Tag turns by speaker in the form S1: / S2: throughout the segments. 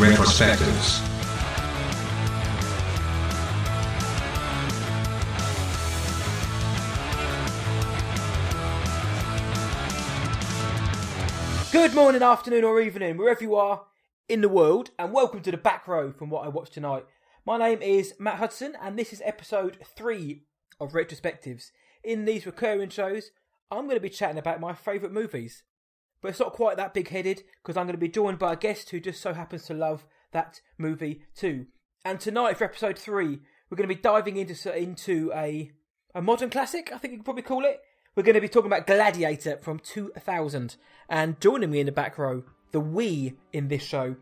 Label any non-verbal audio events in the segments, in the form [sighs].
S1: Retrospectives.
S2: Good morning, afternoon, or evening, wherever you are in the world, and welcome to the back row from what I watched tonight. My name is Matt Hudson, and this is episode three of Retrospectives. In these recurring shows, I'm going to be chatting about my favourite movies. But it's not quite that big headed because I'm going to be joined by a guest who just so happens to love that movie too. And tonight, for episode three, we're going to be diving into into a a modern classic. I think you could probably call it. We're going to be talking about Gladiator from 2000. And joining me in the back row, the we in this show,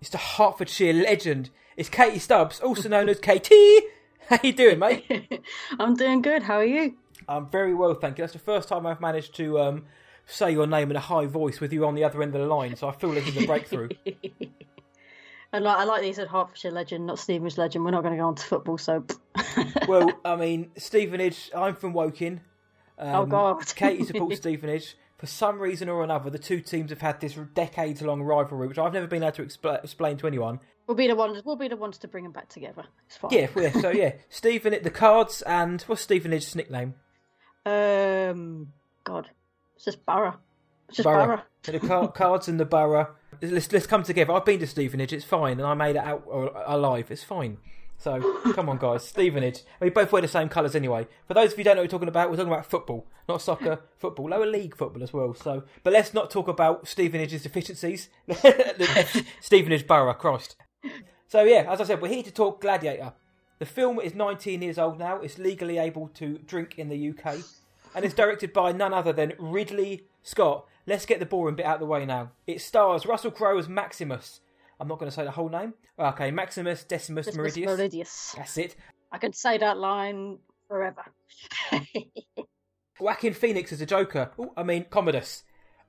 S2: is the Hertfordshire legend. It's Katie Stubbs, also known as KT. [laughs] How you doing, mate? [laughs]
S3: I'm doing good. How are you?
S2: I'm very well, thank you. That's the first time I've managed to um, say your name in a high voice with you on the other end of the line, so I feel this is a breakthrough. [laughs]
S3: I like, I like that you said Hertfordshire legend, not Stevenage legend. We're not going to go on to football, so. [laughs]
S2: well, I mean, Stevenage, I'm from Woking. Um,
S3: oh, God. [laughs]
S2: Katie supports Stevenage. For some reason or another, the two teams have had this decades long rivalry, which I've never been able to expl- explain to anyone.
S3: We'll be the ones. We'll be the ones to bring them back together. It's fine.
S2: Yeah, yeah. So yeah, Stephen, the cards, and what's Stevenage's nickname?
S3: Um, God, it's just Borough. It's just Borough.
S2: The car- cards and the Borough. Let's let's come together. I've been to Stevenage. It's fine, and I made it out uh, alive. It's fine. So come on, guys, Stevenage. We both wear the same colours anyway. For those of you who don't know what we're talking about, we're talking about football, not soccer, football, lower league football as well. So, but let's not talk about Stevenage's deficiencies. [laughs] Stevenage Borough, Christ. So yeah, as I said, we're here to talk Gladiator. The film is 19 years old now. It's legally able to drink in the UK, and it's directed by none other than Ridley Scott. Let's get the boring bit out of the way now. It stars Russell Crowe as Maximus. I'm not going to say the whole name. Okay, Maximus Decimus,
S3: Decimus
S2: Meridius.
S3: Meridius.
S2: That's it.
S3: I can say that line forever. [laughs]
S2: Joaquin Phoenix as a Joker. Ooh, I mean Commodus.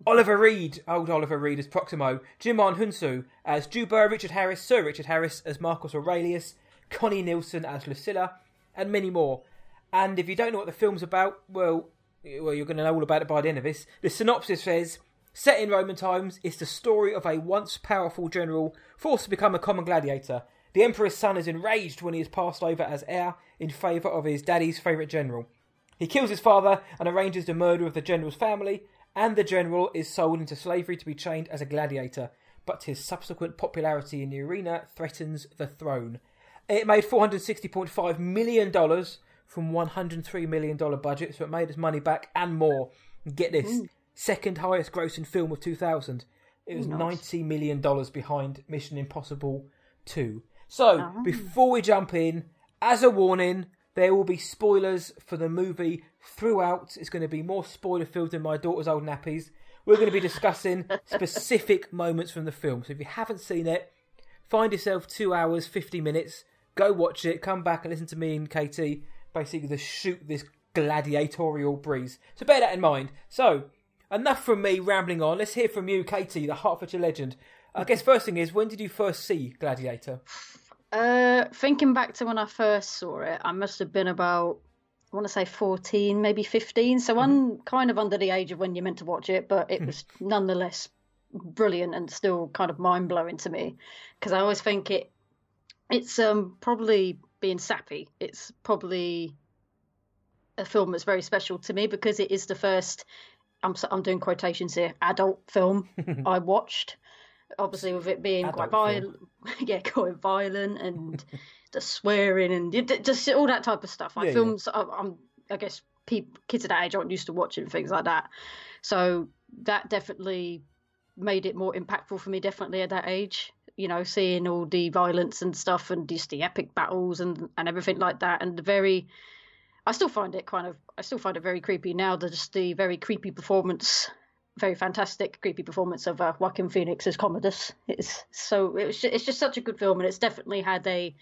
S2: Oliver Reed, old Oliver Reed as Proximo. Djimon Hounsou as Juba. Richard Harris, Sir Richard Harris as Marcus Aurelius. Connie Nielsen as Lucilla, and many more. And if you don't know what the film's about, well, well, you're going to know all about it by the end of this. The synopsis says. Set in Roman times, it's the story of a once powerful general forced to become a common gladiator. The emperor's son is enraged when he is passed over as heir in favour of his daddy's favourite general. He kills his father and arranges the murder of the general's family, and the general is sold into slavery to be trained as a gladiator. But his subsequent popularity in the arena threatens the throne. It made $460.5 million from $103 million budget, so it made its money back and more. Get this.
S3: Ooh.
S2: Second highest grossing film of 2000. It was
S3: Ooh, nice.
S2: $90 million behind Mission Impossible 2. So,
S3: Ah.
S2: before we jump in, as a warning, there will be spoilers for the movie throughout. It's going to be more spoiler filled than my daughter's old nappies. We're going to be discussing [laughs] specific moments from the film. So if you haven't seen it, find yourself two hours, 50 minutes, go watch it, come back and listen to me and Katie basically to shoot this gladiatorial breeze. So bear that in mind. So, enough from me rambling on. Let's hear from you, Katie, the Hertfordshire legend. I guess first thing is, when did you first see Gladiator?
S3: Uh, thinking back to when I first saw it, I must have been about, I want to say 14, maybe 15. So I'm kind of under the age of when you're meant to watch it, but it was nonetheless brilliant and still kind of mind blowing to me because I always think it, it's um probably being sappy. It's probably a film that's very special to me because it is the first. I'm I'm doing quotations here. Adult film [laughs] I watched. Obviously, with it being quite violent, [laughs] yeah, quite violent and [laughs] the swearing and just all that type of stuff. Like
S2: Yeah, yeah.
S3: films, I- I'm I guess peop kids at that age aren't used to watching things like that. So that definitely made it more impactful for me. Definitely at that age, you know, seeing all the violence and stuff and just the epic battles and and everything like that, and the very. I still find it kind of. I still find it very creepy now. The just the very creepy performance, very fantastic creepy performance of uh, Joaquin Phoenix as Commodus. It's so it was. ju- It's just such a good film, and it's definitely had a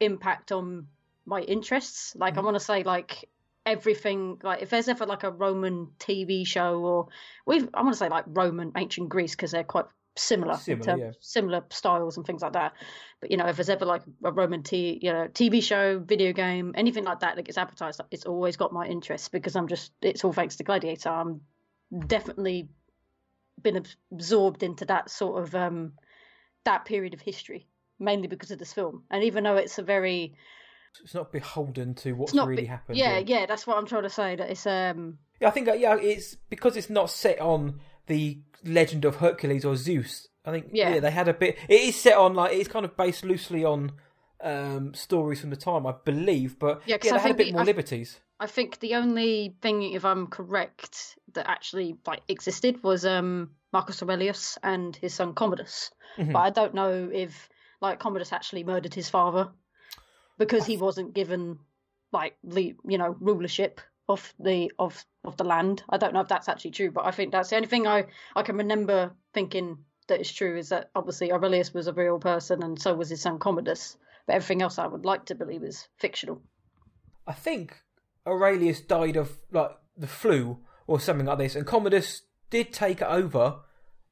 S3: impact on my interests. Like I want to say, like everything. Like if there's ever like a Roman TV show, or we've I want to say like Roman ancient Greece because they're quite similar,
S2: Similar, yeah.
S3: similar styles and things like that. But you know, if there's ever like a Roman t you know TV show, video game, anything like that that gets advertised, it's always got my interest because I'm just it's all thanks to Gladiator. I'm definitely been absorbed into that sort of um that period of history, mainly because of this film. And even though it's a very
S2: It's not beholden to what's really
S3: be-
S2: happened.
S3: Yeah, yeah, that's what I'm trying to say. That it's um
S2: Yeah, I think uh, yeah, it's because it's not set on the legend of Hercules or Zeus. I think yeah,
S3: Yeah.
S2: they had a bit. It is set on like it's kind of based loosely on um, stories from the time, I believe. But
S3: Yeah,
S2: yeah, they
S3: I
S2: had a bit
S3: the-
S2: more
S3: I-
S2: liberties.
S3: I think the only thing, if I'm correct, that actually like existed was um Marcus Aurelius and his son Commodus.
S2: Mhm.
S3: But I don't know if like Commodus actually murdered his father because he wasn't given like the you know rulership of the of of the land. I don't know if that's actually true, but I think that's the only thing I I can remember thinking that is true is that obviously Aurelius was a real person and so was his son Commodus. But everything else I would like to believe is fictional.
S2: I think Aurelius died of like the flu or something like this, and Commodus did take it over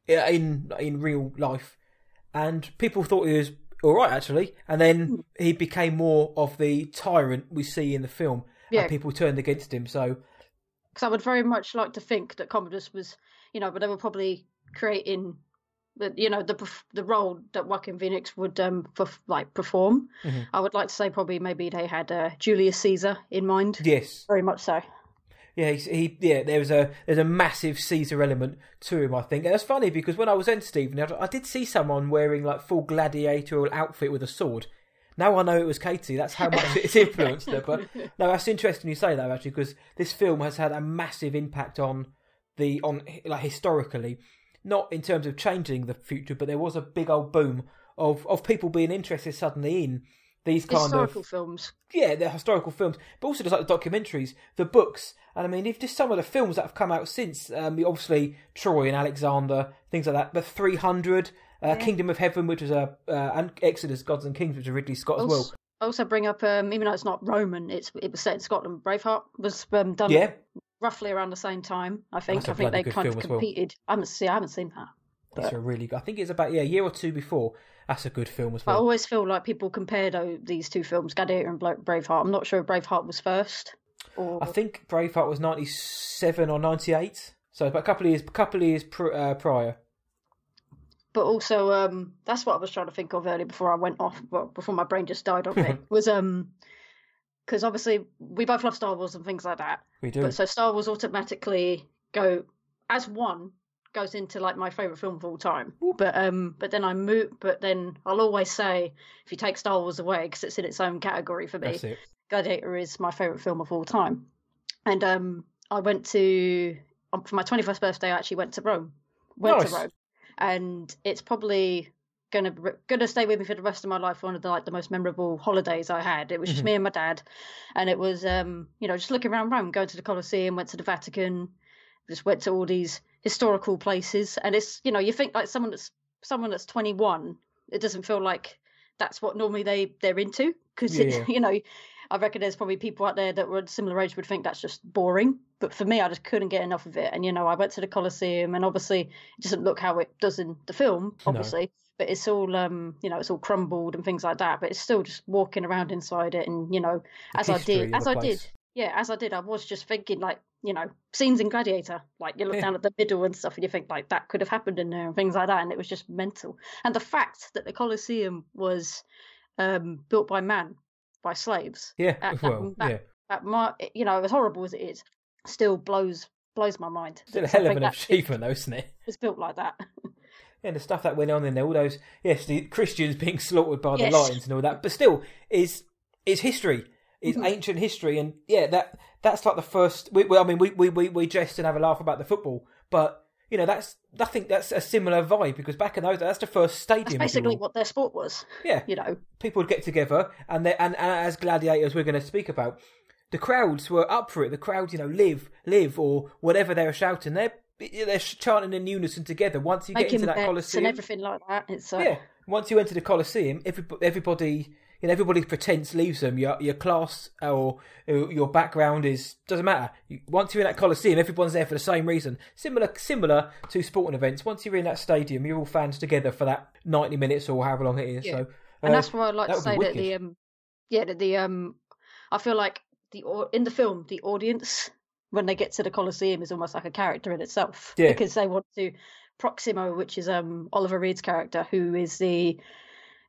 S2: in in real life, and people thought he was all right actually, and
S3: Hmm.
S2: then he became more of the tyrant we see in the film,
S3: Yeah.
S2: people turned against him. So
S3: because I would very much like to think that Commodus was, you know, but they were probably creating the, you know, the the role that Joaquin Phoenix would um perf- like perform.
S2: Mhm.
S3: I would like to say probably maybe they had uh, Julius Caesar in mind.
S2: yes,
S3: Very much so.
S2: Yeah, he's, he yeah. There was a there's a massive Caesar element to him, I think, and it's funny because when I was in Stephen, I, I did see someone wearing like full gladiatorial outfit with a sword. Now I know it was Katie. That's how much it's influenced her. But no, that's interesting you say that actually because this film has had a massive impact on the on like historically, not in terms of changing the future, but there was a big old boom of of people being interested suddenly in these kind
S3: Historical
S2: of
S3: films.
S2: yeah, the historical films, but also just like the documentaries, the books, and I mean, if just some of the films that have come out since, um, obviously Troy and Alexander, things like that. But Three Hundred, uh, Kingdom of Heaven, which was a uh, and Exodus, Gods and Kings, which was Ridley Scott as well.
S3: Also, also bring up um even though it's not Roman, it's it was set in Scotland. Braveheart was um, done
S2: Yeah,
S3: roughly around the same time. I think. I think they kind of
S2: as well.
S3: competed. I haven't see. I haven't seen that.
S2: that's a really good. I think it's about yeah, a year or two before. That's a good film as well.
S3: I always feel like people compare though, these two films, Gladiator and Braveheart. I'm not sure if Braveheart was first or
S2: I think Braveheart was ninety seven or ninety eight, so about a couple of years, couple of years pr- uh, prior.
S3: But also um that's what I was trying to think of earlier before I went off well, before my brain just died on me [laughs] was um because obviously we both love Star Wars and things like that.
S2: We do.
S3: But so Star Wars automatically go as one goes into like my favorite film of all time. But um but then I move but then I'll always say if you take Star Wars away because it's in its own category for me.
S2: It.
S3: Gladiator is my favorite film of all time. And um, I went to um, for my twenty first birthday. I actually went to Rome. Went
S2: Nice.
S3: to Rome, and it's probably gonna gonna stay with me for the rest of my life. One of the like the most memorable holidays I had. It was just me and my dad, and it was um, you know just looking around Rome, going to the Colosseum, went to the Vatican, just went to all these historical places. And it's you know you think like someone that's someone that's twenty one, it doesn't feel like that's what normally they they're into because
S2: yeah. [laughs]
S3: you know I reckon there's probably people out there that were similar age would think that's just boring. But for me, I just couldn't get enough of it. And you know, I went to the Colosseum, and obviously, it doesn't look how it does in the film, obviously. But it's all, um, you know, it's all crumbled and things like that. But it's still just walking around inside it, and you know, as I did, as I
S2: place.
S3: did, yeah, as I did, I was just thinking like, you know, scenes in Gladiator. Like you look
S2: Yeah.
S3: down at the middle and stuff, and you think like that could have happened in there and things like that. And it was just mental. And the fact that the Colosseum was um, built by man, by slaves
S2: Yeah.
S3: at that-
S2: well,
S3: that-
S2: yeah.
S3: at my you know as horrible as it is still blows blows my mind
S2: Still a hell of an achievement, though, isn't it?
S3: It's built like that [laughs]
S2: Yeah, the stuff that went on in there, all those yes, the Christians being [laughs] slaughtered by the
S3: Yes.
S2: lions and all that, but still, is it's history, it's
S3: Mm-hmm.
S2: ancient history, and yeah, that that's like the first. We, we, I mean, we, we we we jest and have a laugh about the football, but you know, that's I think that's a similar vibe because back in those, that's the first stadium. you
S3: basically what their sport was
S2: yeah,
S3: you know
S2: people would get together, and they and, and as gladiators, we're going to speak about. The crowds were up for it. The crowds, you know, live, live, or whatever they were shouting. They're they're chanting in unison together. Once you get into that coliseum,
S3: and everything like that it's uh,
S2: yeah. Once you enter the Colosseum, everybody, everybody, know, everybody's pretense leaves them. Your your class or your background is doesn't matter. Once you're in that Colosseum, everyone's there for the same reason. Similar similar to sporting events. Once you're in that stadium, you're all fans together for that ninety minutes or however long it is.
S3: Yeah.
S2: So,
S3: and
S2: uh,
S3: that's why I like
S2: that
S3: to say that the um yeah that the um I feel like the in the film the audience when they get to the Colosseum is almost like a character in itself
S2: Yeah.
S3: because they want to Proximo, which is um Oliver Reed's character, who is the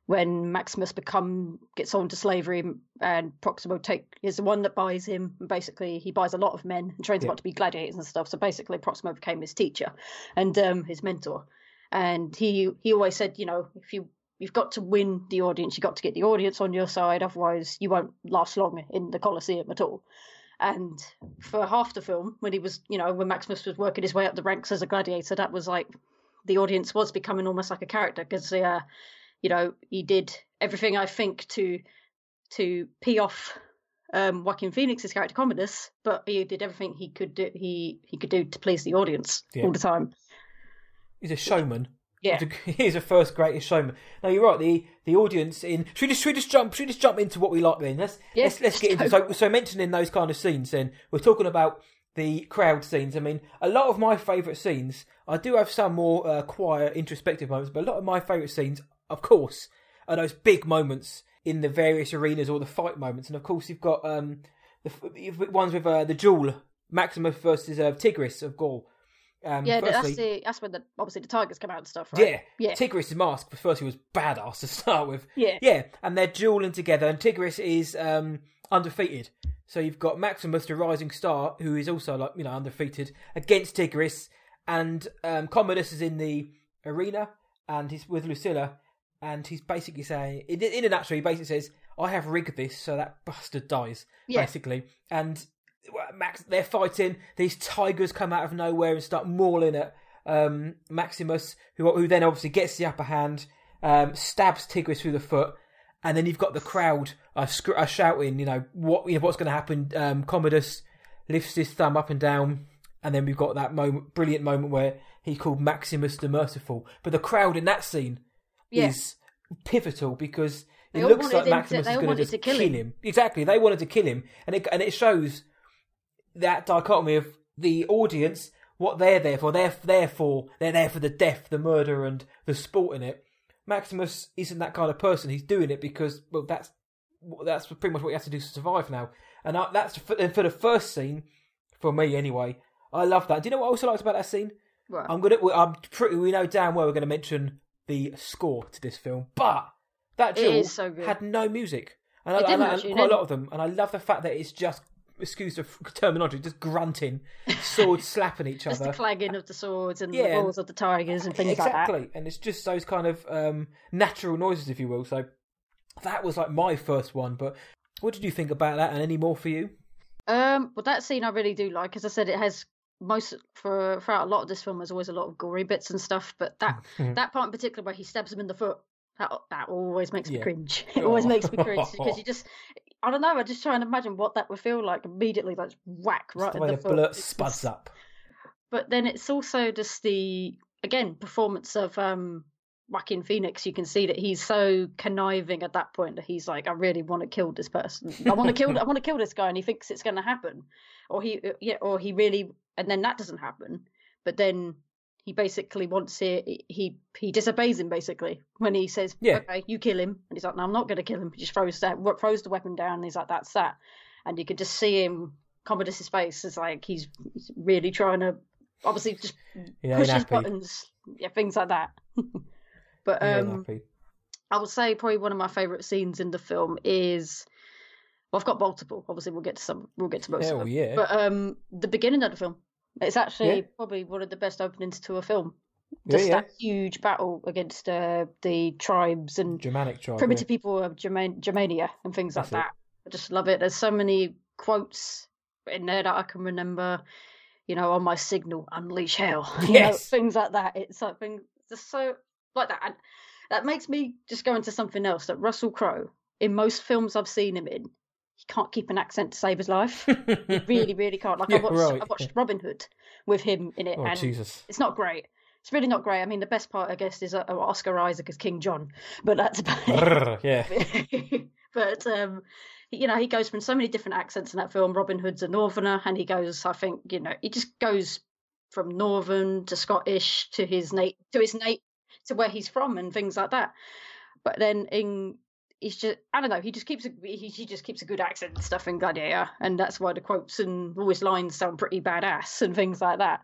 S3: when Maximus become gets sold into slavery and Proximo take is the one that buys him. And basically, he buys a lot of men and trains them up to be gladiators and stuff. So basically, Proximo became his teacher and um, his mentor. And he he always said, you know, if you you've got to win the audience, you've got to get the audience on your side, otherwise you won't last long in the Colosseum at all. And for half the film, when he was, you know, when Maximus was working his way up the ranks as a gladiator, that was like the audience was becoming almost like a character because, uh, you know, he did everything I think to to pee off um, Joaquin Phoenix's character Commodus, but he did everything he could do he he could do to please the audience
S2: Yeah.
S3: all the time.
S2: He's a showman.
S3: Yeah. [laughs]
S2: He's, a, first greatest showman. Now you're right. The the audience in should we just should we just jump should we just jump into what we like then? Let's
S3: Yeah,
S2: let's let's get into so so mentioning those kind of scenes. Then we're talking about the crowd scenes. I mean, a lot of my favourite scenes. I do have some more uh, quiet, introspective moments, but a lot of my favourite scenes, of course, are those big moments in the various arenas or the fight moments. And of course, you've got um the f- ones with uh, the duel, Maximus versus uh, Tigris of Gaul. Um,
S3: Yeah,
S2: firstly-
S3: that's the that's when the obviously the tigers come out and stuff, right?
S2: yeah,
S3: Yeah.
S2: Tigris' mask first he was badass to start with.
S3: Yeah.
S2: yeah, and they're dueling together, and Tigris is um, undefeated. So you've got Maximus, the rising star, who is also like you know undefeated against Tigris, and um, Commodus is in the arena, and he's with Lucilla, and he's basically saying, in, in a nutshell, he basically says, "I have rigged this so that bastard dies,"
S3: Yeah.
S2: basically, and Max, they're fighting. These tigers come out of nowhere and start mauling at um, Maximus, who who then obviously gets the upper hand, um, stabs Tigris through the foot, and then you've got the crowd uh, sc- uh, shouting, you know what, you know what's going to happen. Um, Commodus lifts his thumb up and down, and then we've got that moment, brilliant moment where he called Maximus the Merciful. But the crowd in that scene
S3: Yeah.
S2: is pivotal because
S3: They
S2: it looks like
S3: him to-
S2: Maximus is going
S3: wanted
S2: just
S3: to kill him.
S2: Exactly, they wanted to kill him, and it and it shows that dichotomy of the audience, what they're there for. They're there for they're there for the death, the murder, and the sport in it. Maximus isn't that kind of person. He's doing it because well, that's that's pretty much what he has to do to survive now. And I, that's for, and for the first scene, for me anyway. I love that. Do you know what I also liked about that scene?
S3: Right.
S2: I'm gonna. I'm pretty. We know damn well we're gonna mention the score to this film, but that duel
S3: so
S2: had no music, and, I,
S3: It didn't
S2: and I-
S3: actually,
S2: quite a lot of them. And I love the fact that it's just excuse the terminology, just grunting, [laughs] swords slapping each other.
S3: Just the clanging of the swords and
S2: Yeah,
S3: the balls of the tigers and things
S2: exactly,
S3: like that. Exactly.
S2: And it's just those kind of um, natural noises, if you will. So that was like my first one. But what did you think about that? And any more for you?
S3: Um, well, that scene I really do like. As I said, it has most for throughout a lot of this film. There's always a lot of gory bits and stuff, but that [laughs] that part in particular where he stabs him in the foot, that that always makes me
S2: Yeah.
S3: cringe. [laughs] It always
S2: Oh.
S3: makes me cringe because you [laughs] just. I don't know. I just try and imagine what that would feel like immediately. Like whack right
S2: the way
S3: the
S2: the blood spuds
S3: just-
S2: up.
S3: but then it's also just the again performance of um Joaquin Phoenix. You can see that he's so conniving at that point that he's like, I really want to kill this person. I want to kill. I want to kill this guy, and he thinks it's going to happen, or he uh, yeah, or he really, and then that doesn't happen. But then he basically wants it. He he disobeys him basically when he says,
S2: Yeah.
S3: "Okay, you kill him," and he's like, "No, I'm not going to kill him." He just throws that throws the weapon down. And he's like, "That's that," and you could just see him. Commodus's face is like he's, he's really trying to obviously just
S2: Yeah,
S3: push his buttons, yeah, things like that. [laughs] but um. I would say probably one of my favourite scenes in the film is. Well, I've got multiple. Obviously, we'll get to some. We'll get to most
S2: Hell
S3: of them.
S2: yeah.
S3: But um, the beginning of the film, it's actually
S2: Yeah.
S3: probably one of the best openings to a film.
S2: Yeah,
S3: Just
S2: yeah.
S3: that huge battle against uh, the tribes and
S2: Germanic tribe.
S3: primitive people of German- Germania and things like
S2: it.
S3: that. I just love it. There's so many quotes in there that I can remember. You know, on my signal, unleash hell. [laughs] You know,
S2: Yes.
S3: things like that. It's something just so like that. And that makes me just go into something else. That Russell Crowe, in most films I've seen him in, he can't keep an accent to save his life. [laughs] he really, really can't. Like
S2: Yeah,
S3: I watched,
S2: right.
S3: I watched Robin Hood with him in it,
S2: Oh
S3: and
S2: Jesus!
S3: it's not great. It's really not great. I mean, the best part, I guess, is uh, Oscar Isaac as King John, but that's about.
S2: Yeah, [laughs]
S3: but um, you know, he goes from so many different accents in that film. Robin Hood's a Northerner, and he goes, I think, you know, he just goes from Northern to Scottish to his nate to his nate to where he's from and things like that. But then in he's just I don't know, he just keeps a he, he just keeps a good accent and stuff in Gladiator, and that's why the quotes and all his lines sound pretty badass and things like that.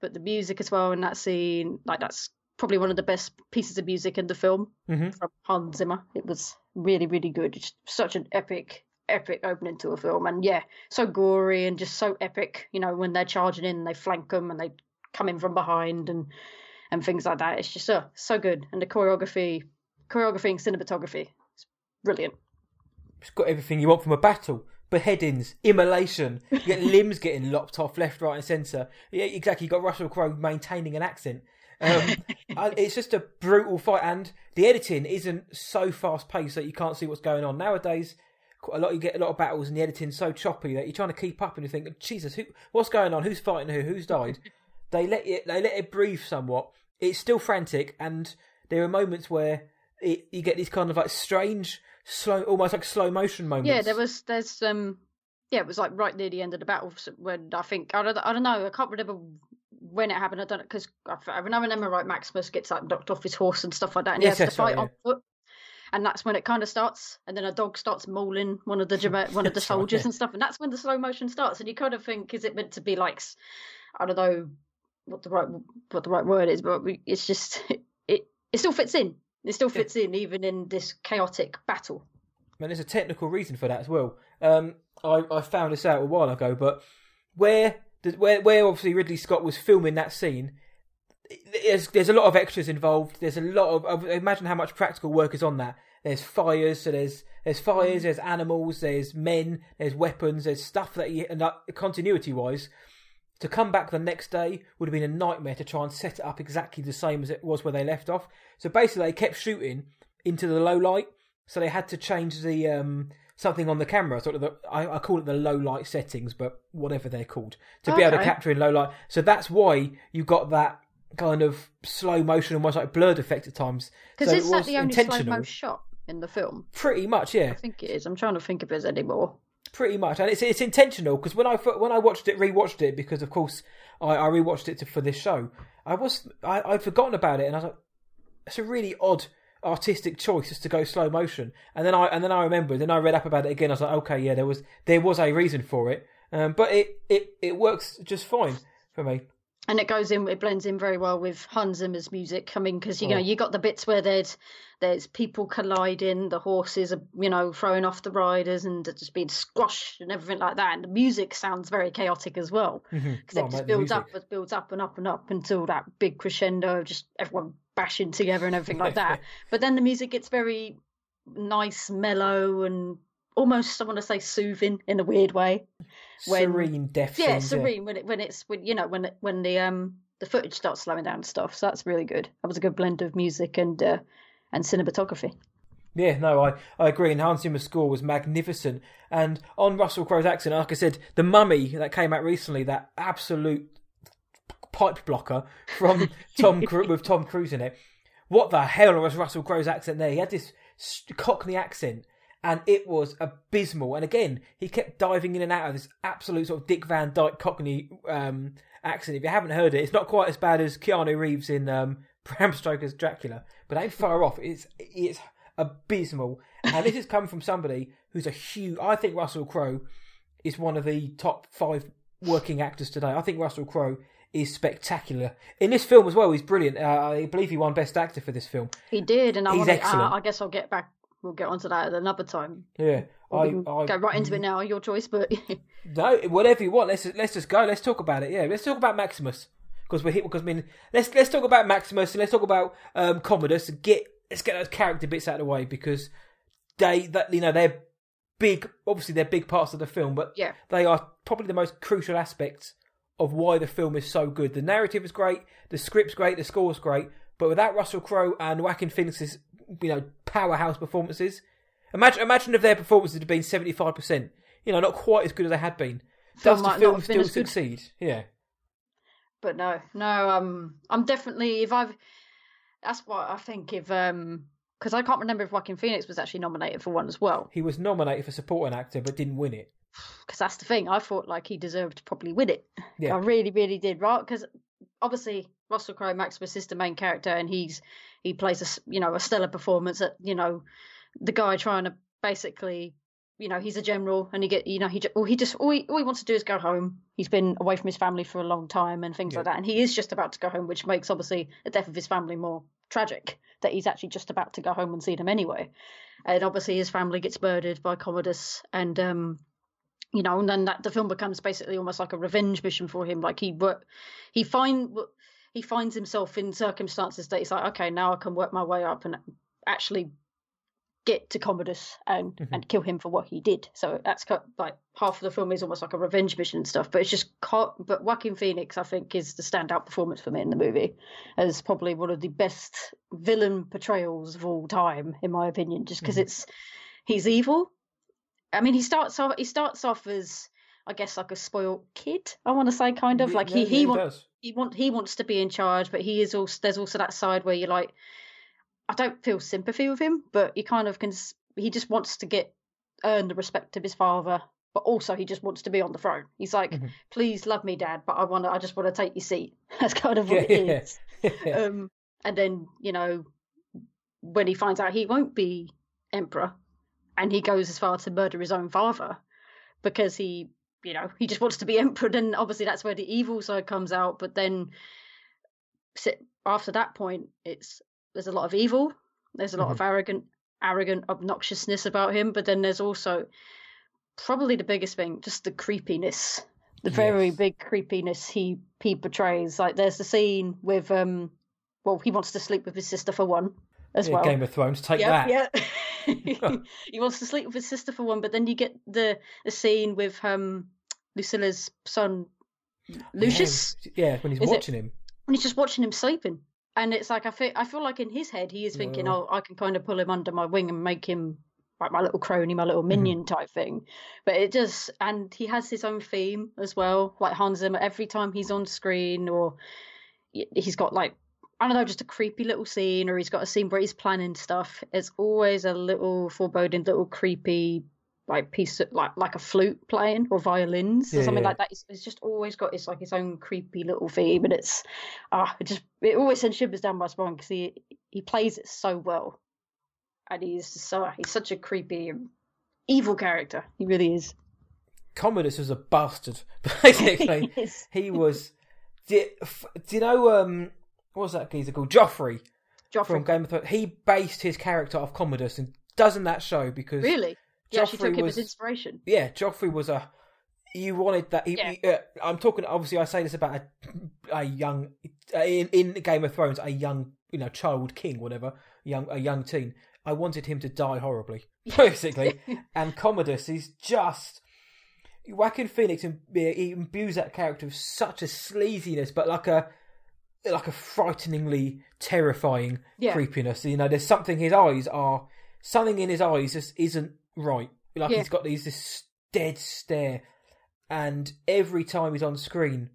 S3: but the music as well in that scene, like that's probably one of the best pieces of music in the film
S2: Mhm.
S3: from Hans Zimmer. It was really, really good. It's such an epic, epic opening to a film, and yeah, so gory and just so epic. You know, when they're charging in, they flank them and they come in from behind and and things like that. It's just uh, so good, and the choreography, choreography and cinematography, brilliant.
S2: It's got everything you want from a battle. Beheadings, immolation, you get [laughs] limbs getting lopped off left, right, and centre. Yeah, exactly. You got Russell Crowe maintaining an accent. Um, [laughs] it's just a brutal fight, and the editing isn't so fast paced that you can't see what's going on nowadays. Quite a lot you get a lot of battles, and the editing's so choppy that you're trying to keep up, and you think, Jesus, who, what's going on? Who's fighting who? Who's died? [laughs] they let it, they let it breathe somewhat. It's still frantic, and there are moments where it, you get these kind of like strange, slow, almost like slow motion moments.
S3: Yeah, there was there's um yeah, it was like right near the end of the battle when I think I don't I don't know I can't remember when it happened. I don't because I remember right Maximus gets like knocked off his horse and stuff like that, and
S2: Yes,
S3: he has to fight
S2: right,
S3: on foot. And that's when it kind of starts, and then a dog starts mauling one of the one of the [laughs]
S2: right,
S3: soldiers
S2: yeah.
S3: and stuff, and that's when the slow motion starts. And you kind of think, is it meant to be like, I don't know what the right what the right word is, but it's just [laughs] it it still fits in. It still fits in even in this chaotic battle.
S2: And there's a technical reason for that as well. Um, I, I found this out a while ago, but where where where obviously Ridley Scott was filming that scene, there's there's a lot of extras involved. There's a lot of of- imagine how much practical work is on that. There's fires, so there's there's fires, there's animals, there's men, there's weapons, there's stuff that you and that, continuity wise. To come back the next day would have been a nightmare to try and set it up exactly the same as it was where they left off. So basically, they kept shooting into the low light, so they had to change the um, something on the camera. Sort of the I, I call it the low light settings, but whatever they're called to be able to capture in low light. So that's why you got that kind of slow motion, almost like blurred effect at times.
S3: Because
S2: so
S3: is
S2: it
S3: that the only slow mo shot in the film?
S2: Pretty much, yeah.
S3: I think it is. I'm trying to think if there's any more.
S2: Pretty much, and it's it's intentional because when I when I watched it, rewatched it because of course I, I rewatched it to, for this show. I was I, I'd forgotten about it, and I was like, it's a really odd artistic choice just to go slow motion. And then I and then I remembered, then I read up about it again. I was like, okay, yeah, there was there was a reason for it, um, but it, it it works just fine for me.
S3: And it goes in, it blends in very well with Hans Zimmer's music. I mean, because you know,
S2: Oh.
S3: you got the bits where there's there's people colliding, the horses are you know throwing off the riders and just being squashed and everything like that. And the music sounds very chaotic as well because
S2: Oh,
S3: it just builds up, it builds up and up and up until that big crescendo of just everyone bashing together and everything like that. [laughs] But then the music gets very nice, mellow, and almost I want to say soothing in a weird way. when-
S2: Serene, deaf.
S3: Yeah, serene when it when it's when you know when it, when the um the footage starts slowing down and stuff. So that's really good. That was a good blend of music and uh, and cinematography.
S2: Yeah, no, I, I agree. And Hans Zimmer's score was magnificent. And on Russell Crowe's accent, like I said, the Mummy that came out recently, that absolute pipe blocker from [laughs] Tom with Tom Cruise in it. What the hell was Russell Crowe's accent there? He had this Cockney accent, and it was abysmal. And again, he kept diving in and out of this absolute sort of Dick Van Dyke Cockney um, accent. If you haven't heard it, it's not quite as bad as Keanu Reeves in um, [laughs] Bram Stoker's Dracula, but ain't far off. It's it's abysmal, and this has come from somebody who's a huge. I think Russell Crowe is one of the top five working actors today. I think Russell Crowe is spectacular in this film as well. He's brilliant. Uh, I believe he won Best Actor for this film.
S3: He did, and I
S2: He's
S3: want
S2: excellent.
S3: uh, I guess I'll get back. We'll get onto that at another time.
S2: Yeah, I, I
S3: go right into it now. Your choice, but [laughs]
S2: No, whatever you want. Let's let's just go. Let's talk about it. Yeah, let's talk about Maximus because we're here. Because I mean, let's let's talk about Maximus and let's talk about um, Commodus and get let's get those character bits out of the way because they that you know they're big. Obviously, they're big parts of the film, but
S3: yeah,
S2: they are probably the most crucial aspects of why the film is so good. The narrative is great, the script's great, the score's great, but without Russell Crowe and Joaquin Phoenix's you know powerhouse performances, imagine imagine if their performances had been seventy five percent. You know, not quite as good as they had been. Does the film still
S3: as good.
S2: succeed? Yeah.
S3: but no, no. Um, I'm definitely if I've. That's what I think. If um, because I can't remember if Joaquin Phoenix was actually nominated for one as well.
S2: He was nominated for supporting actor but didn't win it. [sighs]
S3: because that's the thing. I thought like he deserved to probably win it.
S2: Yeah.
S3: I really, really did. Right? Because obviously Russell Crowe, Maximus is the main character, and he's he plays a you know a stellar performance at you know the guy trying to basically you know he's a general and he get you know he all he just all he, all he wants to do is go home. He's been away from his family for a long time and things
S2: Yeah.
S3: like that and he is just about to go home which makes obviously the death of his family more tragic that he's actually just about to go home and see them anyway. And obviously his family gets murdered by commodus and um you know and then that the film becomes basically almost like a revenge mission for him. Like he he find he finds himself in circumstances that he's like okay now i can work my way up and actually get to Commodus and
S2: Mhm.
S3: and kill him for what he did. So that's like half of the film is almost like a revenge mission and stuff. But it's just but Joaquin Phoenix I think is the standout performance for me in the movie as probably one of the best villain portrayals of all time in my opinion. Just because
S2: Mhm.
S3: it's he's evil. I mean he starts off he starts off as I guess like a spoiled kid. I want to say kind of like he
S2: yeah,
S3: he wants he want he wants to be in charge, but he is also there's also that side where you're like, I don't feel sympathy with him, but you kind of can. He just wants to get earn the respect of his father, but also he just wants to be on the throne. He's like,
S2: Mhm.
S3: please love me, dad, but I want to. I just want to take your seat. [laughs] That's kind of what
S2: Yeah,
S3: it
S2: yeah.
S3: is. [laughs] Um, and then you know when he finds out he won't be emperor, and he goes as far to murder his own father because he you know [laughs] he just wants to be emperor and obviously that's where the evil side comes out but then after that point it's there's a lot of evil there's a lot of arrogant arrogant obnoxiousness about him but then there's also probably the biggest thing just the creepiness the very
S2: Yes.
S3: big creepiness he he portrays like there's the scene with um well he wants to sleep with his sister for one as
S2: Yeah,
S3: well
S2: Game of Thrones, take
S3: yeah,
S2: that.
S3: yeah. [laughs] [laughs] he wants to sleep with his sister for one, but then you get the the scene with um Lucilla's son Lucius,
S2: Yeah, yeah, when he's
S3: Is it-
S2: watching him.
S3: and he's just watching him sleeping. And it's like I feel I feel like in his head he is thinking,
S2: No.
S3: oh, I can kind of pull him under my wing and make him like my little crony, my little minion type thing. But it just and he has his own theme as well, like Hans Zimmer. Every time he's on screen, or he's got like I don't know, just a creepy little scene, or he's got a scene where he's planning stuff. It's always a little foreboding, little creepy, like piece of like like a flute playing or violins or something
S2: yeah.
S3: like that. It's, it's just always got it's like its own creepy little theme, and it's ah, it just it always sends shivers down my spine because he he plays it so well, and he's so he's such a creepy, evil character. He really is.
S2: Commodus was a bastard, [laughs] basically. [laughs]
S3: He
S2: he was. Do, do you know um what was that geezer called? Joffrey
S3: Joffrey.
S2: from Game of Thrones. He based his character off Commodus, and doesn't that show? Because
S3: Really? He actually
S2: Joffrey
S3: took him
S2: was-
S3: as inspiration.
S2: yeah, Joffrey was a. You wanted that. He,
S3: Yeah.
S2: he- uh, I'm talking. Obviously, I say this about a, a young uh, in in Game of Thrones, a young you know child king, whatever, young a young teen. I wanted him to die horribly, [laughs] basically. and Commodus is just Joaquin Phoenix. and He imbues that character with such a sleaziness, but like a like a frighteningly terrifying
S3: Yeah.
S2: creepiness. You know, there's something. His eyes are something in his eyes just isn't right. Like
S3: Yeah.
S2: he's got these this dead stare, and every time he's on screen,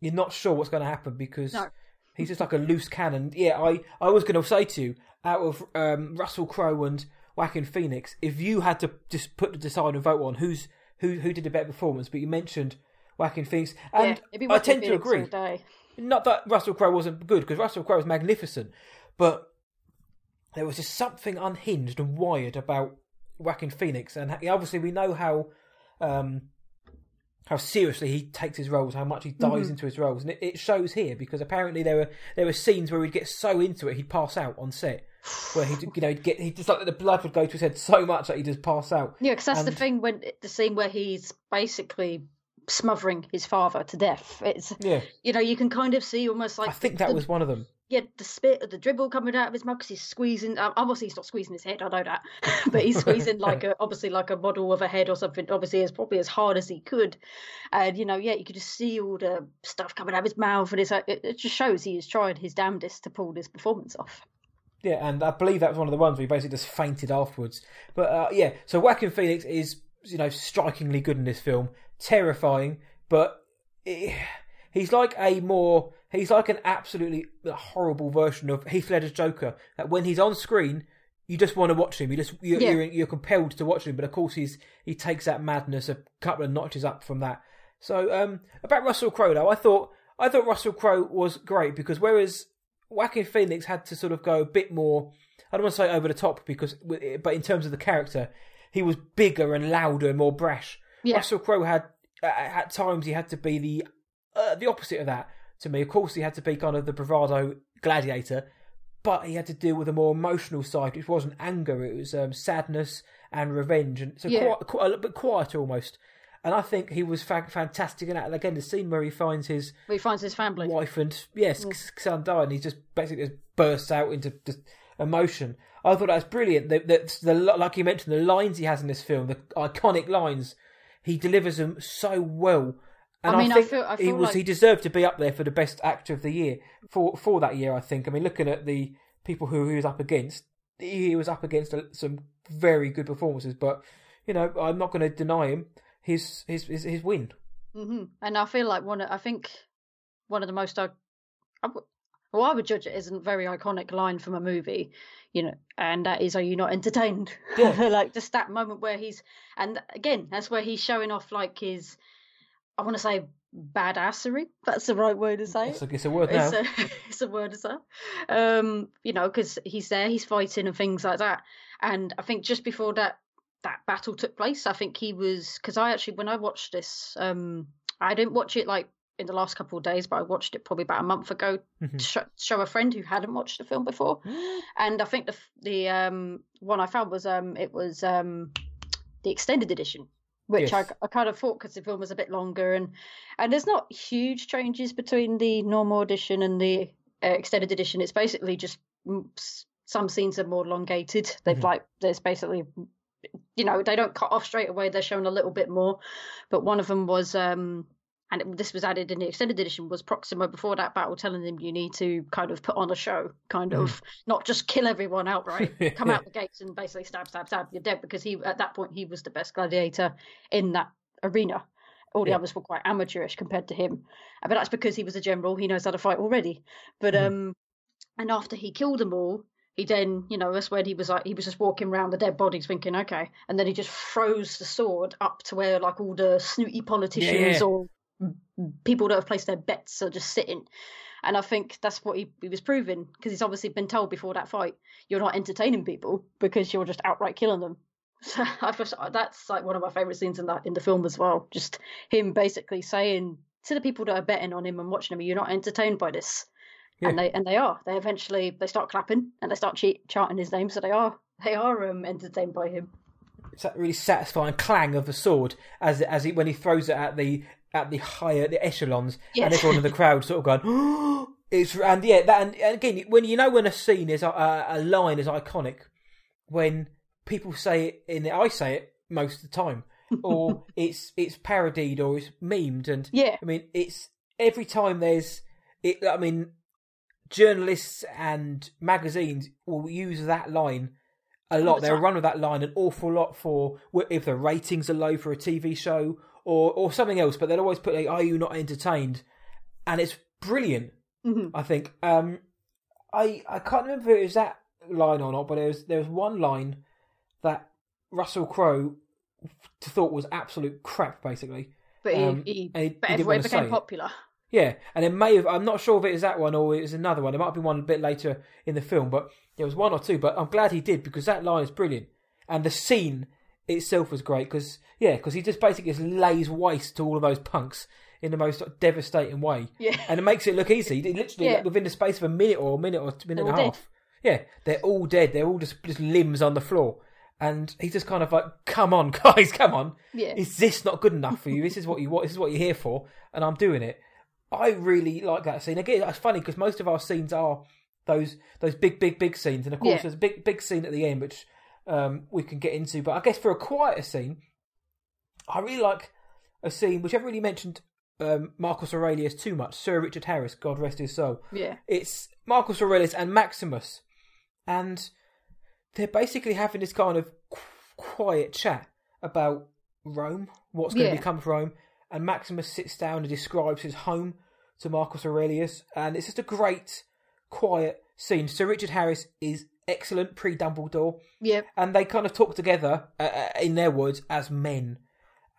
S2: you're not sure what's going to happen because
S3: No.
S2: he's just like a loose cannon. Yeah, I I was going to say to you, out of um, Russell Crowe and Joaquin Phoenix, if you had to just put the decide and vote on who's who who did a better performance, but you mentioned Joaquin Phoenix, and
S3: yeah,
S2: I tend to agree. Not that Russell Crowe wasn't good, because Russell Crowe was magnificent, but there was just something unhinged and wired about Joaquin Phoenix, and obviously we know how um, how seriously he takes his roles, how much he dives into his roles, and it, it shows here because apparently there were there were scenes where he'd get so into it he'd pass out on set, where he you know he'd get he just like the blood would go to his head so much that he'd just pass out.
S3: Yeah, because that's the thing when the scene where he's basically smothering his father to death. It's
S2: Yeah,
S3: you know you can kind of see almost like
S2: I think that
S3: the,
S2: was one of them.
S3: yeah the spit of the dribble coming out of his mouth because he's squeezing. Um, obviously he's not squeezing his head, I know that, [laughs] but he's squeezing [laughs] like a obviously like a model of a head or something. Obviously, as probably as hard as he could, and you know yeah you could just see all the stuff coming out of his mouth, and it's like it, it just shows he is trying his damnedest to pull this performance off.
S2: Yeah, and I believe that was one of the ones where he basically just fainted afterwards. But uh, yeah, so Joaquin Phoenix is you know strikingly good in this film, terrifying, but eh, he's like a more he's like an absolutely horrible version of Heath Ledger's Joker. That when he's on screen, you just want to watch him. You just you're,
S3: Yeah.
S2: you're, you're compelled to watch him. But of course, he's he takes that madness a couple of notches up from that. So um, about Russell Crowe though, I thought I thought Russell Crowe was great because whereas Joaquin Phoenix had to sort of go a bit more. I don't want to say over the top because, but in terms of the character, he was bigger and louder and more brash.
S3: Yeah.
S2: Russell Crowe had uh, at times he had to be the uh, the opposite of that to me. Of course, he had to be kind of the bravado gladiator, but he had to deal with a more emotional side, which wasn't anger; it was um, sadness and revenge, and so
S3: Yeah.
S2: quite, quite a little bit quieter almost. And I think he was fa- fantastic in that. And again, the scene where he finds his
S3: Where he finds his family.
S2: wife and yes, son died, and he just basically just bursts out into just emotion. I thought that was brilliant. The, the, the like you mentioned, the lines he has in this film, the iconic lines, he delivers them so well. And
S3: I mean, I
S2: think
S3: feel- I
S2: he
S3: feel
S2: was
S3: like-
S2: he deserved to be up there for the best actor of the year for for that year. I think. I mean, looking at the people who he was up against, he was up against some very good performances. But you know, I'm not going to deny him his his his, his win.
S3: hmm And I feel like one. Of, I think one of the most. I, I well, I would judge it as a very iconic line from a movie, you know, and that is, "Are you not entertained?"
S2: Yeah. [laughs]
S3: like just that moment where he's, and again, that's where he's showing off like his, I want to say badassery. That's the right way to say
S2: It's a, it's a word now.
S3: It's a, [laughs] it's a word, is that? Um, you know, because he's there, he's fighting and things like that. And I think just before that that battle took place, I think he was because I actually when I watched this, um, I didn't watch it like in the last couple of days, but I watched it probably about a month ago
S2: Mhm.
S3: to show, show a friend who hadn't watched the film before. [gasps] And I think the the um one I found was um it was um the extended edition, which
S2: Yes.
S3: I, I kind of thought because the film was a bit longer and and there's not huge changes between the normal edition and the uh, extended edition. It's basically just mm, some scenes are more elongated. [laughs] They've
S2: Mhm.
S3: like there's basically you know they don't cut off straight away. They're shown a little bit more, but one of them was um and it, this was added in the extended edition was Proximo before that battle telling them you need to kind of put on a show, kind of not just kill everyone outright, [laughs] come out the gates and basically stab, stab, stab, you're dead because he at that point he was the best gladiator in that arena. All the
S2: Yeah.
S3: others were quite amateurish compared to him, Uh, but that's because he was a general. He knows how to fight already. But
S2: Mhm.
S3: um, and after he killed them all, he then you know that's when he was like he was just walking around the dead bodies thinking okay, and then he just froze the sword up to where like all the snooty politicians
S2: yeah.
S3: or people that have placed their bets are just sitting. And I think that's what he, he was proving because he's obviously been told before that fight, you're not entertaining people because you're just outright killing them. [laughs] So I just, that's like one of my favorite scenes in that in the film as well. Just him basically saying to the people that are betting on him and watching him, "You're not entertained by this," and they and they are. They eventually they start clapping and they start cheat, chanting his name, so they are they are um, entertained by him.
S2: it's that really satisfying clang of the sword as as he when he throws it at the at the higher the echelons and
S3: Yes.
S2: everyone in the [laughs] crowd sort of going [gasps] it's and yeah that and, and again when you know when a scene is a, a line is iconic when people say it in I say it most of the time [laughs] or it's it's parodied or it's memed and
S3: Yeah,
S2: I mean, it's every time there's, it, I mean, journalists and magazines will use that line a lot.
S3: the
S2: They'll run with that line an awful lot for if the ratings are low for a TV show or or something else. But they'll always put like, "Are you not entertained?" And it's brilliant.
S3: hmm
S2: I think. Um, I I can't remember if it was that line or not, but there was there was one line that Russell Crowe thought was absolute crap, basically.
S3: but he,
S2: Um,
S3: he,
S2: he-
S3: but everywhere became
S2: it.
S3: popular.
S2: Yeah, and it may have. I'm not sure if it was that one or it was another one. It might have been one a bit later in the film, but there was one or two. But I'm glad he did because that line is brilliant, and the scene itself was great because yeah, because he just basically just lays waste to all of those punks in the most devastating way,
S3: Yeah.
S2: and it makes it look easy. It literally
S3: Yeah.
S2: like, within the space of a minute or a minute or a minute
S3: They're
S2: and a half. Yeah, they're all dead. They're all just just limbs on the floor, and he's just kind of like, "Come on, [laughs] guys, come on."
S3: Yeah.
S2: is this not good enough for you? This is what you want. This is what you're here for, and I'm doing it. I really like that scene. Again, it's funny because most of our scenes are those those big, big, big scenes, and of course,
S3: Yeah.
S2: there's a big, big scene at the end which um, we can get into. But I guess for a quieter scene, I really like a scene which I haven't really mentioned um, Marcus Aurelius too much. Sir Richard Harris, God rest his soul.
S3: Yeah.
S2: It's Marcus Aurelius and Maximus, and they're basically having this kind of quiet chat about Rome, what's going to become of Rome. And Maximus sits down and describes his home to Marcus Aurelius, and it's just a great, quiet scene. Sir Richard Harris is excellent pre Dumbledore,
S3: Yeah.
S2: and they kind of talk together uh, uh, in their words as men.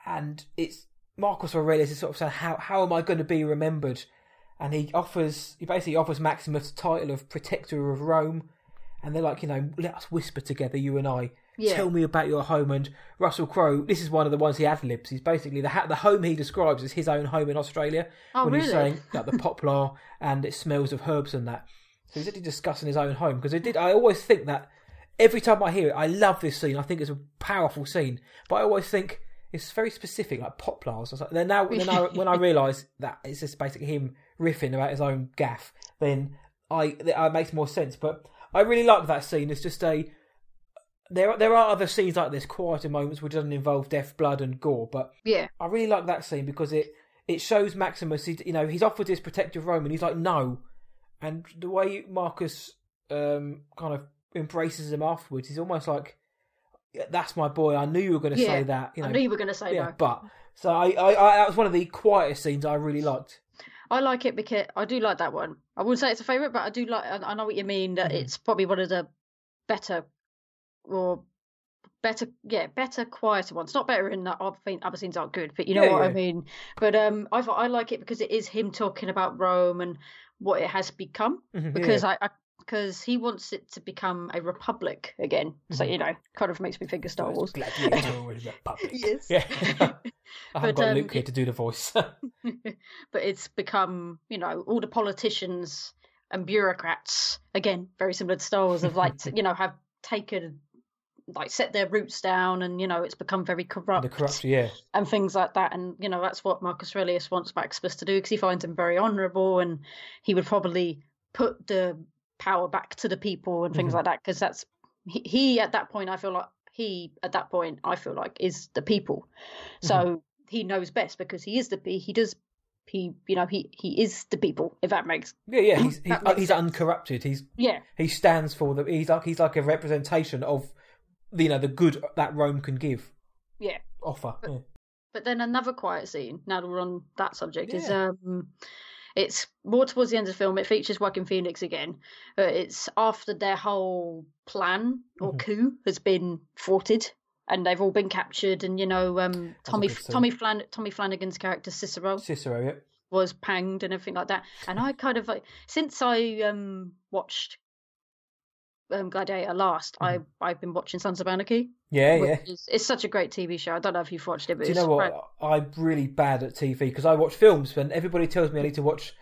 S2: And it's Marcus Aurelius is sort of saying, "How how am I going to be remembered?" And he offers, he basically offers Maximus the title of Protector of Rome, and they're like, you know, let us whisper together, you and I.
S3: Yeah.
S2: Tell me about your home. And Russell Crowe, this is one of the ones he ad libs. He's basically the ha- the home he describes as his own home in Australia.
S3: Oh,
S2: when he's saying that the poplar and it smells of herbs and that. So he's actually discussing his own home because I did. I always think that every time I hear it, I love this scene. I think it's a powerful scene, but I always think it's very specific, like poplars. Like, then now, then I, when I [laughs] realise that it's just basically him riffing about his own gaff, then I that makes more sense. But I really like that scene. It's just a there. There are other scenes like this, quieter moments which doesn't involve death, blood, and gore. But
S3: Yeah.
S2: I really like that scene because it it shows Maximus. He, you know, he's offered this protective Roman. He's like, no, and the way Marcus um, kind of embraces him afterwards, is almost like, "That's my boy. I knew you were going to
S3: Yeah.
S2: say that." You know,
S3: I knew you were going to say
S2: yeah,
S3: no.
S2: but so I, I, I, that was one of the quietest scenes I really liked.
S3: I like it because I do like that one. I wouldn't say it's a favourite, but I do like. I I know what you mean. That
S2: Mhm.
S3: it's probably one of the better, or better, yeah, better, quieter ones. Not better in that. I think other scenes aren't good, but you know
S2: Yeah,
S3: what I mean. But um, I I like it because it is him talking about Rome and what it has become.
S2: Mhm,
S3: Because
S2: yeah.
S3: I. I because he wants it to become a republic again, so
S2: Mhm.
S3: you know, kind of makes me think of Star Wars. [laughs]
S2: Republic.
S3: Yes.
S2: Yeah. [laughs] [laughs] I haven't got
S3: um,
S2: Luke here to do the voice.
S3: but it's become, you know, all the politicians and bureaucrats, again, very similar to Star Wars, have like, you know, have taken, like, set their roots down and, you know, it's become very corrupt
S2: the corruption, yeah.
S3: and things like that. And, you know, that's what Marcus Aurelius wants Maximus to do because he finds him very honourable and he would probably put the power back to the people and things
S2: Mhm.
S3: like that because that's, he, he, at that point, I feel like, he, at that point, I feel like, is the people. So he knows best because he is the he does he you know he he is the people if that makes
S2: Yeah, yeah. He's he's,
S3: makes
S2: he's uncorrupted. He's
S3: yeah
S2: he stands for the. He's like he's like a representation of, you know, the good that Rome can give.
S3: yeah
S2: Offer. Yeah.
S3: but then another quiet scene now that we're on that subject is um it's more towards the end of the film it features Joaquin Phoenix again but it's after their whole plan or
S2: Mhm.
S3: coup has been thwarted and they've all been captured and you know um Tommy. Tommy Flan Tommy Flanagan's character Cicero
S2: Cicero. Yeah.
S3: was panged and everything like that. And I kind of like since I um watched um Gladiator last, I I've been watching Sons of Anarchy.
S2: Yeah, yeah.
S3: is- it's such a great TV show. I don't know if you've watched it, but
S2: Do you know what? I'm really bad at TV because I watch films, and everybody tells me I need to watch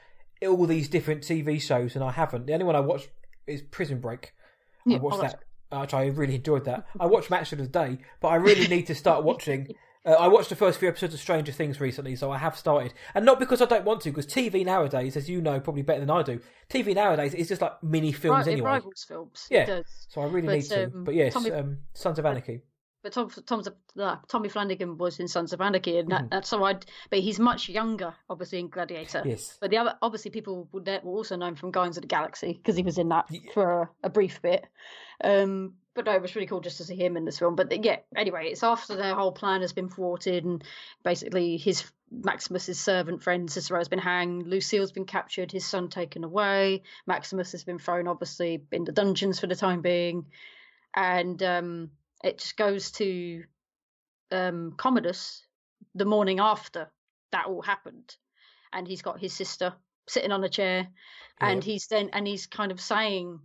S2: all these different TV shows, and I haven't. The only one I watch is Prison Break.
S3: Yeah,
S2: I watched that, which I really enjoyed that. I [laughs] watched Match of the Day, but I really need to start watching. [laughs] Uh, I watched the first few episodes of Stranger Things recently, so I have started, and not because I don't want to, because TV nowadays, as you know, probably better than I do. TV nowadays is just like mini films
S3: Right, it
S2: anyway.
S3: rivals films.
S2: Yeah.
S3: It.
S2: So I really
S3: But,
S2: need to.
S3: um,
S2: but yes,
S3: Tommy-
S2: um, Sons of Anarchy.
S3: But Tom, Tom's uh, Tommy Flanagan was in Sons of Anarchy, and that,
S2: Mhm.
S3: that's so I'd, But he's much younger, obviously, in Gladiator.
S2: Yes.
S3: But the other, obviously, people would were also known from Guardians of the Galaxy because he was in that
S2: Yeah.
S3: for a, a brief bit. Um, but no, it was really cool just to see him in this film. But yeah, anyway, it's after their whole plan has been thwarted, and basically his Maximus's servant friend Cicero has been hanged, Lucilla's been captured, his son taken away, Maximus has been thrown, obviously, in the dungeons for the time being, and um, it just goes to um, Commodus the morning after that all happened, and he's got his sister sitting on a chair, and he's then and he's kind of saying,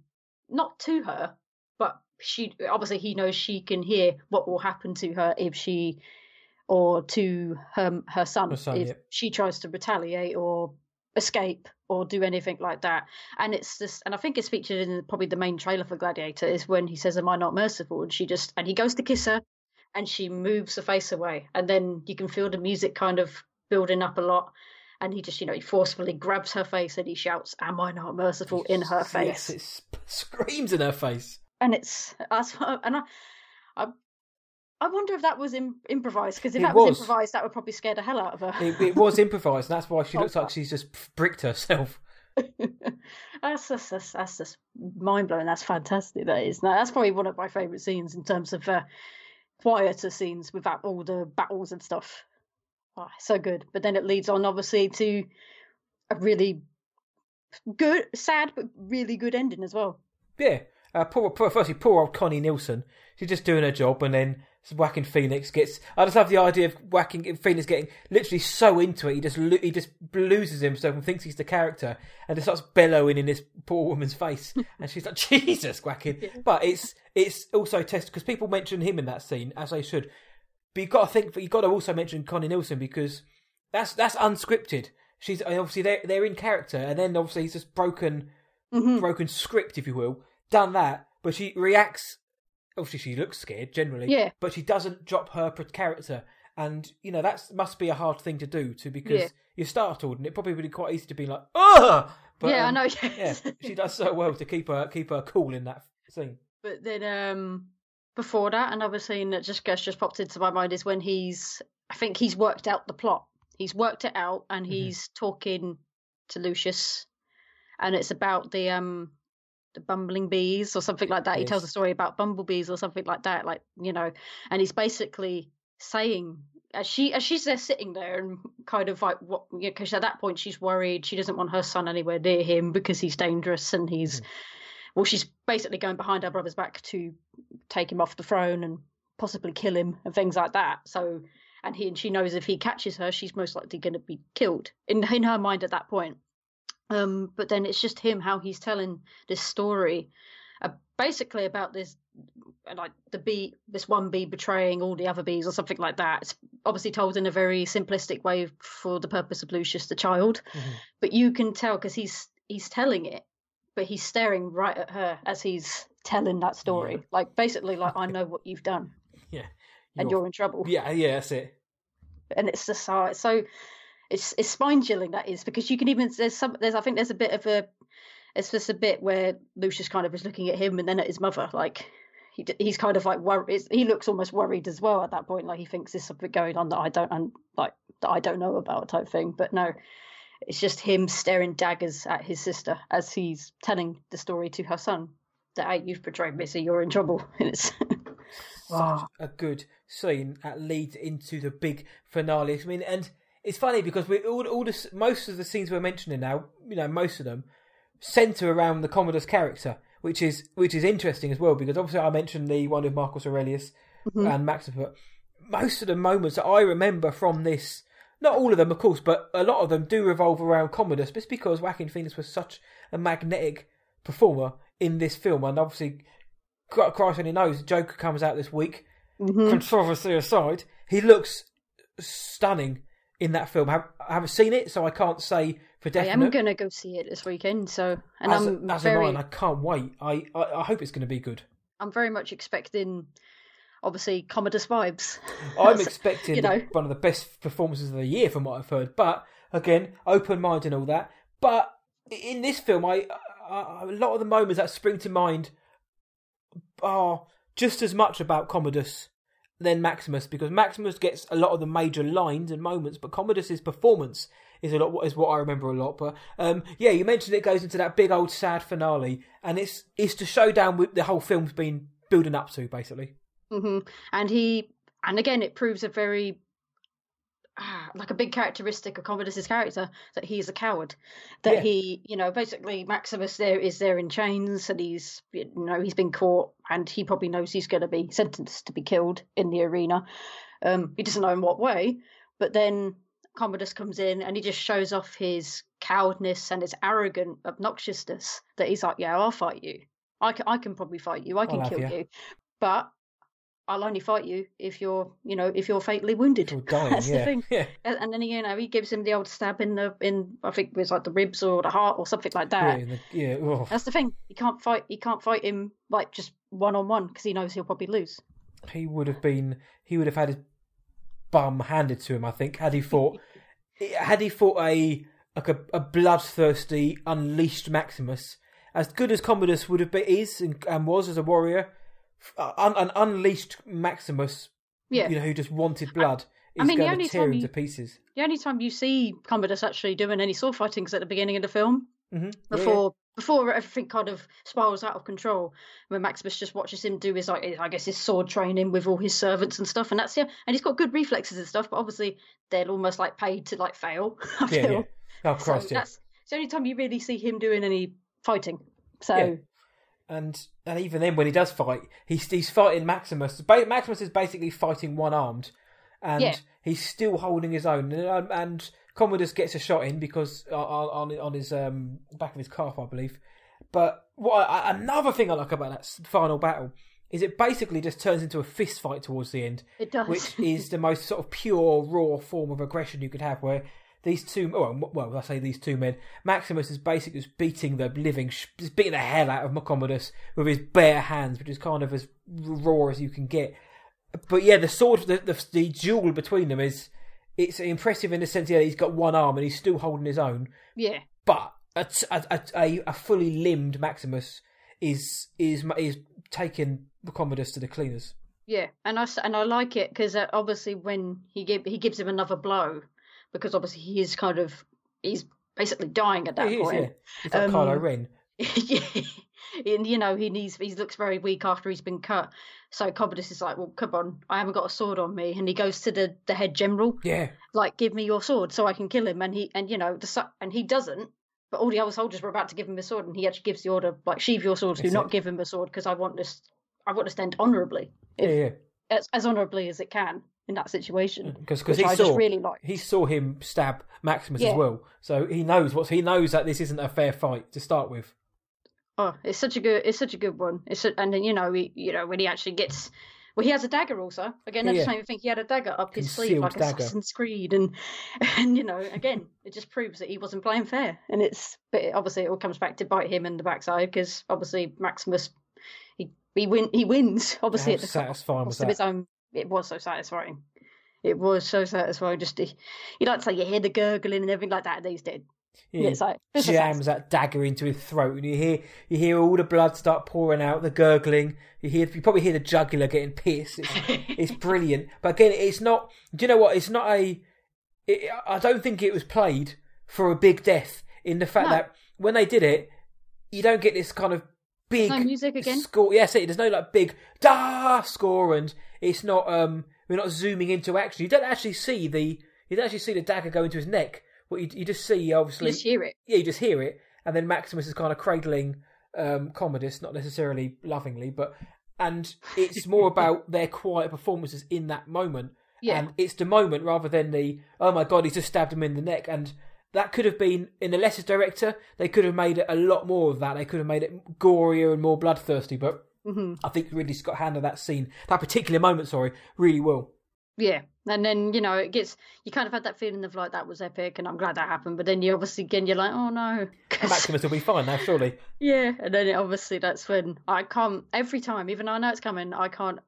S3: not to her, she obviously he knows she can hear what will happen to her if she or to her her son,
S2: Her son,
S3: if
S2: yeah.
S3: she tries to retaliate or escape or do anything like that. And it's just and I think it's featured in probably the main trailer for Gladiator is when he says, Am I not merciful? And she just and he goes to kiss her and she moves her face away. And then you can feel the music kind of building up a lot. And he just, you know, he forcefully grabs her face and he shouts, Am I not merciful in her face?
S2: Yes, it screams in her face.
S3: And it's [laughs] that's what- and I, I, I wonder if that was Im- improvised because if
S2: It
S3: that was.
S2: was.
S3: improvised, that would probably scare the hell out of her.
S2: It, it was [laughs] improvised, and that's why she looks
S3: Oh,
S2: like she's just bricked herself. [laughs]
S3: that's, just, that's that's just mind blowing. That's fantastic. That is. Now, that's probably one of my favourite scenes in terms of uh, quieter scenes without all the battles and stuff. Oh, so good. But then it leads on, obviously, to a really good, sad but really good ending as well.
S2: Yeah. Uh, poor, poor, firstly, poor old Connie Nielsen. She's just doing her job, and then Joaquin Phoenix gets. I just love the idea of Joaquin Phoenix getting literally so into it. He just he just loses himself and thinks he's the character, and just starts bellowing in this poor woman's face, [laughs] and she's like Jesus Joaquin. But it's it's also tested because people mention him in that scene as they should. But you've got to think, but you've got to also mention Connie Nielsen because that's that's unscripted. She's obviously they're they're in character, and then obviously he's just broken
S3: Mhm.
S2: broken script, if you will, done that, but she reacts. Obviously, she looks scared generally,
S3: Yeah.
S2: but she doesn't drop her character, and you know that must be a hard thing to do too, because
S3: Yeah.
S2: you're startled, and it probably would be quite easy to be like, "Ugh!" But,
S3: yeah,
S2: um,
S3: I know. [laughs]
S2: Yeah, she does so well to keep her keep her cool in that scene.
S3: But then um, before that, another scene that just just just popped into my mind is when he's, I think he's worked out the plot. He's worked it out, and
S2: Mhm.
S3: he's talking to Lucius, and it's about the um the bumbling bees or something like that. He tells a story about bumblebees or something like that, like you know, and he's basically saying. As she as she's there sitting there and kind of like what because at that point she's worried she doesn't want her son anywhere near him because he's dangerous and he's hmm. well, she's basically going behind her brother's back to take him off the throne and possibly kill him and things like that. So, and he and she knows if he catches her, she's most likely going to be killed in in her mind at that point. Um, but then it's just him how he's telling this story, uh, basically about this like the bee, this one bee betraying all the other bees or something like that. It's obviously told in a very simplistic way for the purpose of Lucius the child,
S2: Mhm.
S3: but you can tell because he's he's telling it but he's staring right at her as he's telling that story.
S2: Yeah.
S3: Like basically, like I [laughs] know what you've done,
S2: Yeah,
S3: and you're in trouble.
S2: yeah, yeah, that's it.
S3: And it's just so so it's it's spine chilling that is because you can even there's some there's I think there's a bit of a it's just a bit where Lucius kind of is looking at him and then at his mother like. He, he's kind of like worried. He looks almost worried as well at that point. Like he thinks there's something going on that I don't un- like that I don't know about type thing. But no, it's just him staring daggers at his sister as he's telling the story to her son that hey, you've betrayed me, so you're in trouble. [laughs] And it's
S2: such ah. a good scene that leads into the big finale. I mean, and it's funny because we all all this most of the scenes we're mentioning now, you know, most of them center around the Commodus's character, which is which is interesting as well because obviously I mentioned the one with Marcus Aurelius
S3: Mhm.
S2: and Maximus, most of the moments that I remember from this. Not all of them, of course, but a lot of them do revolve around Commodus. But it's because Joaquin Phoenix was such a magnetic performer in this film, and obviously, Christ only knows, Joker comes out this week,
S3: Mhm.
S2: controversy aside, he looks stunning in that film. I have- I haven't seen it, so I can't say for definite.
S3: I am gonna go see it this weekend. So, and
S2: as,
S3: I'm
S2: as
S3: very,
S2: I, I can't wait. I, I, I hope it's going to be good.
S3: I'm very much expecting, obviously, Commodus vibes. [laughs]
S2: I'm [laughs] expecting
S3: you know.
S2: one of the best performances of the year, from what I've heard. But again, open mind and all that. But in this film, I, I a lot of the moments that spring to mind are just as much about Commodus than Maximus, because Maximus gets a lot of the major lines and moments, but Commodus's performance is a lot is what I remember a lot. But um, yeah, you mentioned it goes into that big old sad finale, and it's it's the showdown with the whole film's been building up to, basically.
S3: hmm And he, and again, it proves a very, ah, [sighs] like a big characteristic of Commodus's character that he's a coward. That
S2: Yeah.
S3: he, you know, basically Maximus there is there in chains and he's, you know, he's been caught and he probably knows he's going to be sentenced to be killed in the arena. Um, he doesn't know in what way, but then Commodus comes in and he just shows off his cowardness and his arrogant obnoxiousness. That he's like, yeah, I'll fight you. I can, I can probably fight you. I can
S2: have
S3: kill
S2: you."
S3: you, but I'll only fight you if you're, you know, if you're fatally wounded.
S2: You're oh, [laughs] dying,
S3: That's
S2: yeah.
S3: the thing.
S2: yeah.
S3: And then you know he gives him the old stab in the in I think it was like the ribs or the heart or something like that.
S2: in the- yeah. oh.
S3: That's the thing. He can't fight. He can't fight him like just one on one because he knows he'll probably lose.
S2: he would have been he would have had his bum handed to him i think had he fought [laughs] had he fought a like a, a bloodthirsty unleashed maximus as good as commodus would have been is and, and was as a warrior uh, un, an unleashed maximus
S3: Yeah.
S2: you know who just wanted blood is
S3: I mean,
S2: going to tear him
S3: you-
S2: to pieces
S3: The only time you see Commodus actually doing any sword fighting is at the beginning of the film
S2: hmm
S3: before before everything kind of spirals out of control. When Maximus just watches him do his like I guess his sword training with all his servants and stuff, and that's yeah, and he's got good reflexes and stuff. But obviously they're almost like paid to like fail. [laughs] I
S2: yeah,
S3: feel.
S2: yeah. oh
S3: So
S2: christ yeah
S3: that's it's the only time you really see him doing any fighting. So
S2: Yeah. and and even then when he does fight, he's he's fighting Maximus. Ba- Maximus is basically fighting one armed, and
S3: Yeah.
S2: he's still holding his own. And, um, and Commodus gets a shot in because uh, on on, on his um, back of his calf, I believe. But what I, another thing I like about that final battle is it basically just turns into a fist fight towards the end,
S3: It does.
S2: which [laughs] is the most sort of pure, raw form of aggression you could have, where these two, well, well I say these two men, Maximus is basically just beating the living, just beating the hell out of Commodus with his bare hands, which is kind of as raw as you can get. But yeah, the sword, the, the, the duel between them is, it's impressive in the sense that he's got one arm and he's still holding his own,
S3: yeah.
S2: but a, a, a, a fully limbed Maximus is is is taking Commodus to the cleaners.
S3: Yeah, and I and I like it because uh, obviously when he give he gives him another blow, because obviously he is kind of he's basically dying at that
S2: Yeah, he is,
S3: point.
S2: yeah. It's like
S3: Um,
S2: Kylo Ren. [laughs]
S3: yeah, and you know he needs he looks very weak after he's been cut. So Commodus is like, well, come on, I haven't got a sword on me, and he goes to the the head general,
S2: Yeah,
S3: like, give me your sword so I can kill him, and he and you know the and he doesn't. But all the other soldiers were about to give him a sword, and he actually gives the order, like, sheathe your swords, do not
S2: it.
S3: give him a sword, because I want this, I want to stand honourably,
S2: yeah, yeah.
S3: as, as honourably as it can in that situation.
S2: Mm, because
S3: which
S2: he
S3: I
S2: saw
S3: just really like.
S2: he saw him stab Maximus
S3: Yeah.
S2: as well, so he knows what he knows that this isn't a fair fight to start with.
S3: Oh, it's such a good, it's such a good one. It's a, and then you know, he, you know, when he actually gets, well, he has a dagger also. Again, I just
S2: yeah.
S3: made me think he had a dagger up his sleeve like
S2: dagger.
S3: Assassin's Creed, and [laughs] and you know, again, it just proves that he wasn't playing fair. And it's, but it, obviously, it all comes back to bite him in the backside because obviously Maximus, he he win, he wins. [laughs] Obviously, at the
S2: satisfying was
S3: cost of his own. It was so satisfying. It was so satisfying. Just to, you like to say you hear the gurgling and everything like that, and he's dead. Yeah, it's like it's [laughs]
S2: jams that dagger into his throat, and you hear you hear all the blood start pouring out, the gurgling. You hear you probably hear the jugular getting pierced. It's, [laughs] it's brilliant, but again, it's not. Do you know what? It's not a. It, I don't think it was played for a big death. In the fact
S3: No.
S2: that when they did it, you don't get this kind of big
S3: no music again.
S2: score. Yes, it. There's no like big da score, and it's not. Um, we're not zooming into action. You don't actually see the. You don't actually see the dagger go into his neck. What you, you just see,
S3: You
S2: obviously,
S3: just hear it.
S2: yeah, you just hear it, and then Maximus is kind of cradling um, Commodus, not necessarily lovingly, but and it's more [laughs] about their quiet performances in that moment,
S3: Yeah.
S2: and it's the moment rather than the oh my god, he's just stabbed him in the neck, and that could have been in the lesser director. They could have made it a lot more of that. They could have made it gorier and more bloodthirsty, but
S3: hmm
S2: I think Ridley Scott handled that scene, that particular moment, sorry, really well.
S3: Yeah, and then you know it gets you kind of had that feeling of like that was epic, and I'm glad that happened. But then you obviously again you're like, oh no,
S2: Maximus will be fine now, surely. [laughs]
S3: yeah. And then it, obviously that's when I can't every time, even though I know it's coming, I can't.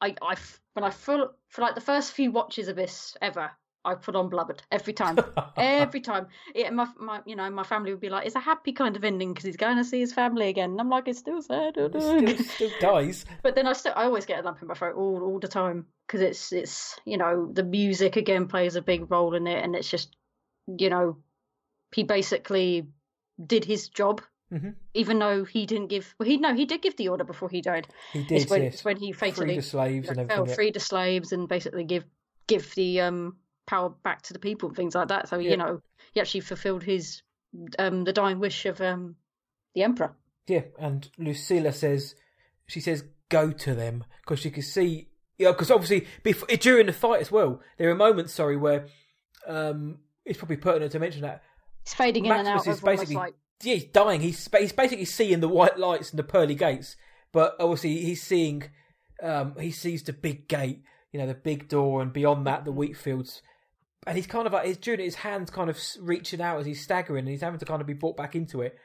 S3: I I when I full for like the first few watches of this ever, I put on blubbered every time, [laughs] every time. Yeah, my my you know my family would be like, it's a happy kind of ending because he's going to see his family again, and I'm like, it's still sad.
S2: still, still dies. [laughs]
S3: But then I still I always get a lump in my throat all all the time because it's it's you know the music again plays a big role in it, and it's just you know he basically did his job.
S2: Mhm.
S3: Even though he didn't give, well, he no, he did give the order before he died.
S2: He did,
S3: It's when,
S2: yes.
S3: it's when he fatally
S2: the slaves and
S3: fell,
S2: everything. yeah.
S3: free the slaves, and basically give give the um power back to the people and things like that. So
S2: Yeah.
S3: you know he actually fulfilled his um the dying wish of um the emperor.
S2: Yeah, and Lucilla says, she says, go to them because she can see, yeah, because obviously before, during the fight as well, there are moments, sorry, where um, it's probably pertinent to mention that
S3: It's fading in and out
S2: is basically
S3: like
S2: yeah, he's dying. He's he's basically seeing the white lights and the pearly gates, but obviously he's seeing, um, he sees the big gate, you know, the big door, and beyond that the wheat fields. And he's kind of like, he's during it, his hands kind of reaching out as he's staggering, and he's having to kind of be brought back into it.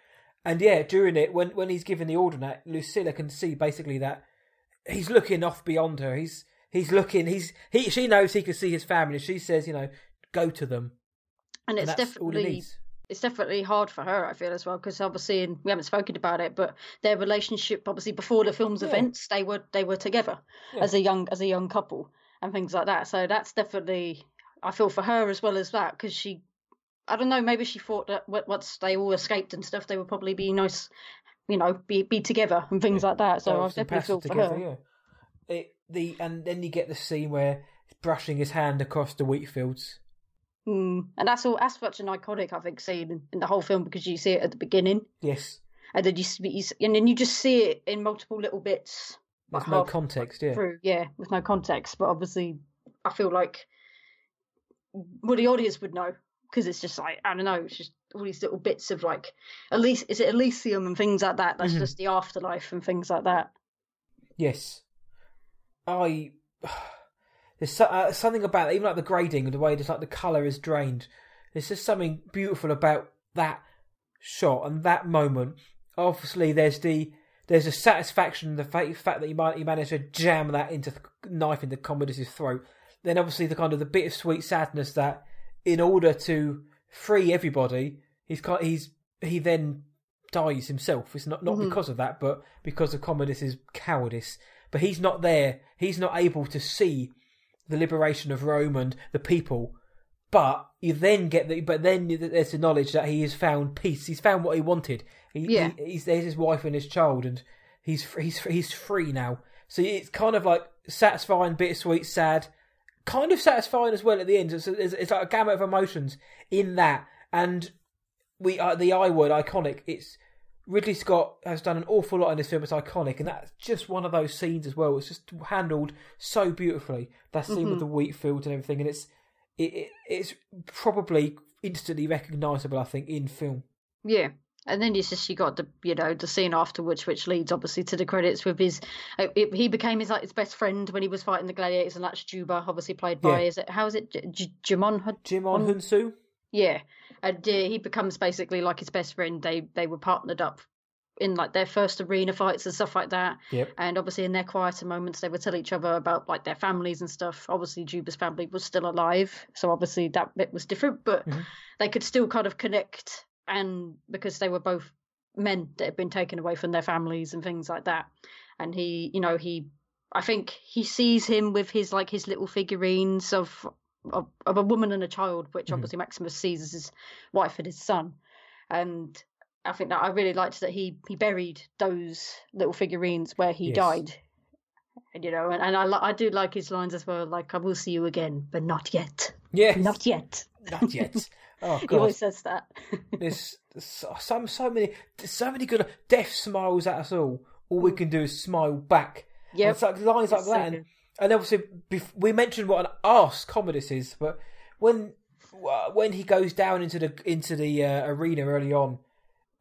S2: And yeah, during it, when when he's given the order, that Lucilla can see basically that he's looking off beyond her. He's he's looking. He's he. She knows he can see his family. She says, you know, go to them.
S3: and
S2: And
S3: it's definitely it's definitely hard for her, I feel as well, because obviously, and we haven't spoken about it, but their relationship, obviously, before the film's
S2: Yeah.
S3: events, they were they were together
S2: Yeah.
S3: as a young as a young couple and things like that. So that's definitely I feel for her as well as that because she, I don't know, maybe she thought that once they all escaped and stuff, they would probably be nice, you know, be be together and things like that. So
S2: Well,
S3: I definitely feel
S2: pasta
S3: for
S2: together,
S3: her.
S2: Yeah. It, the and then you get the scene where he's brushing his hand across the wheat fields.
S3: Mm. And that's all. That's such an iconic, I think, scene in, the whole film because you see it at the beginning.
S2: Yes,
S3: and then you, you and then you just see it in multiple little bits.
S2: With
S3: like
S2: no
S3: half
S2: context, yeah.
S3: through, yeah, with no context. But obviously, I feel like well, the audience would know because it's just like I don't know, it's just all these little bits of like, at least is it Elysium and things like that. That's
S2: Mhm.
S3: just the afterlife and things like that.
S2: Yes, I. [sighs] There's so, uh, something about it, even like the grading and the way just like the color is drained. There's just something beautiful about that shot and that moment. Obviously, there's the there's a satisfaction in the fa- fact that you might you managed to jam that into the knife into Commodus's throat. Then obviously the kind of the bittersweet sadness that in order to free everybody, he's he's he then dies himself. It's not not
S3: Mhm.
S2: because of that, but because of Commodus's cowardice. But he's not there. He's not able to see the liberation of Rome and the people. But you then get the but then there's the knowledge that he has found peace. He's found what he wanted. He,
S3: Yeah.
S2: he- he's there's his wife and his child, and he's he's he's free now. So it's kind of like satisfying, bittersweet, sad, kind of satisfying as well at the end. It's, it's, it's like a gamut of emotions in that, and we uh, the I word iconic. It's Ridley Scott has done an awful lot in this film. It's iconic, and that's just one of those scenes as well. It's just handled so beautifully. That scene with the wheat fields and everything, and it's it, it it's probably instantly recognisable. I think in film.
S3: Yeah. And then it's just you got the you know the scene afterwards, which leads obviously to the credits with his. uh, It, he became his like his best friend when he was fighting the gladiators, and that's Juba, obviously played by
S2: Yeah.
S3: is it how is it J- J- Jimon? Hud-
S2: Jim on
S3: On-
S2: Hunsu.
S3: Yeah, and he becomes basically like his best friend. They they were partnered up in like their first arena fights and stuff like that.
S2: Yep.
S3: And obviously in their quieter moments, they would tell each other about like their families and stuff. Obviously, Juba's family was still alive, so obviously that bit was different, but
S2: Mhm.
S3: they could still kind of connect. And because they were both men that had been taken away from their families and things like that, and he, you know, he, I think he sees him with his like his little figurines of of, of a woman and a child, which
S2: Mhm.
S3: obviously Maximus sees as his wife and his son. And I think that I really liked that he he buried those little figurines where he
S2: Yes.
S3: died. And, you know, and, and I I do like his lines as well, like "I will see you again, but not yet,
S2: Yes.
S3: not yet."
S2: Not yet. [laughs] Oh
S3: He always says that.
S2: There's [laughs] so, so so many so many good death smiles at us all. All we can do is smile back.
S3: Yeah,
S2: It's like lines like
S3: so
S2: that, and, and obviously we mentioned what an ass Commodus is, but when when he goes down into the into the uh, arena early on,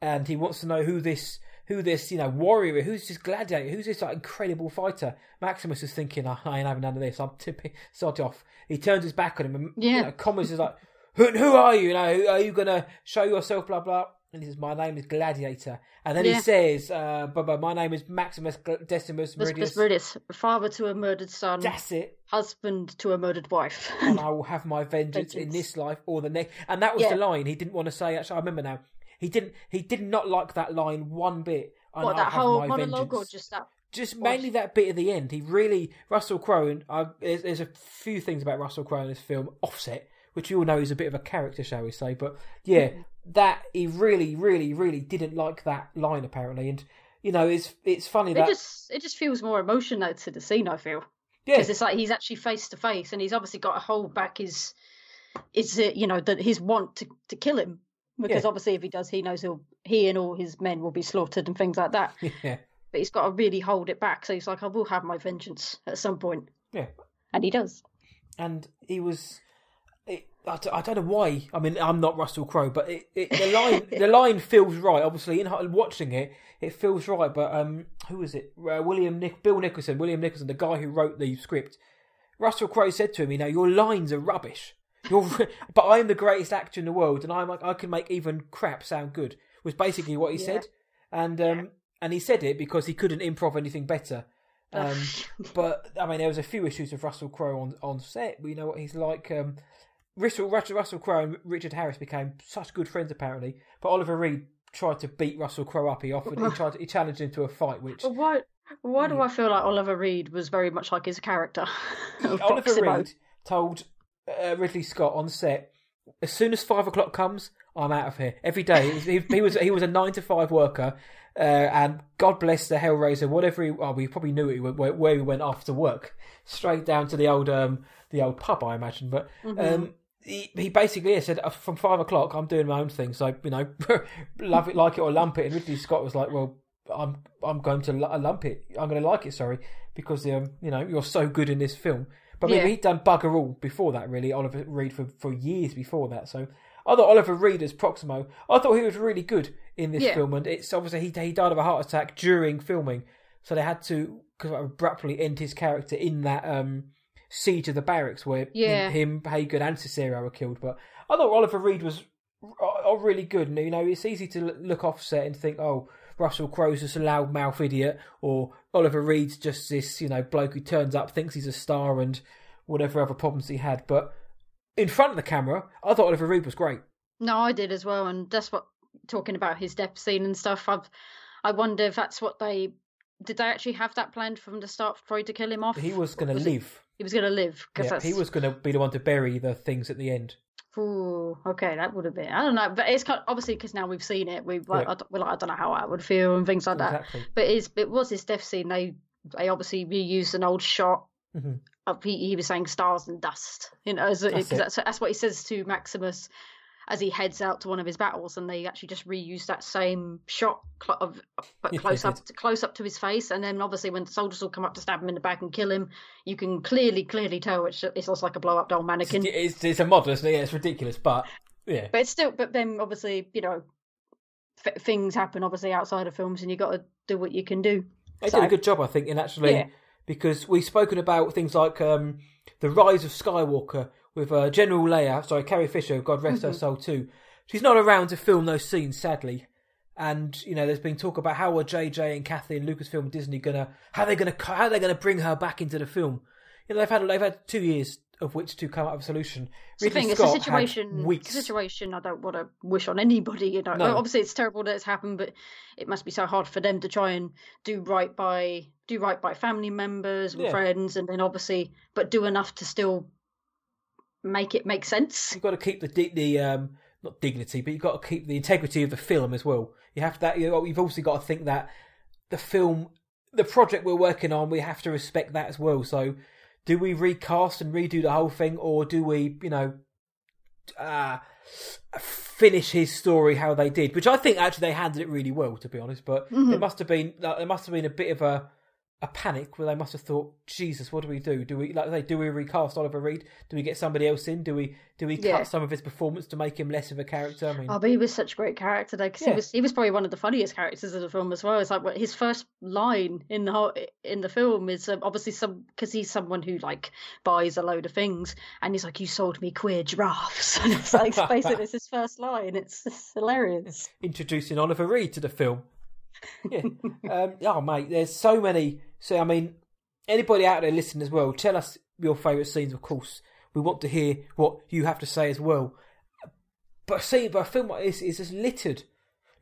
S2: and he wants to know who this who this you know warrior, who's this gladiator, who's this like incredible fighter. Maximus is thinking, oh, I ain't having none of this. I'm tipping sod off. He turns his back on him, and you
S3: Yeah.
S2: know, Commodus is like, who, who are you? You know, are you gonna show yourself? Blah blah. And he says, "My name is Gladiator." And then he says, uh, "But but my name is Maximus Decimus Meridius."
S3: Meridius, father to a murdered son,
S2: That's it.
S3: husband to a murdered wife. [laughs]
S2: and I will have my vengeance, in this life or the next. And that was
S3: Yeah.
S2: the line he didn't want to say. Actually, I remember now. He didn't. He did not like that line one bit. And
S3: what
S2: I
S3: that whole monologue or
S2: vengeance.
S3: just that?
S2: just mainly that bit at the end. He really Russell Crowe. And I, there's, there's a few things about Russell Crowe in this film. Offset, which you all know is a bit of a character, shall we say? But yeah,
S3: Mm-hmm.
S2: that he really, really, really didn't like that line apparently. And you know, it's it's funny
S3: It
S2: that
S3: just it just feels more emotional to the scene. I feel.
S2: yeah,
S3: because it's like he's actually face to face, and he's obviously got to hold back his, is it you know that his want to to kill him because
S2: Yeah.
S3: obviously if he does, he knows he'll he and all his men will be slaughtered and things like that. [laughs]
S2: yeah,
S3: But he's got to really hold it back. So he's like, I will have my vengeance at some point,
S2: yeah.
S3: and he does.
S2: and he was. I, d- I don't know why. I mean, I'm not Russell Crowe, but it, it, the line [laughs] the line feels right. Obviously, in watching it, it feels right. But um, who was it? Uh, William Nick, Bill Nicholson, William Nicholson, the guy who wrote the script. Russell Crowe said to him, "You know, your lines are rubbish. You're, [laughs] but I'm the greatest actor in the world, and I'm like, I can make even crap sound good." Was basically what he
S3: Yeah.
S2: said, and um, and he said it because he couldn't improv anything better. Um, but I mean, there was a few issues with Russell Crowe on on set. We know what he's like. Um, Russell Russell, Russell Crowe and Richard Harris became such good friends apparently. But Oliver Reed tried to beat Russell Crowe up. He offered, he tried, he challenged him to a fight, which
S3: why? Why do I feel like Oliver Reed was very much like his character? [laughs]
S2: Oliver? [laughs] Reed told uh, Ridley Scott on set, as soon as five o'clock comes, I'm out of here every day. He was he, was, he was a nine to five worker, uh, and God bless the Hellraiser. Whatever he, well, we probably knew he went, where, where he went after work, straight down to the old um, the old pub, I imagine. But
S3: Mm-hmm.
S2: um, he, he basically said uh, from five o'clock I'm doing my own thing. So you know, [laughs] love it, like it, or lump it. And Ridley Scott was like, well, I'm I'm going to lump it. I'm going to like it. Sorry, because um, you know you're so good in this film. But I mean, he'd done bugger all before that. Really, Oliver Reed for for years before that. So I thought Oliver Reed as Proximo. I thought he was really good in this
S3: Yeah.
S2: film, and it's obviously he he died of a heart attack during filming, so they had to abruptly end his character in that um, siege of the barracks where
S3: Yeah.
S2: him, Hagen, and Cicero were killed. But I thought Oliver Reed was uh, really good. And, you know, it's easy to look offset and think, oh, Russell Crowe's just a loudmouth idiot, or Oliver Reed's just this, you know, bloke who turns up, thinks he's a star, and whatever other problems he had. But in front of the camera, I thought Oliver Reed was great.
S3: No, I did as well, and that's what talking about his death scene and stuff. I've, I wonder if that's what they did. They actually have that planned from the start for Freud to kill him off.
S2: He was going to live.
S3: He was going to live because
S2: Yeah, he was going to be the one to bury the things at the end.
S3: Ooh, okay, that would have been. I don't know, but it's kind obviously because now we've seen it. We've like,
S2: Yeah.
S3: I, don't, well, I don't know how I would feel and things like that. But it's, it was his death scene. They they obviously reused an old shot.
S2: Mhm.
S3: Of, he, he was saying stars and dust, you know, because
S2: That's
S3: that's, that's, what he says to Maximus as he heads out to one of his battles, and they actually just reuse that same shot cl- of, but close up, [laughs] close up to his face, and then obviously when the soldiers all come up to stab him in the back and kill him, you can clearly, clearly tell it's it's also like a blow up doll mannequin.
S2: It's, it's a model, isn't it? Yeah, it's ridiculous, but yeah.
S3: But it's still, but then obviously, you know, f- things happen obviously outside of films, and you got to do what you can do.
S2: They
S3: So-
S2: did a good job, I think, in actually
S3: Yeah.
S2: because we've spoken about things like um, the rise of Skywalker with uh, General Leia, sorry, Carrie Fisher, God rest
S3: Mm-hmm.
S2: her soul too. She's not around to film those scenes, sadly. And you know, there's been talk about how are JJ and Kathy and Lucasfilm and Disney gonna how they're gonna how they're gonna bring her back into the film. You know, they've had they've had two years of which to come up with a solution.
S3: It's the
S2: Ridley
S3: thing, it's a
S2: Scott
S3: situation.
S2: weeks.
S3: It's a situation I don't want to wish on anybody. You know,
S2: No.
S3: obviously it's terrible that it's happened, but it must be so hard for them to try and do right by do right by family members and
S2: Yeah.
S3: friends, and then obviously, but do enough to still make it make sense.
S2: You've got to keep the di- the um not dignity, but you've got to keep the integrity of the film as well. You have that. You know, you've also got to think that the film, the project we're working on, we have to respect that as well. So, do we recast and redo the whole thing, or do we, you know, uh, finish his story how they did? Which I think actually they handled it really well, to be honest. But it must have been there must have been a bit of a a panic where they must have thought, Jesus, what do we do? Do we like they do we recast Oliver Reed? Do we get somebody else in? Do we do we
S3: Yeah.
S2: cut some of his performance to make him less of a character? I mean,
S3: Oh, but he was such a great character though, because
S2: Yeah.
S3: he was he was probably one of the funniest characters of the film as well. It's like what his first line in the whole in the film is um, obviously some because he's someone who like buys a load of things, and he's like, "You sold me queer giraffes," [laughs] and it's like [laughs] basically it's his first line. It's just hilarious.
S2: introducing Oliver Reed to the film. Yeah. [laughs] um, oh mate, there's so many. So I mean, anybody out there listening as well, tell us your favourite scenes. Of course, we want to hear what you have to say as well. But a scene, but a film like this is just littered,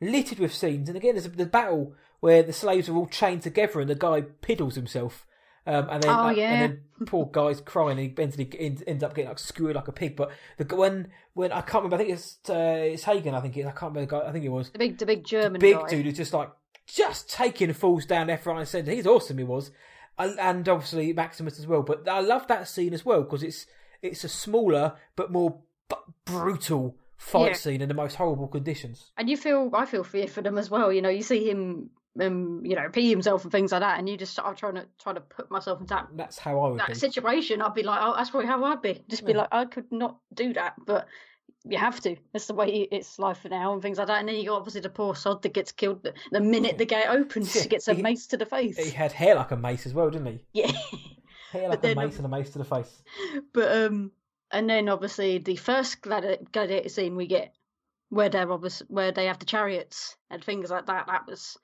S2: littered with scenes. And again, there's the battle where the slaves are all chained together and the guy piddles himself. Um, and then,
S3: Oh,
S2: uh,
S3: yeah.
S2: and then poor guy's crying. And he ends, he ends, up getting like skewered like a pig. But the when when I can't remember, I think it's uh, it's Hagen. I think it, I can't remember. The guy, I think it was
S3: The big the big German
S2: big
S3: guy.
S2: dude who's just like just taking falls down left, right, and centre. He's awesome. He was, and, obviously Maximus as well. But I love that scene as well because it's it's a smaller but more b- brutal fight
S3: Yeah.
S2: scene in the most horrible conditions.
S3: and you feel I feel fear for them as well. You know, you see him, um, you know, pee himself and things like that, and you just I'm trying to try to put myself in that
S2: that's how I would
S3: that
S2: be.
S3: situation. I'd be like, oh, that's probably how I'd be. Just be like, I could not do that, but you have to. That's the way it's life for now and things like that. And then you got obviously the poor sod that gets killed the, minute the gate opens.
S2: Yeah,
S3: He gets a
S2: he-
S3: mace to the face.
S2: He had hair like a mace as well, didn't he?
S3: Yeah, [laughs]
S2: Hair like a mace and a mace to the face.
S3: but um, and then obviously the first gladi- gladiator scene we get, where they're obviously where they have the chariots and things like that. That was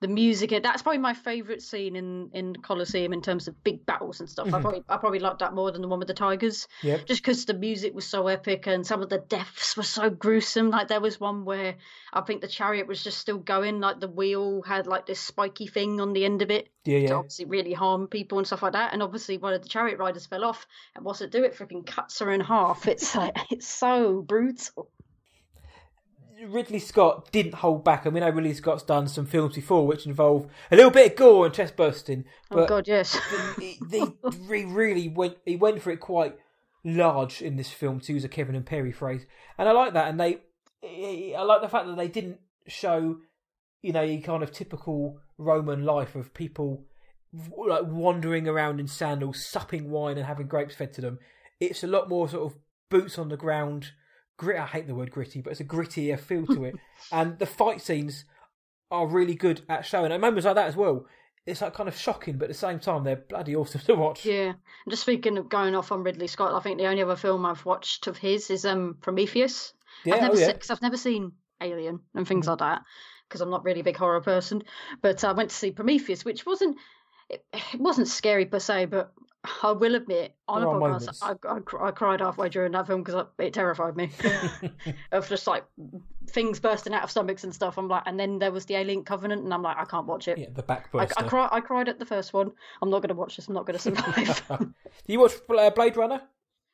S3: the music. That's probably my favourite scene in in Colosseum in terms of big battles and stuff. I
S2: Mhm.
S3: probably I probably liked that more than the one with the tigers.
S2: Yep.
S3: just because the music was so epic and some of the deaths were so gruesome. Like there was one where I think the chariot was just still going, like the wheel had like this spiky thing on the end of it
S2: Yeah,
S3: to
S2: yeah.
S3: obviously really harm people and stuff like that. And obviously one of the chariot riders fell off, and what's it do? It freaking cuts her in half. It's [laughs] like it's so brutal.
S2: Ridley Scott didn't hold back. I mean, I know Ridley Scott's done some films before which involve a little bit of gore and chest bursting,
S3: Oh god, yes. [laughs]
S2: he, he really went he went for it quite large in this film, to use a Kevin and Perry phrase, and I like that. And they, I like the fact that they didn't show, you know, kind of typical Roman life of people like wandering around in sandals, supping wine, and having grapes fed to them. It's a lot more sort of boots on the ground. Grit. I hate the word gritty, but it's a grittier feel to it, [laughs] and the fight scenes are really good at showing. And moments like that as well. It's like kind of shocking, but at the same time, they're bloody awesome to watch.
S3: Yeah, and just speaking of going off on Ridley Scott, I think the only other film I've watched of his is um Prometheus.
S2: Yeah,
S3: I've never
S2: oh, yeah.
S3: se- cause I've never seen Alien and things
S2: Mhm.
S3: like that because I'm not really a big horror person. But I went to see Prometheus, which wasn't it, it wasn't scary per se, but I will admit on
S2: There
S3: a podcast. I, I, I cried halfway during that film because it terrified me [laughs] of just like things bursting out of stomachs and stuff. I'm like, and then there was the Alien Covenant, and I'm like, I can't watch it.
S2: Yeah, the
S3: I,
S2: backburster.
S3: I, cry, I cried at the first one. I'm not going to watch this. I'm not going to survive. [laughs]
S2: Do you watch uh, Blade Runner?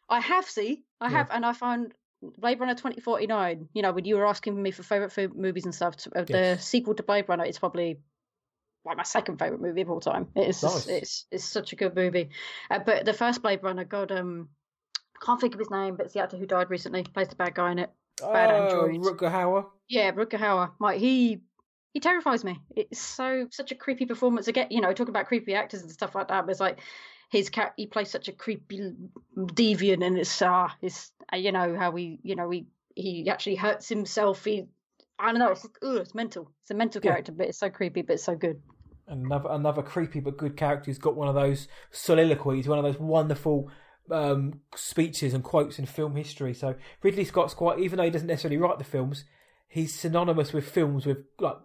S3: I have, see, I
S2: Yeah.
S3: have, and I found Blade Runner 2049. You know, when you were asking me for favorite movies and stuff, uh, the sequel to Blade Runner is probably like my second favorite movie of all time. It's
S2: Nice.
S3: it's it's such a good movie. Uh, but the first Blade Runner, God, um, can't think of his name, but it's the actor who died recently. Plays the bad guy in it. Bad
S2: uh,
S3: androids.
S2: Rutger Hauer.
S3: Yeah, Rutger Hauer. Like he. He terrifies me. It's so such a creepy performance. Again, you know, talk about creepy actors and stuff like that. But it's like his cat. He plays such a creepy deviant, and it's uh, it's uh, you know how he, you know, he he actually hurts himself. He, I don't know. It's ugh, it's mental. It's a mental
S2: Yeah.
S3: character, but it's so creepy, but it's so good.
S2: Another another creepy but good character who's got one of those soliloquies, one of those wonderful um, speeches and quotes in film history. So Ridley Scott's quite, even though he doesn't necessarily write the films, he's synonymous with films with like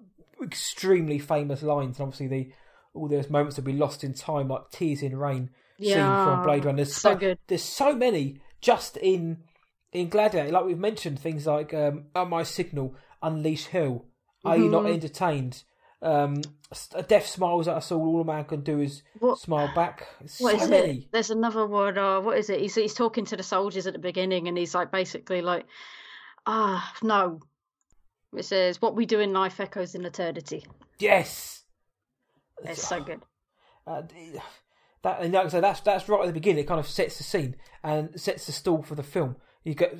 S2: extremely famous lines, and obviously the all those moments that be lost in time, like tears in rain scene from Blade Runner. There's
S3: so good.
S2: There's so many just in in Gladiator. Like we've mentioned things like um, "On My Signal," "Unleash Hell," "Are You Not
S3: Mhm.
S2: Entertained?" Um, "A Death Smiles At Us All." All a man can do is
S3: What-
S2: smile back.
S3: What
S2: so
S3: is
S2: many.
S3: it? There's another one. Uh, what is it? He's he's talking to the soldiers at the beginning, and he's like basically like, ah, no. It says, "What we do in life echoes in eternity."
S2: Yes.
S3: It's so good.
S2: Uh, that and like that's that's right at the beginning. It kind of sets the scene and sets the stall for the film. You get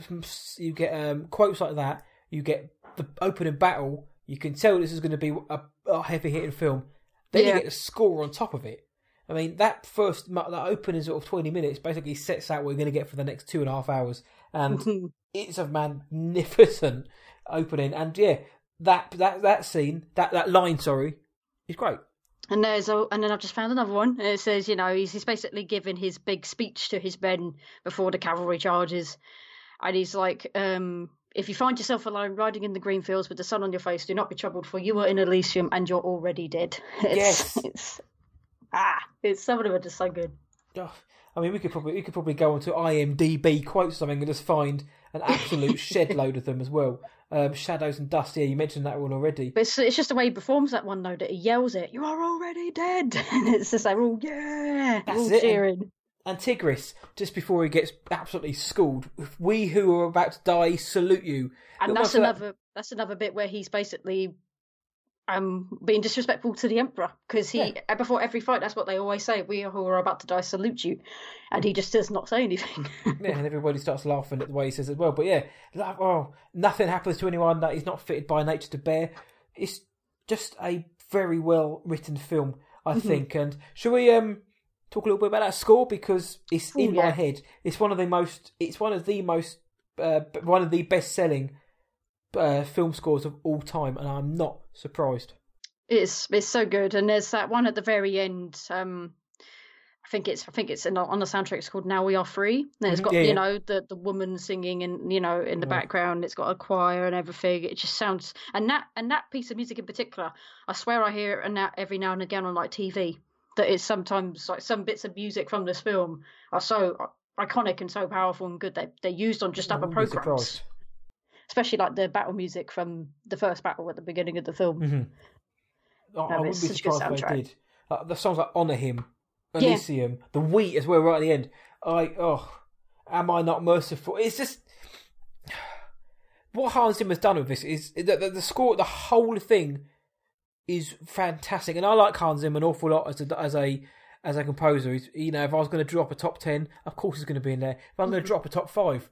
S2: you get um, quotes like that. You get the opening battle. You can tell this is going to be a, a heavy hitting film. Then
S3: Yeah.
S2: you get the score on top of it. I mean, that first that opening sort of twenty minutes basically sets out what you're going to get for the next two and a half hours, and [laughs] it's a magnificent opening. And yeah, that that that scene, that that line, sorry, is great.
S3: And there's a, and then I've just found another one. It says, you know, he's, he's basically giving his big speech to his men before the cavalry charges, and he's like, um, if you find yourself alone riding in the green fields with the sun on your face, do not be troubled, for you are in Elysium and you're already dead. [laughs] It's,
S2: Yes.
S3: it's ah, it's some of them are just so good.
S2: Oh, I mean, we could probably we could probably go onto IMDb quote something and just find an absolute [laughs] shed load of them as well. Um, Shadows and Dust. Yeah, you mentioned that one already.
S3: But it's, it's just the way he performs that one though that he yells it. You are already dead, [laughs] and it's just like, oh yeah,
S2: That's
S3: all
S2: it.
S3: cheering.
S2: And Tigris, just before he gets absolutely schooled, we who are about to die salute you.
S3: And that's another that's another bit where he's basically um being disrespectful to the emperor because he uh, before every fight that's what they always say we who are about to die salute you and he just does not say anything [laughs]
S2: Yeah, and everybody starts laughing at the way he says as well. But yeah, like, oh, nothing happens to anyone that is not fitted by nature to bear. It's just a very well written film, I
S3: Mm-hmm.
S2: think. And shall we um talk a little bit about that score because it's
S3: Ooh,
S2: in my head. It's one of the most. It's one of the most. Uh, one of the best selling uh, film scores of all time, and I'm not surprised.
S3: it's it's so good and there's that one at the very end um I think it's I think it's in, on the soundtrack. It's called "Now We Are Free." And it's got
S2: yeah,
S3: you
S2: yeah.
S3: know the the woman singing and you know in the
S2: Yeah.
S3: background. It's got a choir and everything. It just sounds and that and that piece of music in particular. I swear I hear it and that every now and again on like TV. That it's sometimes like some bits of music from this film are so iconic and so powerful and good. They they're used on just other programs, especially like the battle music from the first battle at the beginning of the film.
S2: Mhm. I, I wouldn't be surprised if they did. Like, the songs like "Honor Him,"
S3: Yeah.
S2: "Elysium," the "Wheat" as well, right at the end. I oh, am I not merciful? It's just [sighs] what Hans Zimmer's done with this is the, the, the score, the whole thing is fantastic, and I like Hans Zimmer an awful lot as a as a as a composer. He's, you know, if I was going to drop a top ten, of course he's going to be in there. If I'm going to drop a top five,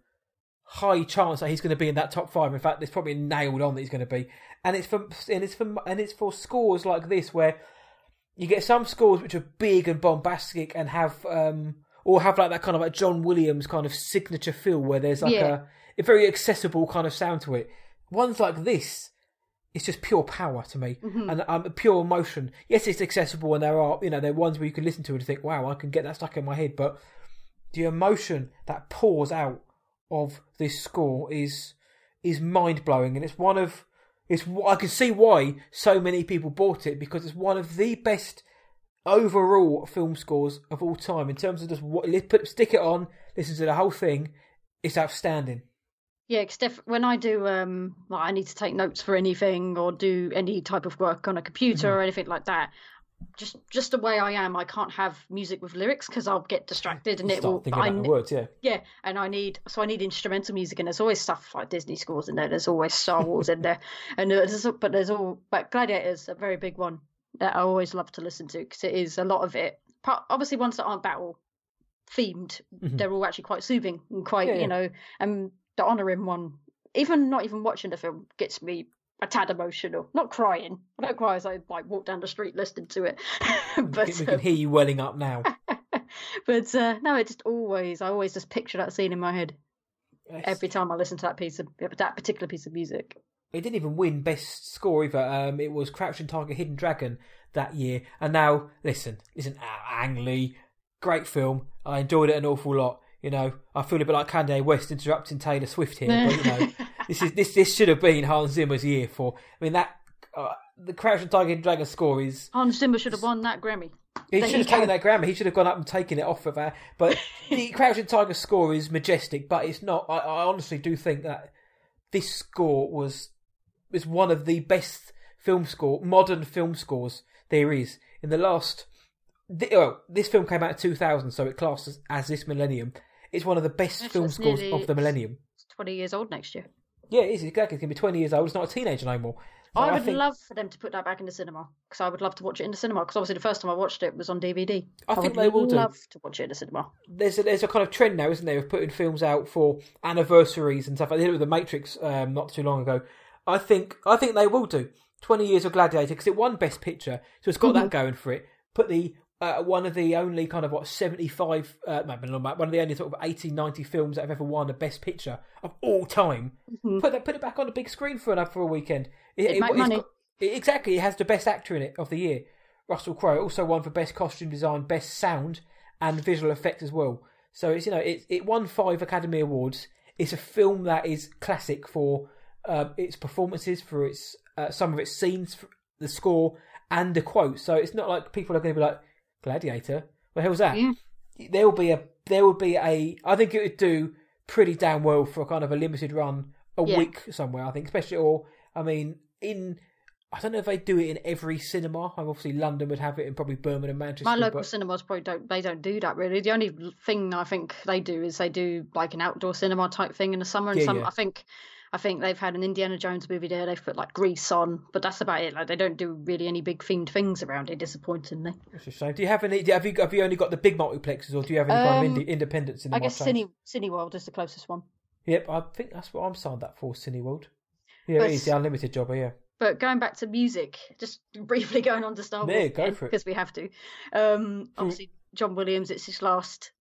S2: high chance that he's going to be in that top five. In fact, it's probably nailed on that he's going to be. And it's for and it's for and it's for scores like this where you get some scores which are big and bombastic and have um or have like that kind of like John Williams kind of signature feel where there's like
S3: Yeah.
S2: a, a very accessible kind of sound to it. Ones like this, it's just pure power to me and um, pure emotion. Yes, it's accessible and there are you know there are ones where you can listen to it and think, wow, I can get that stuck in my head. But the emotion that pours out of this score is is mind blowing, and it's one of it's I can see why so many people bought it because it's one of the best overall film scores of all time in terms of just what put stick it on, listen to the whole thing. It's outstanding.
S3: Yeah, 'cause def- when I do, um, like I need to take notes for anything or do any type of work on a computer
S2: Mm-hmm.
S3: or anything like that. Just, just the way I am, I can't have music with lyrics because I'll get distracted and it
S2: Start
S3: will.
S2: thinking
S3: I,
S2: about the words, yeah.
S3: yeah, and I need so I need instrumental music, and there's always stuff like Disney scores in there. There's always Star Wars in there, [laughs] and there's, but there's all but Gladiator's a very big one that I always love to listen to because it is a lot of it. Part, obviously, ones that aren't battle themed, they're all actually quite soothing and quite
S2: Mm-hmm. Yeah, yeah.
S3: you know. And the honouring one, even not even watching the film, gets me a tad emotional. Not crying. I don't cry as I like walk down the street listening to it, [laughs] but
S2: we can
S3: um,
S2: hear you welling up now. [laughs]
S3: but uh, no, it just always I always just picture that scene in my head
S2: Yes.
S3: every time I listen to that piece of that particular piece of music.
S2: It didn't even win best score either. Um, it was Crouching Tiger, Hidden Dragon that year. And now, listen, listen, ah, Ang Lee, great film. I enjoyed it an awful lot. You know, I feel a bit like Kanye West interrupting Taylor Swift here, but you know, [laughs] this is this this should have been Hans Zimmer's year for. I mean that uh, the Crouching Tiger, Hidden Dragon score is
S3: Hans Zimmer should have won that Grammy.
S2: he should have taken that Grammy. He should have gone up and taken it off of her. But [laughs] the Crouching Tiger score is majestic, but it's not. I, I honestly do think that this score was was one of the best film score, modern film scores there is in the last. The, oh, this film came out in 2000, so it classes as this millennium. It's one of the best
S3: Yes,
S2: film scores
S3: nearly-
S2: of the millennium.
S3: It's twenty years old next year.
S2: Yeah, it is exactly. It's gonna be 20 years old. It's not a teenager no more. So
S3: I would
S2: think,
S3: love for them to put that back in the cinema because I would love to watch it in the cinema because obviously the first time I watched it was on DVD.
S2: I think
S3: would
S2: they will do.
S3: love to watch it in the cinema.
S2: there's a, there's a kind of trend now, isn't there, of putting films out for anniversaries and stuff. I did it with The Matrix um, not too long ago. I think I think they will do twenty years of Gladiator because it won Best Picture, so it's got that going for it. Put the uh, one of the only kind of what seventy five, uh, one of the only sort of 80, 90 films that have ever won a Best Picture of all time. Put that put it back on the big screen for an for a weekend. It,
S3: It'd make money.
S2: got- it- exactly, it has the best actor in it of the year. Russell Crowe also won for best costume design, best sound, and visual effects as well. So it's you know it it won five Academy Awards. It's a film that is classic for uh, its performances, for its uh, some of its scenes, the score, and the quotes. So it's not like people are going to be like Gladiator. What the hell's that?
S3: Yeah.
S2: There will be a there will be a. I think it would do pretty damn well for a kind of a limited run a
S3: Yeah.
S2: week somewhere. I think, especially or I mean in. I don't know if they do it in every cinema. I'm obviously, London would have it, and probably Birmingham, Manchester.
S3: My local
S2: but-
S3: cinemas probably don't. They don't do that really. The only thing I think they do is they do like an outdoor cinema type thing in the summer. And
S2: Yeah,
S3: some,
S2: yeah.
S3: I think, I think they've had an Indiana Jones movie there. They've put like Grease on, but that's about it. Like they don't do really any big themed things around it. Disappointingly,
S2: It's a shame. Do you have any? Have you have you only got the big multiplexes, or do you have any kind of
S3: Um,
S2: indie, in the
S3: I guess
S2: Cine...
S3: Cine Cineworld is the closest one.
S2: Yep, I think that's what I'm signed up for. Cineworld. Yeah,
S3: But-
S2: it is the unlimited job. Yeah.
S3: But going back to music, just [laughs] briefly going on to Star Wars,
S2: Yeah, go for it.
S3: because we have to. Um, obviously, John Williams. It's his last.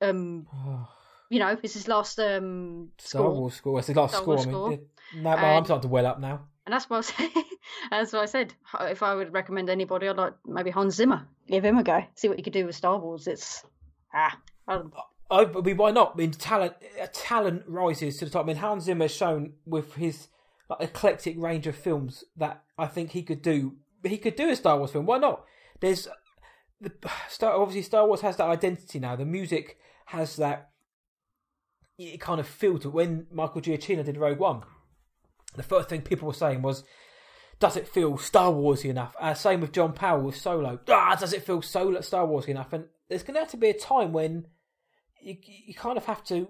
S3: Um, [sighs] you know, it's his last um
S2: Star
S3: score.
S2: Wars score. It's the last
S3: Star
S2: score.
S3: Wars
S2: I mean,
S3: score.
S2: yeah. no, well, I'm starting to well up now.
S3: And that's what I said. [laughs] that's what I said. If I would recommend anybody, I'd like maybe Hans Zimmer. Give him a go. See what you could do with Star Wars. It's ah, I
S2: I, I mean, why not? I mean, talent, talent rises to the top. I mean, Hans Zimmer has shown with his like, eclectic range of films that I think he could do. He could do a Star Wars film. Why not? There's the [sighs] Star. Obviously, Star Wars has that identity now. The music has that. It kind of it. When Michael Giacchino did Rogue One, the first thing people were saying was, "Does it feel Star Warsy enough?" Uh, same with John Powell with Solo. Ah, does it feel Solo Star Warsy enough? And there's going to have to be a time when you you kind of have to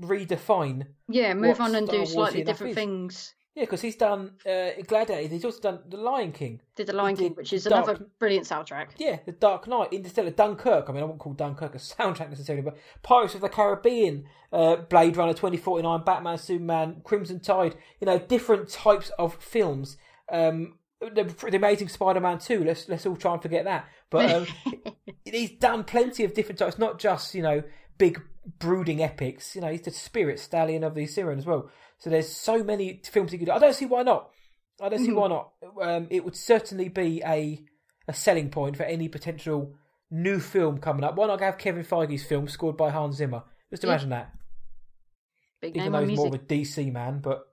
S2: redefine.
S3: yeah, move on and
S2: Star
S3: do
S2: Warsy
S3: slightly different
S2: is.
S3: things.
S2: Yeah, because he's done uh, Gladiator. He's also done The Lion King.
S3: Did the Lion King, which is
S2: Dark-
S3: another brilliant soundtrack.
S2: Yeah, The Dark Knight, Interstellar, Dunkirk. I mean, I wouldn't call Dunkirk a [laughs] soundtrack necessarily, but Pirates of the Caribbean, uh, Blade Runner 2049, Batman, Superman, Crimson Tide. You know, different types of films. Um, the, the Amazing Spider-Man 2. Let's let's all try and forget that. But um, [laughs] he's done plenty of different types, not just you know big brooding epics. You know, he's the spirit stallion of the Cimarron as well. So there's so many films he could do. I don't see why not. I don't see why not. Um, it would certainly be a a selling point for any potential new film coming up. Why not have Kevin Feige's film scored by Hans Zimmer? Just
S3: Yeah.
S2: imagine that.
S3: Big
S2: Even
S3: name
S2: though he's more of a DC man, but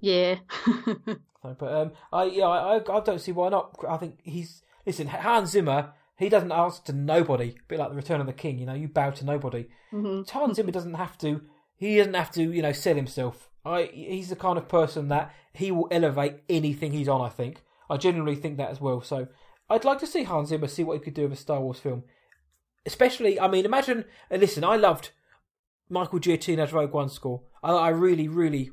S3: Yeah. [laughs]
S2: but um, I yeah I, I don't see why not. I think he's listen Hans Zimmer. He doesn't answer to nobody. A bit like the Return of the King. You know, you bow to nobody.
S3: Mhm.
S2: Hans Zimmer doesn't have to. He doesn't have to. You know, sell himself. I. He's the kind of person that he will elevate anything he's on. I think. I genuinely think that as well. So I'd like to see Hans Zimmer see what he could do with a Star Wars film. Especially, I mean, imagine. Listen, I loved Michael Giacchino's Rogue One score. I, I really, really,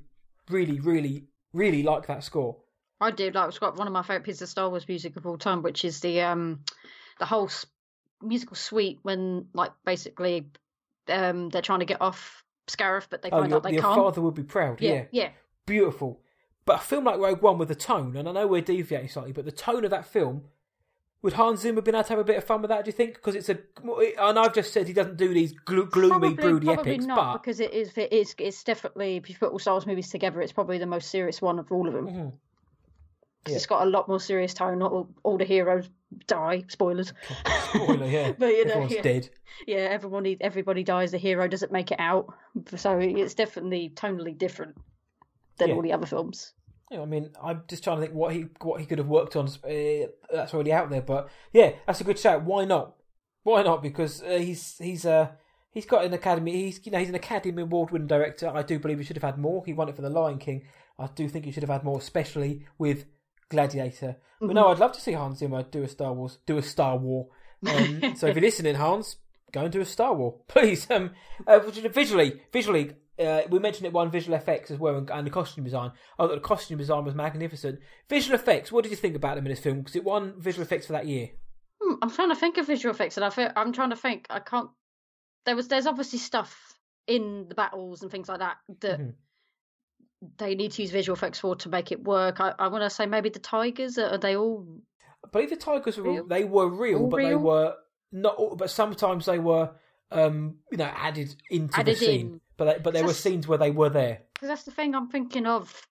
S2: really, really, really like that score.
S3: I do like it's got one of my favourite pieces of Star Wars music of all time, which is the um the whole musical suite when like basically um they're trying to get off Scarif, but they
S2: Oh,
S3: find
S2: your,
S3: out they
S2: your
S3: can't.
S2: Your father would be proud.
S3: yeah,
S2: yeah.
S3: yeah,
S2: beautiful. But a film like Rogue One with the tone, and I know we're deviating slightly, but the tone of that film, would Hans Zimmer been able to have a bit of fun with that? Do you think? Because it's a, and I've just said he doesn't do these glo- gloomy,
S3: probably,
S2: broody
S3: probably
S2: epics,
S3: not
S2: but
S3: because it is it is it's definitely if you put all Star Wars movies together, it's probably the most serious one of all of them.
S2: Mhm. Yeah.
S3: It's got a lot more serious tone. Not all, all the heroes die. Spoilers.
S2: spoiler, yeah, [laughs]
S3: But, you know,
S2: everyone's
S3: yeah.
S2: dead.
S3: yeah, everybody everybody dies. The hero doesn't make it out, so it's definitely tonally different than
S2: Yeah.
S3: all the other films.
S2: Yeah, I mean, I'm just trying to think what he what he could have worked on. Uh, that's already out there, but yeah, that's a good shout. Why not? Why not? Because uh, he's he's uh he's got an academy. He's you know he's an Academy Award winning director. I do believe he should have had more. He won it for The Lion King. I do think he should have had more, especially with Gladiator. But no, I'd love to see Hans Zimmer do a Star Wars, do a Star War. Um, [laughs] so if you're listening, Hans, go and do a Star War, [laughs] please. Um, uh, visually, visually, uh, we mentioned it one visual effects as well, and, and the costume design. Oh, the costume design was magnificent. Visual effects. What did you think about them in this film? Because it won visual effects for that year.
S3: Hmm, I'm trying to think of visual effects, and I feel, I'm trying to think. I can't. There was there's obviously stuff in the battles and things like that that
S2: Mhm.
S3: They need to use visual effects for to make it work. I, I want to say maybe the tigers are they all
S2: I believe the tigers were
S3: Real?
S2: they were real,
S3: All
S2: but they were not. all- But sometimes they were, um, you know, added into
S3: Added
S2: the scene.
S3: in.
S2: But they, but there were scenes where they were there.
S3: because that's the thing I'm thinking of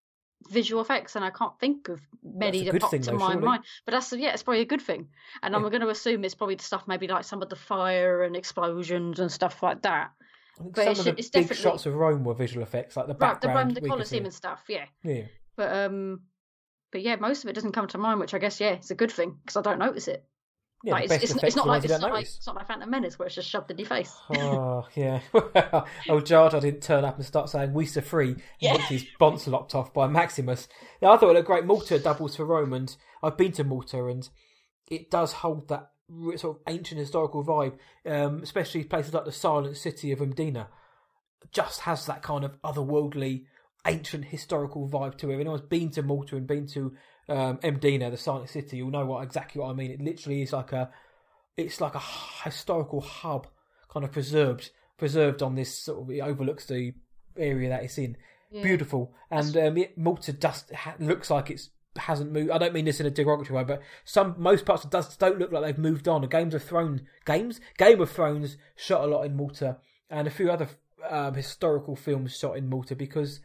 S3: visual effects, and I can't think of many that
S2: good
S3: pop to
S2: though,
S3: my
S2: surely.
S3: mind. But that's yeah, it's probably a good thing, and I'm going to assume it's probably the stuff maybe like some of the fire and explosions and stuff like that.
S2: I
S3: But it's-
S2: the
S3: it's
S2: big
S3: definitely-
S2: shots of Rome were visual effects, like the
S3: Right, the
S2: background.
S3: Rome, the Colosseum and stuff, yeah.
S2: Yeah.
S3: But um, but yeah, most of it doesn't come to mind, which I guess yeah, it's a good thing because I don't notice it.
S2: Yeah,
S3: like, it's, it's, it's not like it's
S2: don't
S3: like it's not like Phantom Menace where it's just shoved in your face.
S2: Oh [laughs] yeah. oh, Jar Jar didn't turn up and start saying "We are free" and
S3: Yeah.
S2: gets his bonds lopped off by Maximus. Now I thought it looked great. Malta doubles for Rome, and I've been to Malta, and it does hold that sort of ancient historical vibe, um, especially places like the Silent City of Mdina. Just has that kind of otherworldly, ancient historical vibe to it. If anyone's been to Malta and been to um, Mdina, the Silent City, you'll know what exactly what I mean. It literally is like a it's like a historical hub, kind of preserved, preserved on this sort of. It overlooks the area that it's in. Beautiful, and um, it, Malta just ha- looks like it's hasn't moved. I don't mean this in a derogatory way, but some most parts of Dust don't look like they've moved on. Games of Thrones, games, Game of Thrones shot a lot in Malta, and a few other um, historical films shot in Malta because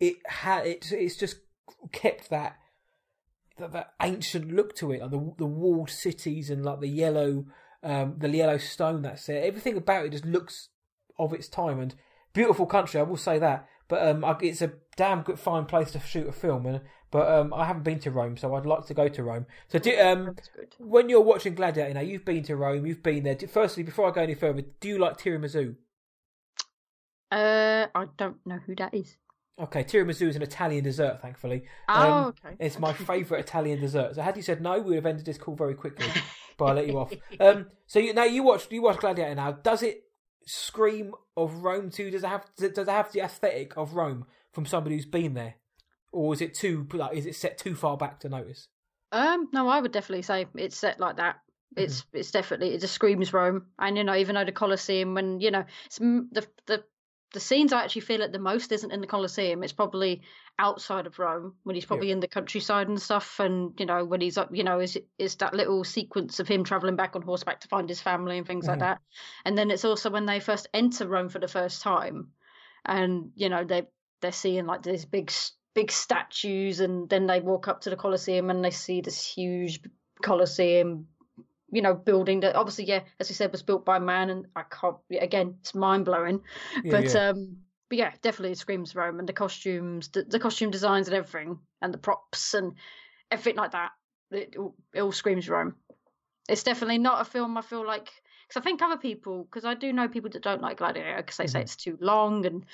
S2: it had it's it's just kept that that, that ancient look to it, like the the walled cities and like the yellow um, the yellow stone that's there. Everything about it just looks of its time and beautiful country. I will say that, but um, it's a damn good fine place to shoot a film. And but um, I haven't been to Rome, so I'd like to go to Rome. So do, um, when you're watching Gladiator, now you've been to Rome, you've been there. Firstly, before I go any further, do you like tiramisu?
S3: Uh, I don't know who that is.
S2: Okay, tiramisu is an Italian dessert, thankfully.
S3: Oh,
S2: Um,
S3: okay.
S2: It's my [laughs] favourite Italian dessert. So had you said no, we would have ended this call very quickly. [laughs] but I'll let you off. Um, so you, now you watch you watch Gladiator. Now, does it scream of Rome too? Does it have does it have the aesthetic of Rome from somebody who's been there, or is it too like is it set too far back to notice?
S3: Um, no, I would definitely say it's set like that. It's mm-hmm. it's definitely it just screams Rome, and you know even though the Colosseum, when you know it's the the the scenes I actually feel it the most isn't in the Colosseum. It's probably outside of Rome when he's probably yeah. in the countryside and stuff. And you know when he's up, you know, is is that little sequence of him traveling back on horseback to find his family and things mm-hmm. like that. And then it's also when they first enter Rome for the first time, and you know they they're seeing like these big big statues, and then they walk up to the Colosseum and they see this huge Colosseum you know, building that obviously, yeah, as we said, was built by man, and I can't again, it's mind blowing. Yeah, but yeah. um, but yeah, definitely it screams Rome and the costumes, the, the, costume designs and everything, and the props and everything like that. It, it all screams Rome. It's definitely not a film I feel like because I think other people, because I do know people that don't like Gladiator because they mm-hmm. say it's too long and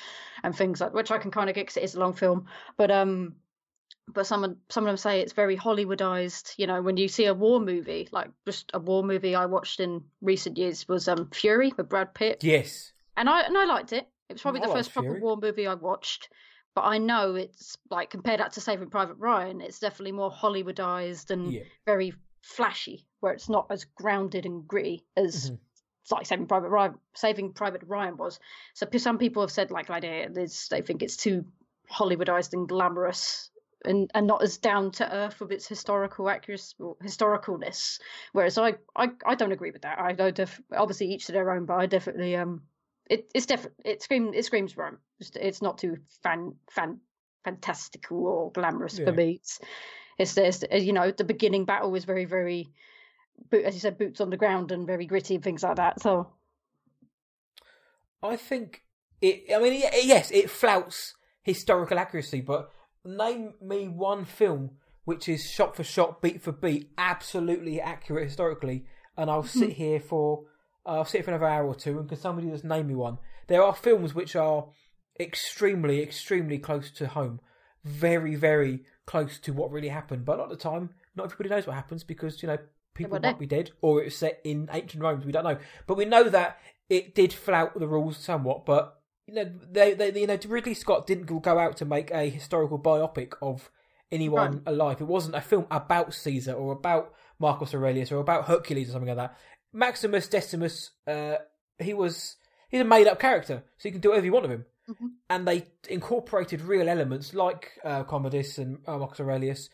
S3: and things like which I can kind of get because it is a long film, but um but some of some of them say it's very Hollywoodized. You know, when you see a war movie, like just a war movie I watched in recent years was um Fury with Brad Pitt.
S2: Yes,
S3: and I and I liked it. It was probably I the first Fury. proper war movie I watched. But I know it's like compared that to Saving Private Ryan, it's definitely more Hollywoodized and yeah. very flashy, where it's not as grounded and gritty as mm-hmm. like Saving Private Ryan. Saving Private Ryan was. So some people have said like Gladiator, they think it's too Hollywoodized and glamorous and and not as down to earth with its historical accuracy historicalness whereas I, I i don't agree with that i don't def- obviously each to their own but i definitely um it, it's different it screams it screams rome it's, it's not too fan fan fantastical or glamorous yeah. for me it's it's there's you know the beginning battle is very very as you said boots on the ground and very gritty and things like that so.
S2: I think it i mean yes it flouts historical accuracy but name me one film which is shot for shot, beat for beat, absolutely accurate historically, and I'll sit here for uh, I'll sit for another hour or two, and can somebody just name me one? There are films which are extremely, extremely close to home, very, very close to what really happened, but a lot of the time, not everybody knows what happens because you know people might be dead or it's set in ancient Rome. We don't know, but we know that it did flout the rules somewhat, but you know, they, they, you know, Ridley Scott didn't go out to make a historical biopic of anyone right. alive. It wasn't a film about Caesar or about Marcus Aurelius or about Hercules or something like that. Maximus Decimus, uh, he was he's a made up character, so you can do whatever you want of him. Mm-hmm. And they incorporated real elements like uh, Commodus and uh, Marcus Aurelius,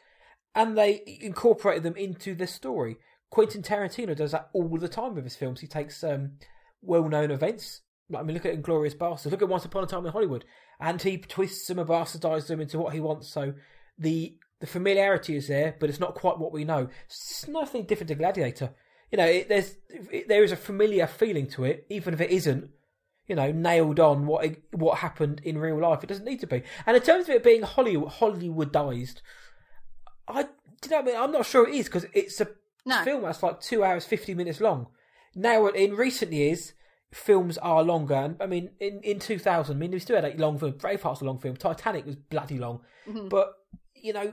S2: and they incorporated them into the story. Quentin Tarantino does that all the time with his films. He takes um, well known events I mean, look at Inglourious Basterds. Look at Once Upon a Time in Hollywood, and he twists them and bastardizes them into what he wants. So the the familiarity is there, but it's not quite what we know. It's nothing different to Gladiator. You know, it, there's it, there is a familiar feeling to it, even if it isn't. You know, nailed on what what happened in real life. It doesn't need to be. And in terms of it being Hollywood Hollywoodized, I do you know I mean? I'm not sure it is because it's a no. film that's like two hours fifty minutes long. Now, in recent years, films are longer. And I mean, in, in 2000, I mean, we still had a long film. Braveheart's a long film. Titanic was bloody long. Mm-hmm. But, you know,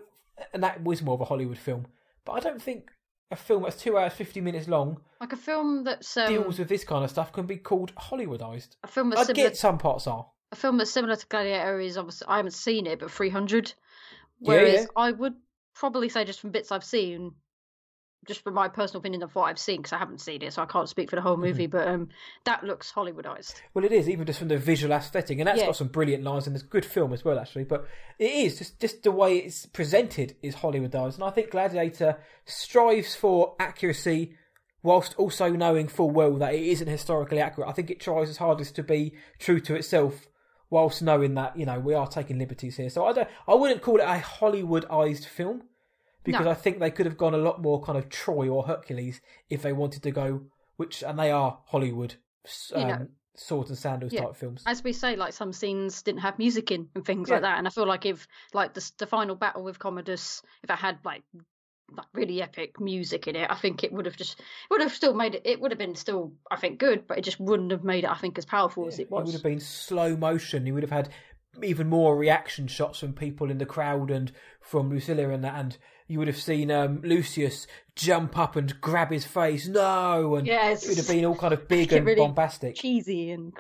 S2: and that was more of a Hollywood film. But I don't think a film that's two hours, 50 minutes long.
S3: Like a film that's. Um,
S2: deals with this kind of stuff can be called Hollywoodized.
S3: A film that's
S2: I
S3: similar,
S2: get some parts are.
S3: A film that's similar to Gladiator is obviously. I haven't seen it, but 300. Whereas yeah, yeah. I would probably say, just from bits I've seen, just from my personal opinion of what I've seen, because I haven't seen it, so I can't speak for the whole movie. Mm-hmm. But um, that looks Hollywoodized.
S2: Well, it is even just from the visual aesthetic, and that's yeah. got some brilliant lines, and it's a good film as well, actually. But it is just just the way it's presented is Hollywoodized, and I think Gladiator strives for accuracy whilst also knowing full well that it isn't historically accurate. I think it tries its hardest to be true to itself. Whilst knowing that you know we are taking liberties here, so I don't, I wouldn't call it a Hollywoodized film because no. I think they could have gone a lot more kind of Troy or Hercules if they wanted to go, which and they are Hollywood um, you know, sword and sandals yeah. type films.
S3: As we say, like some scenes didn't have music in and things yeah. like that, and I feel like if like the the final battle with Commodus, if I had like like really epic music in it, I think it would have just it would have still made it. It would have been still, I think, good, but it just wouldn't have made it. I think as powerful
S2: yeah,
S3: as it was.
S2: It would have been slow motion. You would have had even more reaction shots from people in the crowd and from Lucilla and that, and you would have seen um, Lucius jump up and grab his face. No, and yes. it would have been all kind of [laughs] big and
S3: really
S2: bombastic,
S3: cheesy, and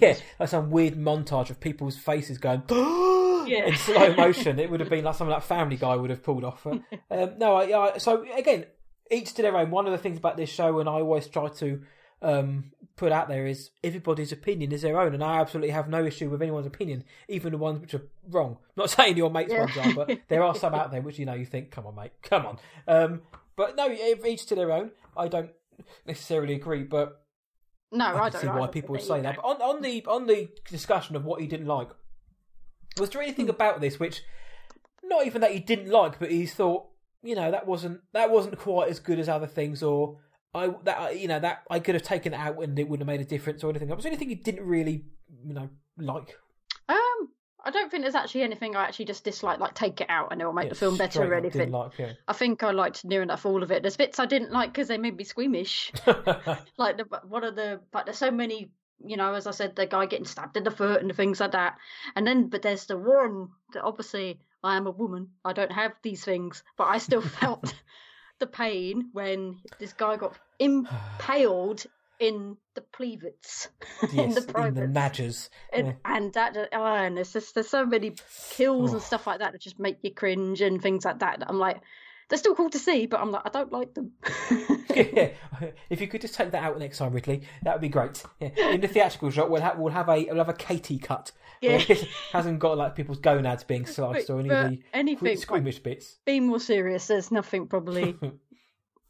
S2: yeah, like some weird montage of people's faces going. [gasps]
S3: Yeah.
S2: in [laughs] slow motion. It would have been like something like Family Guy would have pulled off. [laughs] Um, no, I, I, so again, each to their own. One of the things about this show, and I always try to um, put out there, is everybody's opinion is their own, and I absolutely have no issue with anyone's opinion, even the ones which are wrong. not [laughs] saying your mates'
S3: Yeah.
S2: ones are, but there are some out there which you know you think, come on, mate, come on. Um, but no, each to their own. I don't necessarily agree, but
S3: No, I,
S2: I
S3: don't
S2: see why people would say that. But on, on the on the discussion of what he didn't like, was there
S3: Hmm.
S2: anything about this which, not even that he didn't like, but he thought, you know, that wasn't that wasn't quite as good as other things, or I that you know that I could have taken it out and it wouldn't have made a difference, or anything. Was there anything he didn't really, you know, like?
S3: Um, I don't think there's actually anything I actually just dislike, like take it out and it'll make
S2: Yeah,
S3: the film better or anything.
S2: Like, yeah.
S3: I think I liked near enough all of it. There's bits I didn't like because they made me squeamish. [laughs] like the one of the like there's so many you know as i said the guy getting stabbed in the foot and things like that and then but there's the one that obviously i am a woman i don't have these things but i still [laughs] felt the pain when this guy got impaled in the plevets [laughs] in
S2: yes,
S3: the
S2: in the
S3: privates and,
S2: Yeah.
S3: and that oh, and there's just there's so many kills
S2: Oh.
S3: and stuff like that that just make you cringe and things like that I'm like, they're still cool to see, but I'm like, I don't like them. [laughs]
S2: yeah, [laughs] if you could just take that out next time, Ridley, that would be great. Yeah. In the theatrical shot, we'll have we'll have a we'll have a Katie cut.
S3: Yeah.
S2: it [laughs] hasn't got like people's gonads being sliced or any
S3: anything,
S2: squeamish bits.
S3: being more serious, there's nothing probably.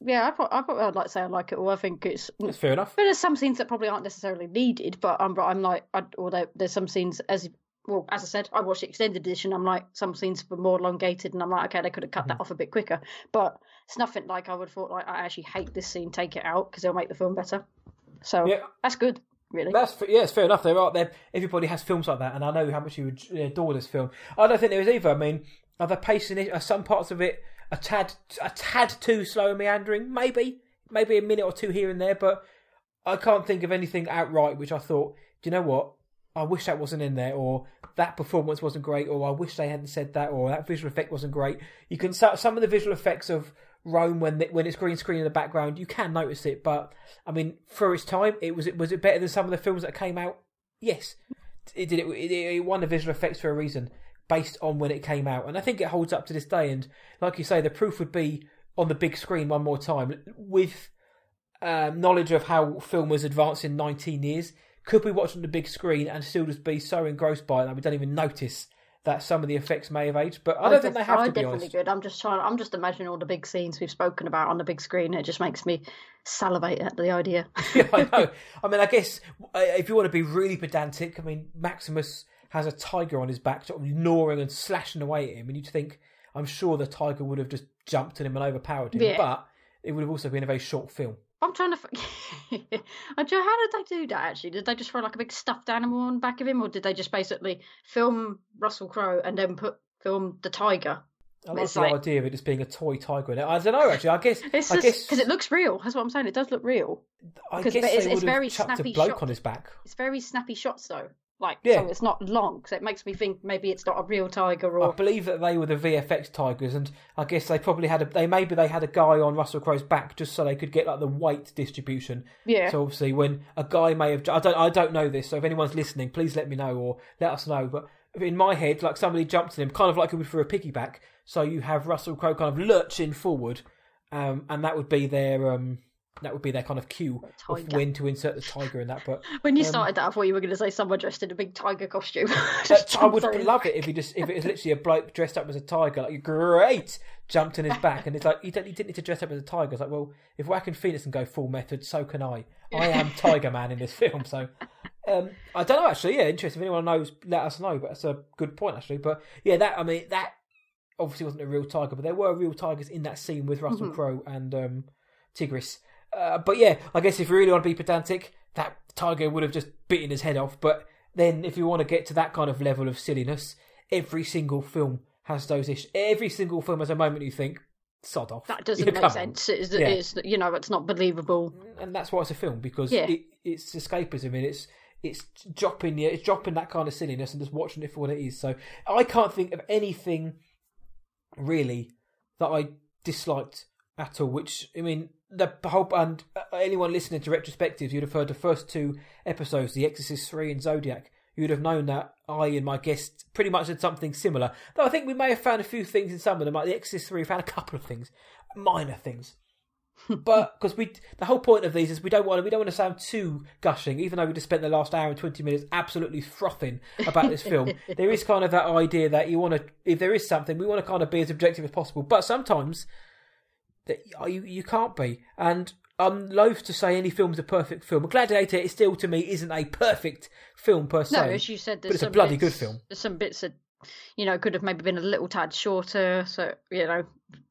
S3: yeah, I thought I thought I'd like to say I like it all. I think it's.
S2: That's fair enough.
S3: But there's some scenes that probably aren't necessarily needed, but I'm I'm like, I, although there's some scenes as well as I said, I watched the extended edition. I'm like, some scenes were more elongated, and I'm like, okay, they could have cut
S2: Mm-hmm.
S3: that off a bit quicker. But it's nothing like I would have thought. Like, I actually hate this scene. Take it out because it'll make the film better. So
S2: Yeah.
S3: that's good, really.
S2: That's yeah, it's fair enough. There are there. Everybody has films like that, and I know how much you would adore this film. I don't think there is either. I mean, are the pacing? Are some parts of it a tad a tad too slow and meandering? Maybe, maybe a minute or two here and there, but I can't think of anything outright which I thought. Do you know what? I wish that wasn't in there, or that performance wasn't great, or I wish they hadn't said that, or that visual effect wasn't great. You can some of the visual effects of Rome when the, when it's green screen in the background, you can notice it. But I mean, for its time, it was it was it better than some of the films that came out? Yes, it did. It, it, it won the visual effects for a reason, based on when it came out, and I think it holds up to this day. And like you say, the proof would be on the big screen one more time with um, knowledge of how film was advanced in 19 years. Could we watch on the big screen and still just be so engrossed by it that we don't even notice that some of the effects may have aged? But I don't think they have
S3: I
S2: to be
S3: definitely
S2: honest.
S3: good. I'm just trying. I'm just imagining all the big scenes we've spoken about on the big screen. It just makes me salivate at the idea. [laughs]
S2: yeah, I know. [laughs] I mean, I guess uh, if you want to be really pedantic, I mean, Maximus has a tiger on his back, sort of gnawing and slashing away at him, and you'd think, I'm sure the tiger would have just jumped at him and overpowered him,
S3: Yeah.
S2: but it would have also been a very short film.
S3: I'm trying to. f- [laughs] I don't- How did they do that? Actually, did they just throw like a big stuffed animal on the back of him, or did they just basically film Russell Crowe and then put film the tiger?
S2: I like
S3: It's
S2: the
S3: like-
S2: idea of it just being a toy tiger in it. I don't know, actually. I guess. [laughs]
S3: It's
S2: I
S3: just
S2: guess.
S3: because it looks real. That's what I'm saying. It does look real.
S2: I guess
S3: it's-
S2: they
S3: it's
S2: would have
S3: very
S2: chucked a
S3: snappy
S2: bloke
S3: shot.
S2: on his back.
S3: It's very snappy shots though. Like
S2: Yeah.
S3: so, it's not long. So it makes me think maybe it's not a real tiger Or I
S2: believe that they were the VFX tigers, and I guess they probably had a. They maybe they had a guy on Russell Crowe's back just so they could get like the weight distribution.
S3: yeah.
S2: So obviously, when a guy may have, I don't, I don't know this. So if anyone's listening, please let me know or let us know. But in my head, like somebody jumped on him, kind of like it would for a piggyback. So you have Russell Crowe kind of lurching forward, um, and that would be their, um, that would be their kind of cue of when to insert the tiger in that. But [laughs]
S3: When you started that, I thought you were going to say someone dressed in a big tiger costume. [laughs]
S2: I would love it if he just if it was literally a bloke dressed up as a tiger, like great, jumped in his back, and it's like you don't you didn't need to dress up as a tiger. It's like, well, if Joaquin Phoenix can go full method, so can I. I [laughs] am Tiger Man in this film, so um, I don't know actually. Yeah, interesting. If anyone knows, let us know. But that's a good point actually. But yeah, that I mean that obviously wasn't a real tiger, but there were real tigers in that scene with Russell Crowe and um, Tigris. Uh, but yeah, I guess if you really want to be pedantic, that tiger would have just bitten his head off. But then, if you want to get to that kind of level of silliness, every single film has those issues. Every single film has a moment you think, sod off.
S3: That [laughs] doesn't make sense. It's,
S2: Yeah.
S3: it's you know it's not believable.
S2: And that's why it's a film because
S3: Yeah.
S2: it, it's escapism and it's it's dropping yeah, it's dropping that kind of silliness and just watching it for what it is. So I can't think of anything really that I disliked at all. Which I mean, the whole and uh, anyone listening to retrospectives, you'd have heard the first two episodes, The Exorcist three and Zodiac. you'd have known that I and my guests pretty much had something similar. Though I think we may have found a few things in some of them, like The Exorcist 3, we found a couple of things, minor things. [laughs] but because we, the whole point of these is we don't want to, we don't want to sound too gushing, even though we just spent the last hour and twenty minutes absolutely frothing about this film. [laughs] there is kind of that idea that you want to, if there is something, we want to kind of be as objective as possible. But sometimes that you you can't be, and I'm loath to say any film's a perfect film. Gladiator, it still to me isn't a perfect film per se.
S3: No, as you said,
S2: but it's a bloody
S3: bits,
S2: good film.
S3: There's some bits that you know could have maybe been a little tad shorter, so you know,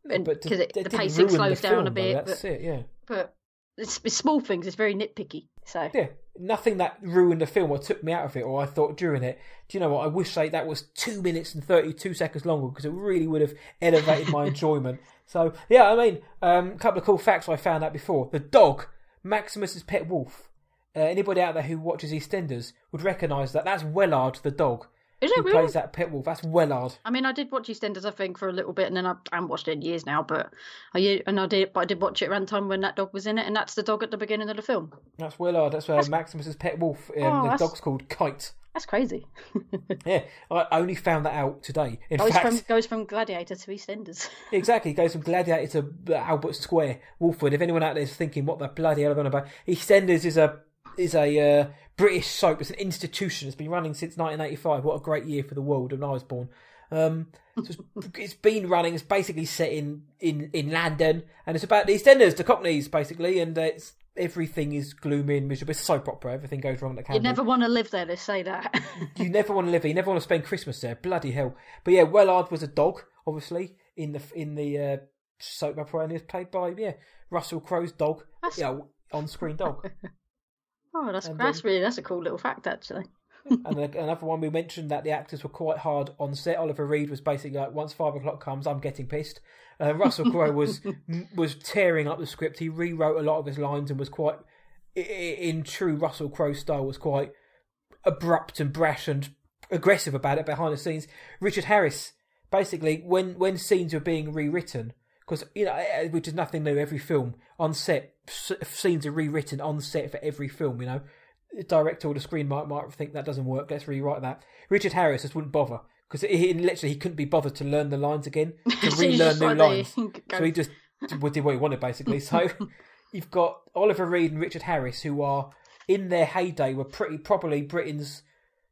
S3: because the pacing slows
S2: the
S3: down
S2: film,
S3: a bit.
S2: Though, that's
S3: but,
S2: it, yeah.
S3: But it's, it's, small things. It's very nitpicky. So
S2: yeah, nothing that ruined the film or took me out of it, or I thought during it. Do you know what? I wish like that was two minutes and thirty-two seconds longer because it really would have elevated my [laughs] enjoyment. So yeah, I mean, um, a couple of cool facts I found out before. The dog, Maximus's pet wolf. Uh, anybody out there who watches EastEnders would recognise that that's Wellard the dog.
S3: Is it
S2: who
S3: really?
S2: plays that pit wolf? That's Wellard.
S3: I mean, I did watch EastEnders, I think, for a little bit, and then I, I haven't watched it in years now. But I and I did, but I did watch it around time when that dog was in it, and that's the dog at the beginning of the film.
S2: That's Wellard. That's, where uh, Maximus's pet wolf. Um,
S3: Oh,
S2: the
S3: that's-
S2: dog's called Kite.
S3: That's crazy. [laughs]
S2: Yeah, I only found that out today. In
S3: goes
S2: fact,
S3: from goes from Gladiator to EastEnders. [laughs]
S2: Exactly, goes from Gladiator to Albert Square, Walford. If anyone out there is thinking what the bloody hell am I on about, EastEnders is a is a uh, British soap. It's an institution. It's been running since 1985. What a great year for the world when I was born. Um, so it's, [laughs] it's been running. It's basically set in, in, in London, and it's about the EastEnders, the Cockneys, basically, and uh, it's everything is gloomy and miserable. It's a soap opera. Everything goes wrong that can. [laughs]
S3: You never want to live there. Let's say that.
S2: you never want to live there. You never want to spend Christmas there. Bloody hell! But yeah, Wellard was a dog, obviously in the in the uh, soap opera, and he was played by yeah Russell Crowe's dog.
S3: That's-
S2: Yeah, on screen dog. [laughs]
S3: oh, that's
S2: And,
S3: that's
S2: um,
S3: really that's a cool little fact, actually.
S2: And another one we mentioned that the actors were quite hard on set. Oliver Reed was basically like, once five o'clock comes, I'm getting pissed. Uh, Russell Crowe was [laughs] was tearing up the script. He rewrote a lot of his lines and was quite, in true Russell Crowe style, was quite abrupt and brash and aggressive about it behind the scenes. Richard Harris, basically, when when scenes were being rewritten, because you know, eh, which is nothing new. Every film on set, scenes are rewritten on set for every film. You know, director or the screen might might think that doesn't work. Let's rewrite that. Richard Harris just wouldn't bother because he, literally he couldn't be bothered to learn the lines again to [laughs]
S3: So
S2: relearn new
S3: the-
S2: oh,
S3: lines. [laughs]
S2: So he just did what he wanted basically. So [laughs] you've got Oliver Reed and Richard Harris who are in their heyday were pretty probably Britain's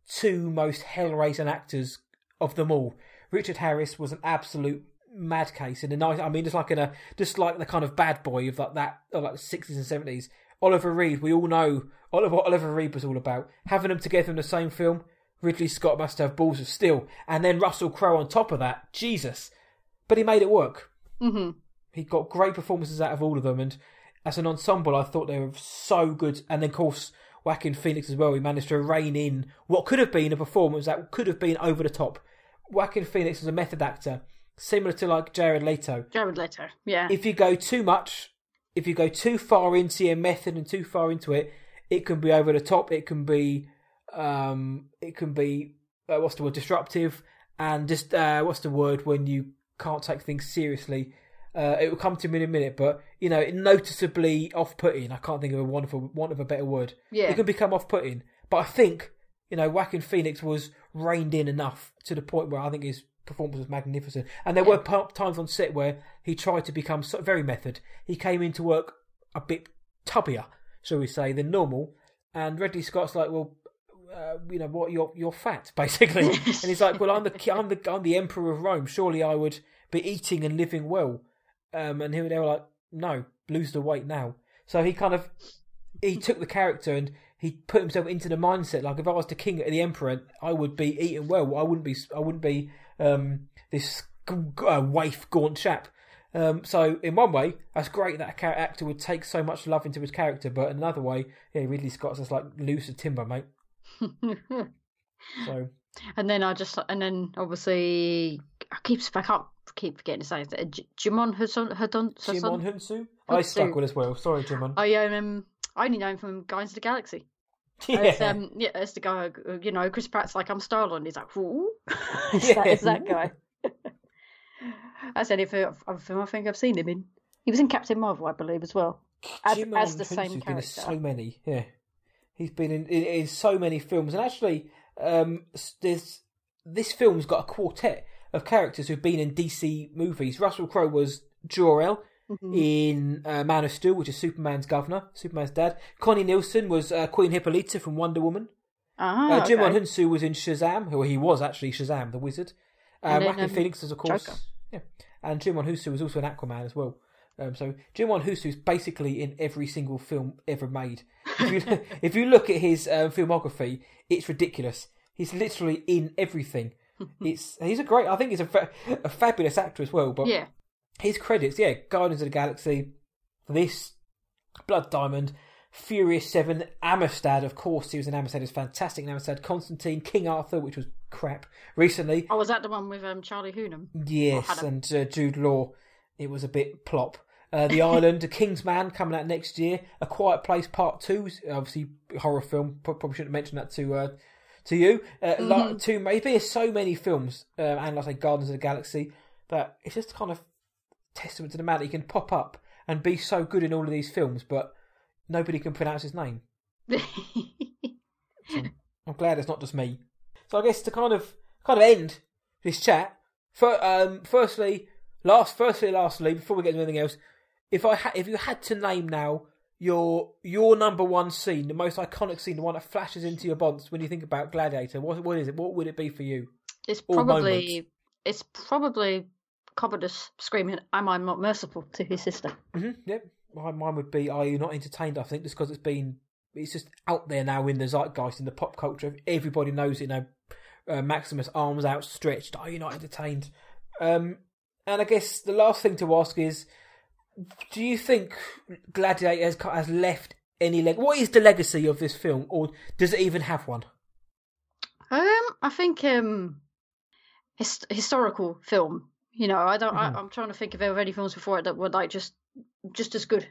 S2: two most hell-raising actors of them all. Richard Harris was an absolute mad case in a night. I mean, just like in a just like the kind of bad boy of like that of like the sixties and seventies. Oliver Reed, we all know Oliver what Oliver Reed was all about. Having them together in the same film, Ridley Scott must have balls of steel, and then Russell Crowe on top of that. Jesus, but he made it work.
S3: hmm
S2: He got great performances out of all of them, and as an ensemble, I thought they were so good. And then, of course, Joaquin Phoenix as well. He managed to rein in what could have been a performance that could have been over the top. Joaquin Phoenix was a method actor, similar to like Jared Leto.
S3: Jared Leto. Yeah.
S2: If you go too much, if you go too far into your method and too far into it, it can be over the top. It can be, um, it can be uh, what's the word, disruptive, and just uh, what's the word when you can't take things seriously. Uh, it will come to me in a minute, but you know, noticeably off-putting. I can't think of a wonderful, want of a better word.
S3: Yeah.
S2: It can become off-putting, but I think you know, Joaquin Phoenix was reined in enough to the point where I think his performance was magnificent. And there were times on set where he tried to become very method. He came into work a bit tubbier, shall we say, than normal. And Ridley Scott's like, well, uh, you know what? You're you're fat, [laughs] basically. and he's like, well, I'm the I'm the I'm the emperor of Rome. Surely I would be eating and living well. Um, and he, they were like, no, lose the weight now. So he kind of he took the character and he put himself into the mindset. Like if I was the king, the emperor, I would be eating well. I wouldn't be. I wouldn't be um, this uh, waif, gaunt chap. Um, so in one way, that's great that a actor would take so much love into his character. But in another way, yeah, Ridley Scott's just like loose as timber, mate. So [laughs]
S3: and then I just and then obviously I keep I can't keep forgetting to say it. J- Jimon Hudson Hudson.
S2: Djimon Hounsou, I stuck with as well. Sorry, Djimon.
S3: I um I only know him from Guardians of the Galaxy. [laughs]
S2: yeah.
S3: As, um, yeah, as the guy, uh, you know, Chris Pratt's like, I'm Star He's like, it's, [laughs]
S2: Yeah.
S3: that, it's that guy. [laughs] That's the only film I think I've seen him in. He was in Captain Marvel, I believe, as well. As,
S2: Djimon
S3: as the same
S2: been in
S3: character.
S2: so many, yeah. He's been in, in, in so many films, and actually, um, s- there's this film's got a quartet of characters who've been in DC movies. Russell Crowe was Jor-El in uh, Man of Steel, which is Superman's governor, Superman's dad. Connie Nielsen was uh, Queen Hippolyta from Wonder Woman.
S3: Ah,
S2: Uh, Jim
S3: okay.
S2: Hounsou was in Shazam, who he was actually Shazam, the wizard. Uh,
S3: And then, um,
S2: Phoenix is, of course.
S3: Joker.
S2: Yeah. And Jim Hounsou was also an Aquaman as well. Um, so Jim Hounsou is basically in every single film ever made. If you, [laughs] if you look at his um, filmography, it's ridiculous. He's literally in everything. [laughs] It's he's a great. I think he's a, fa- a fabulous actor as well. But
S3: Yeah.
S2: His credits, yeah, Guardians of the Galaxy, this, Blood Diamond, Furious Seven, Amistad, of course, he was in Amistad, is fantastic in Amistad, Constantine, King Arthur, which was crap recently.
S3: Oh, was that the one with um, Charlie Hunnam?
S2: Yes, and uh, Jude Law, it was a bit plop. Uh, the Island, A King's Man coming out next year. A Quiet Place Part Two, obviously horror film. Probably shouldn't mention that to uh, to you. Uh, like, to there's so many films, um, and like I say, Guardians of the Galaxy, that it's just kind of testament to the man that he can pop up and be so good in all of these films, but nobody can pronounce his name. [laughs] I'm glad it's not just me. So I guess to kind of kind of end this chat, for, um, firstly, last, firstly, lastly, before we get to anything else, if I ha- if you had to name now your your number one scene, the most iconic scene, the one that flashes into your bonds when you think about Gladiator, what what is it? What would it be for you?
S3: it's probably it's probably Commodus screaming, "Am I not merciful?" to his sister.
S2: Mm-hmm, yep, mine, mine would be Are you not entertained? I think just because it's been it's just out there now in the zeitgeist in the pop culture. Everybody knows it. You know, uh, Maximus arms outstretched. Are you not entertained? Um, and I guess the last thing to ask is, do you think Gladiator has, has left any leg? What is the legacy of this film, or does it even have one?
S3: Um, I think um, his- historical film. You know, I don't.
S2: Mhm.
S3: I, I'm trying to think if there were any films before it that were like just just as good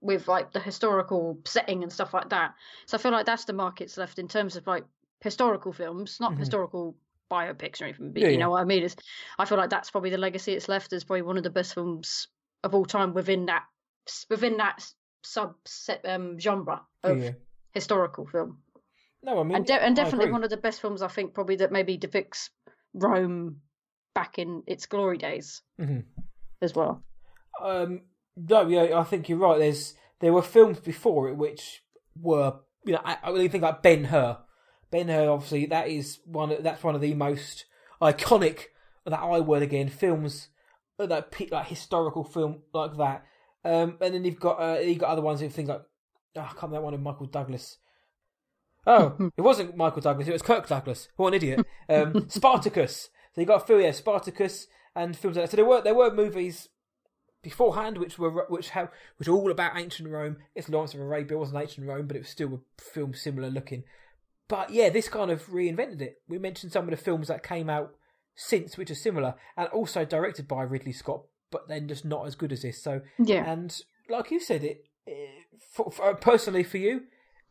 S3: with like the historical setting and stuff like that. So I feel like that's the market's left in terms of like historical films, not
S2: Mhm.
S3: historical biopics or anything. But
S2: Yeah,
S3: you
S2: yeah.
S3: know what I mean? Is I feel like that's probably the legacy it's left as probably one of the best films of all time within that within that sub um, genre of
S2: Yeah.
S3: historical film
S2: No, I mean,
S3: and, de- and definitely one of the best films I think probably that maybe depicts Rome back in its glory days
S2: Mhm.
S3: as well.
S2: Um, no, yeah, I think you're right. There's there were films before it which were, you know, I, I really think like Ben Hur. Ben Hur, obviously, that is one. of- That's one of the most iconic. That I word again. Films that pe- like historical film like that. Um, and then you've got uh, you've got other ones. Things like oh, I can't remember that one of Michael Douglas. Oh, [laughs] it wasn't Michael Douglas. It was Kirk Douglas. What an idiot. Um, [laughs] Spartacus. So you got a few, yeah, Spartacus and films like that. So there were there were movies beforehand, which were which have which are all about ancient Rome. It's Lawrence of Arabia it wasn't ancient Rome, but it was still a film similar looking. But yeah, this kind of reinvented it. We mentioned some of the films that came out since, which are similar, and also directed by Ridley Scott, but then just not as good as this. So
S3: Yeah,
S2: and like you said, it, it for, for, personally for you,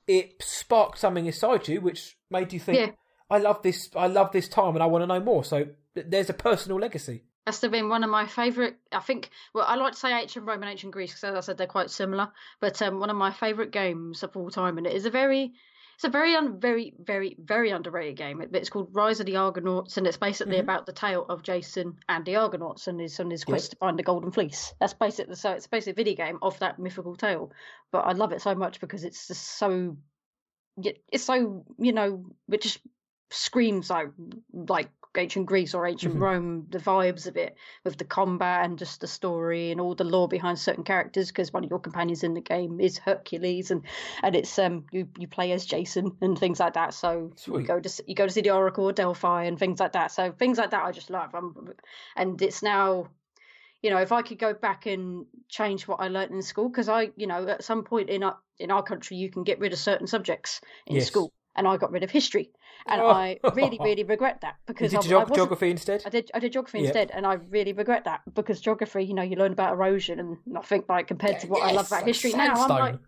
S2: it sparked something inside you, which made you think,
S3: Yeah.
S2: "I love this. I love this time, and I want to know more." So there's a personal legacy.
S3: that's been one of my favourite. I think. Well, I like to say ancient Rome and ancient Greece because, as I said, they're quite similar. But um, one of my favourite games of all time, and it is a very. It's a very, un- very, very, very underrated game. It- It's called Rise of the Argonauts, and it's basically
S2: Mhm.
S3: about the tale of Jason and the Argonauts and his on his
S2: Yep.
S3: quest to find the Golden Fleece. That's basically so. It's basically a video game of that mythical tale. But I love it so much because it's just so. It's so you know it just screams like like ancient Greece or ancient
S2: Mhm.
S3: Rome. The vibes of it with the combat and just the story and all the lore behind certain characters. Because one of your companions in the game is Hercules, and and it's um you you play as Jason and things like that. So
S2: Sweet.
S3: you go to you go to see the Oracle or Delphi and things like that. So things like that I just love. Um and it's now. You know, if I could go back and change what I learnt in school, because I, you know, at some point in our in our country, you can get rid of certain subjects in
S2: Yes.
S3: school, and I got rid of history, and
S2: Oh.
S3: I really, really regret that [laughs] because
S2: Did
S3: I,
S2: you
S3: I
S2: geography instead?
S3: I did I did geography
S2: Yep.
S3: instead, and I really regret that because geography, you know, you learn about erosion, and I think like compared to what I love about
S2: like
S3: history now, I'm
S2: sandstone.
S3: like,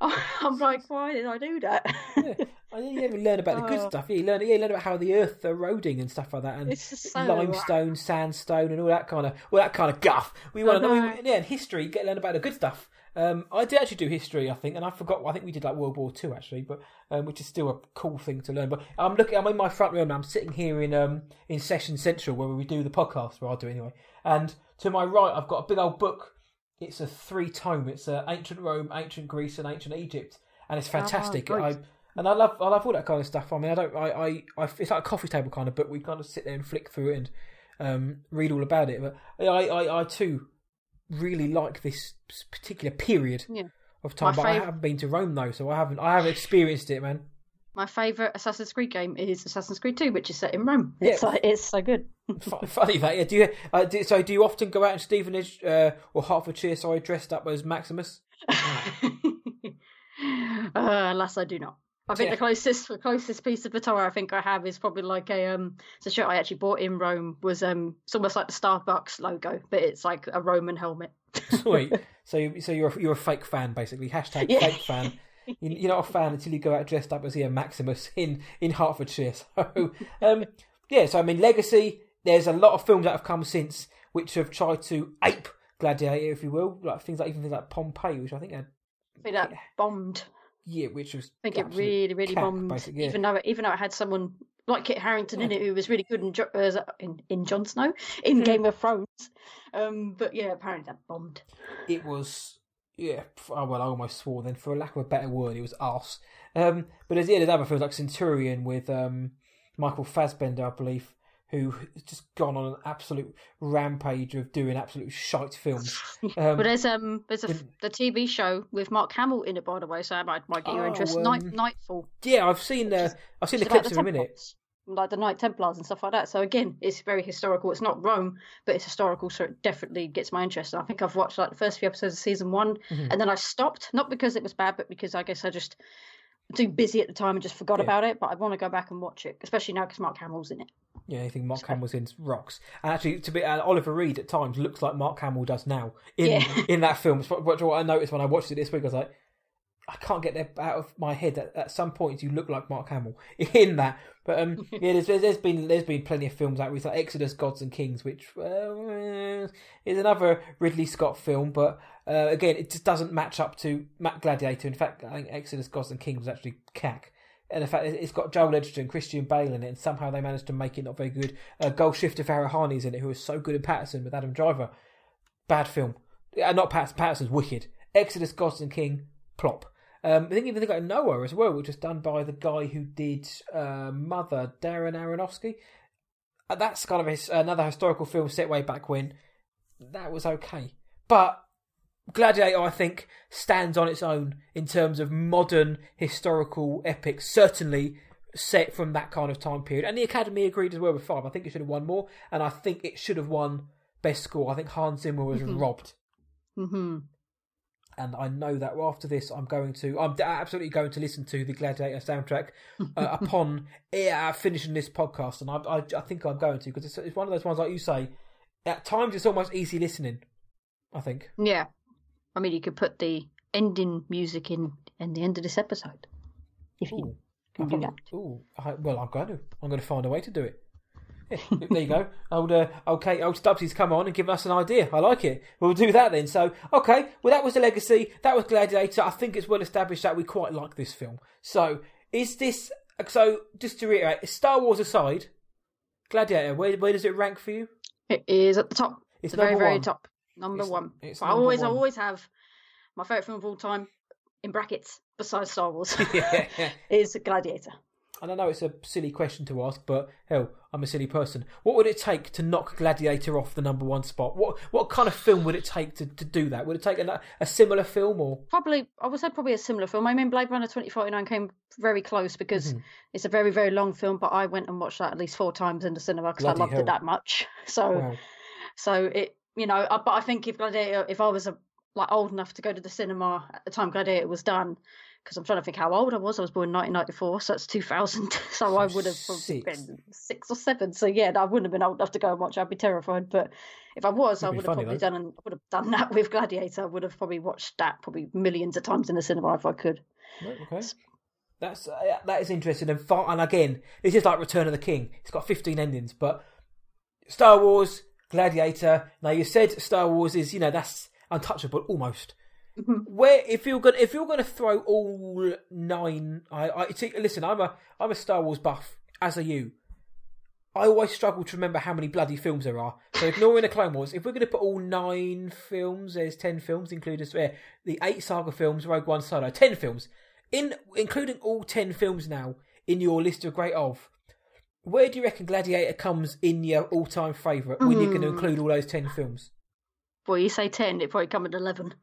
S3: [laughs] I'm like, why did I do that?
S2: yeah. I didn't even learn about the good [laughs]
S3: Oh.
S2: stuff. Yeah, you learn, yeah, you learn about how the earth eroding and stuff like that, and
S3: so-
S2: limestone, sandstone, and all that kind of, well, that kind of guff. We want to know,
S3: know.
S2: yeah, in history, you get to learn about the good stuff, Um, I did actually do history, I think, and I forgot. I think we did like World War Two actually, but um, which is still a cool thing to learn. But I'm looking. I'm in my front room. I'm sitting here in um in Session Central where we do the podcast, where I do anyway. And to my right, I've got a big old book. It's a three tome. It's uh, ancient Rome, ancient Greece, and ancient Egypt, and it's fantastic.
S3: Oh.
S2: I and I love I love all that kind of stuff. I mean, I don't. I, I, I it's like a coffee table kind of book. We kind of sit there and flick through it and um, read all about it. But I, I, I too really like this particular period
S3: Yeah.
S2: of time.
S3: My
S2: but I haven't been to Rome though, so I haven't. I haven't experienced it, man.
S3: My favourite Assassin's Creed game is Assassin's Creed 2, which is set in Rome. It's
S2: Yeah.
S3: like it's so good.
S2: Funny that. Yeah. Do you? Uh, do, so do you often go out in Stevenage uh, or Hertfordshire? Sorry, dressed up as Maximus? [laughs]
S3: uh, alas, I do not. I think
S2: Yeah.
S3: the closest the closest piece of attire I think I have is probably like a um it's a shirt I actually bought in Rome was um it's almost like the Starbucks logo, but it's like a Roman helmet.
S2: Sweet. [laughs] so so you're a, you're a fake fan basically. Hashtag
S3: Yeah.
S2: fake fan. You- You're not a fan until you go out dressed up as yeah Maximus in in Hertfordshire. [laughs] So um, yeah. So I mean, Legacy. There's a lot of films that have come since which have tried to ape Gladiator, if you will, like things like even things like Pompeii, which I think had
S3: I think that
S2: Yeah.
S3: bombed.
S2: Yeah, which was
S3: I think it really, really
S2: cack,
S3: bombed.
S2: basically, yeah.
S3: Even though it, even though it had someone like Kit Harington in it who was really good in Jo- uh, in, in Jon Snow in
S2: Hmm.
S3: Game of Thrones. Um, but yeah, apparently that bombed.
S2: it was yeah. Oh, well, I almost swore then. For a lack of a better word, it was arse. Um, but there's yeah, there's other films like Centurion with um, Michael Fassbender, I believe, who has just gone on an absolute rampage of doing absolute shite films. [laughs] Um,
S3: but there's um there's a the TV show with Mark Hamill in it by the way, so that might might get your
S2: Oh,
S3: interest. Night
S2: um,
S3: Knightfall.
S2: yeah, I've seen the I've seen the clips of him in it.
S3: Like the Knight Templars and stuff like that. So again, it's very historical. It's not Rome, but it's historical, so it definitely gets my interest. And I think I've watched like the first few episodes of season one,
S2: Mhm.
S3: and then I stopped. Not because it was bad, but because I guess I just too busy at the time and just forgot
S2: Yeah.
S3: about it. But I want to go back and watch it, especially now because Mark Hamill's in it.
S2: Yeah, anything Mark Hamill's in rocks. And actually, to be uh, Oliver Reed at times looks like Mark Hamill does now in
S3: Yeah. [laughs]
S2: in that film. Which which what I noticed when I watched it this week. I was like, I can't get that out of my head that at some points you look like Mark Hamill [laughs] in that. But um, [laughs] yeah, there's, there's been there's been plenty of films out with like Exodus, Gods and Kings, which uh, is another Ridley Scott film, but uh, again, it just doesn't match up to Matt Gladiator. In fact, I think Exodus, Gods and Kings was actually cack. And in fact, it- it's got Joel Edgerton, Christian Bale in it, and somehow they managed to make it not very good. Uh, Golshifteh Farahani's in it, who was so good in Paterson with Adam Driver. Bad film. Uh, not Paterson, Paterson's wicked. Exodus, Gods and King, plop. Um, I think even they got Noah as well, which was done by the guy who did uh, Mother, Darren Aronofsky. Uh, that's kind of his- another historical film set way back when. That was okay. But Gladiator, I think, stands on its own in terms of modern historical epics, certainly set from that kind of time period. And the Academy agreed as well with five. I think it should have won more, and I think it should have won best score. I think Hans Zimmer was robbed.
S3: hmm
S2: And I know that after this, I'm going to, I'm absolutely going to listen to the Gladiator soundtrack uh, [laughs] upon uh, finishing this podcast. And I, I, I think I'm going to because it's, it's one of those ones, like you say, at times it's almost easy listening. I think.
S3: Yeah, I mean you could put the ending music in in the end of this episode if you
S2: Ooh,
S3: can
S2: I
S3: do that.
S2: ooh, I, well, I'm going to. I'm going to find a way to do it. Yeah, [laughs] there you go. Old, uh, okay, old Stubbsy's come on and given us an idea. I like it. We'll do that then. So, okay, well, that was the legacy. That was Gladiator. I think it's well established that we quite like this film. So, is this? So, just to reiterate, Star Wars aside, Gladiator, where where does it rank for you?
S3: It is at the top.
S2: It's
S3: the very
S2: number
S3: very top, number
S2: It's-
S3: one.
S2: it's
S3: I
S2: number
S3: always I always have my favorite film of all time in brackets besides Star Wars [laughs]
S2: yeah. [laughs]
S3: is Gladiator.
S2: And I know it's a silly question to ask, but hell, I'm a silly person. What would it take to knock Gladiator off the number one spot? What what kind of film would it take to, to do that? Would it take a, a similar film or?
S3: Probably, I would say probably a similar film. I mean, Blade Runner 2049 came very close because
S2: Mhm.
S3: it's a very, very long film, but I went and watched that at least four times in the cinema because I loved
S2: hell.
S3: it that much. [laughs] So,
S2: Wow.
S3: so it, you know, I, but I think if Gladiator, if I was a, like old enough to go to the cinema at the time Gladiator was done, because I'm trying to think how old I was. I was born in 1994, so that's 2000. [laughs] So I would have probably
S2: six.
S3: been six or seven. So yeah, I wouldn't have been old enough to go and watch. I'd be terrified. But if I was, I
S2: Would
S3: have probably
S2: though.
S3: done. And would have done that [laughs] with Gladiator. I would have probably watched that probably millions of times in the cinema if I could.
S2: Okay. That's uh, that is interesting and far. And again, this is like Return of the King. It's got 15 endings, but Star Wars, Gladiator. Now you said Star Wars is you know that's untouchable almost. where if you're gonna if you're gonna throw all nine, I, I see, listen. I'm a I'm a Star Wars buff, as are you. I always struggle to remember how many bloody films there are. So ignoring the Clone Wars, if we're going to put all nine films, there's ten films, including uh, the eight saga films, Rogue One, Solo, ten films, in including all ten films now in your list of great of. Where do you reckon Gladiator comes in your all-time favourite when you're going to include all those ten films?
S3: Well, you say ten, it probably come at eleven.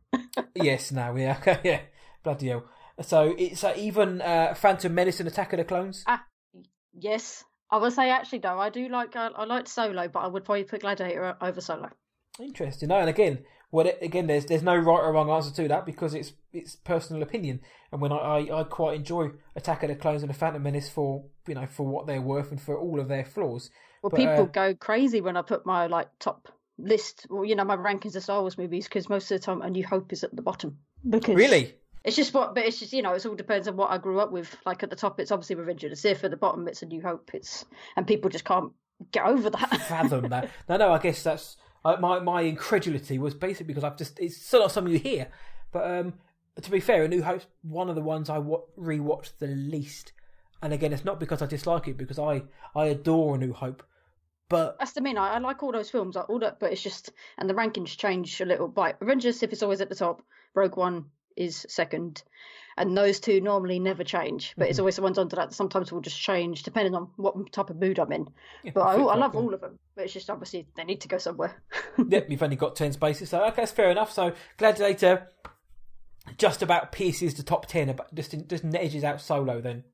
S3: [laughs]
S2: yes, no, yeah, [laughs] okay, yeah, bloody hell. So it's uh, even uh, Phantom Menace and Attack of the Clones.
S3: Ah, yes. I would say actually though, I do like uh, I liked Solo, but I would probably put Gladiator over Solo.
S2: Interesting. No, and again, it, again, there's there's no right or wrong answer to that because it's it's personal opinion. And when I, I, I quite enjoy Attack of the Clones and the Phantom Menace for you know for what they're worth and for all of their flaws.
S3: Well, but, people uh, go crazy when I put my like top list, well, you know, my rankings of Star Wars movies because most of the time A New Hope is at the bottom. Because
S2: really,
S3: it's just what, but it's just you know, it all depends on what I grew up with. Like at the top, it's obviously Revenge of the Sith. At the bottom, it's A New Hope. It's and people just can't get over that.
S2: Fathom that. [laughs] No, no. I guess that's uh, my my incredulity was basically because I've just it's still not something you hear. But um, to be fair, A New Hope's one of the ones I w- rewatched the least. And again, it's not because I dislike it, because I I adore A New Hope. But
S3: that's the mean. I, I like all those films, like all that. But it's just and the rankings change a little. Of the Sith is always at the top. Rogue One is second, and those two normally never change. But mm-hmm. it's always the ones under that sometimes will just change depending on what type of mood I'm in. Yeah, but I, I love all of them. But it's just obviously they need to go somewhere. [laughs]
S2: yep, you've only got ten spaces, so okay, that's fair enough. So Gladiator just about pierces the top ten, but just just edges out Solo then.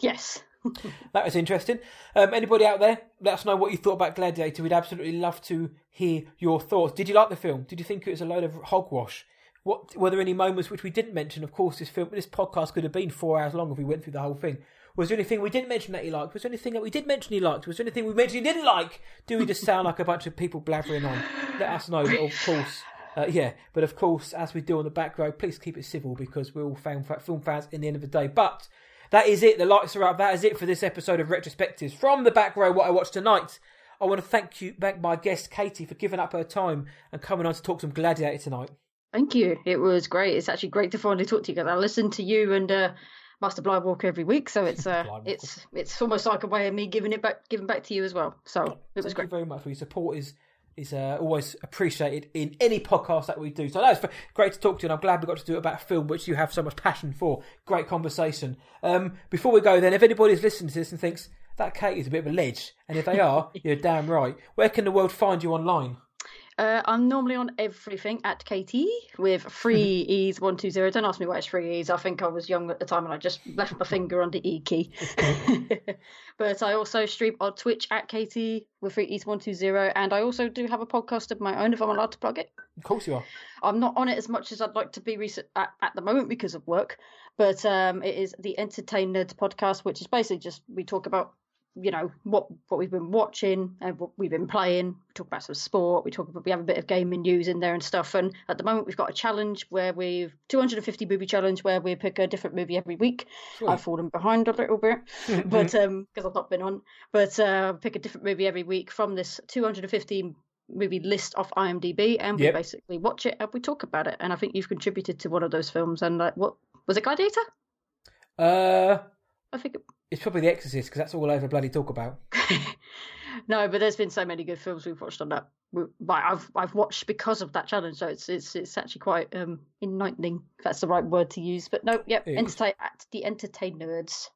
S3: Yes. [laughs]
S2: that was interesting. Um, anybody out there, let us know what you thought about Gladiator. We'd absolutely love to hear your thoughts. Did you like the film? Did you think it was a load of hogwash? What were there any moments which we didn't mention? Of course, this film, this podcast could have been four hours long if we went through the whole thing. Was there anything we didn't mention that you liked? Was there anything that we did mention you liked? Was there anything we mentioned you didn't like? Do we just sound like a bunch of people blathering on? Let us know. Of course, uh, yeah. But of course, as we do on the back row, please keep it civil because we're all film, film fans in the end of the day. But that is it. The lights are up. That is it for this episode of Retrospectives from the back row. What I watched tonight. I want to thank you, thank my guest Katie for giving up her time and coming on to talk some Gladiator tonight.
S3: Thank you. It was great. It's actually great to finally talk to you guys. I listen to you and uh, Master Blindwalker every week, so it's [laughs] uh, it's it's almost like a way of me giving it back, giving back to you as well. So it was great.
S2: Thank
S3: great.
S2: you very much. for Your support is is uh, always appreciated in any podcast that we do. So that's great to talk to you, and I'm glad we got to do it about film, which you have so much passion for. Great conversation. Um, before we go, then, if anybody's listening to this and thinks that Kate is a bit of a ledge, and if they are, [laughs] you're damn right. Where can the world find you online?
S3: Uh, I'm normally on everything at KT with three [laughs] E's one two zero. Don't ask me why it's three E's. I think I was young at the time and I just left my finger on the E key. [laughs] but I also stream on Twitch at KT with three E's one two zero, and I also do have a podcast of my own if I'm allowed to plug it.
S2: Of course you are.
S3: I'm not on it as much as I'd like to be recent at, at the moment because of work, but um, it is the Entertain Nerds podcast, which is basically just we talk about you know what what we've been watching and what we've been playing. We talk about some sport. We talk about we have a bit of gaming news in there and stuff. And at the moment, we've got a challenge where we've 250 movie challenge where we pick a different movie every week. Sure. I've fallen behind a little bit, [laughs] but um because I've not been on. But uh, pick a different movie every week from this 250 movie list off IMDb, and we yep. basically watch it and we talk about it. And I think you've contributed to one of those films. And like, what was it, Gladiator?
S2: Uh,
S3: I think. It
S2: it's probably The Exorcist because that's all I ever bloody talk about. [laughs]
S3: no, but there's been so many good films we've watched on that. I've I've watched because of that challenge, so it's it's it's actually quite um enlightening. If that's the right word to use. But no, yep, entertain at the entertain nerds.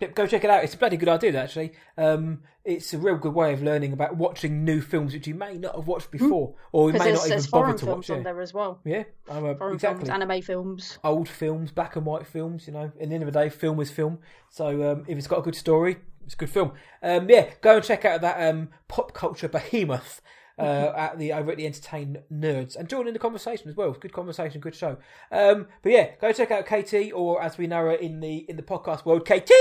S2: Yep, go check it out. It's a bloody good idea, actually. Um, it's a real good way of learning about watching new films which you may not have watched hmm. before, or you may not even bother to watch.
S3: on there as well.
S2: Yeah,
S3: I'm a, foreign exactly. Films, anime films,
S2: old films, black and white films. You know, in the end of the day, film is film. So um, if it's got a good story, it's a good film. Um, yeah, go and check out that um, pop culture behemoth uh, at the over at the Entertain Nerds and join in the conversation as well. Good conversation, good show. Um, but yeah, go check out KT or as we know her in the in the podcast world, KT.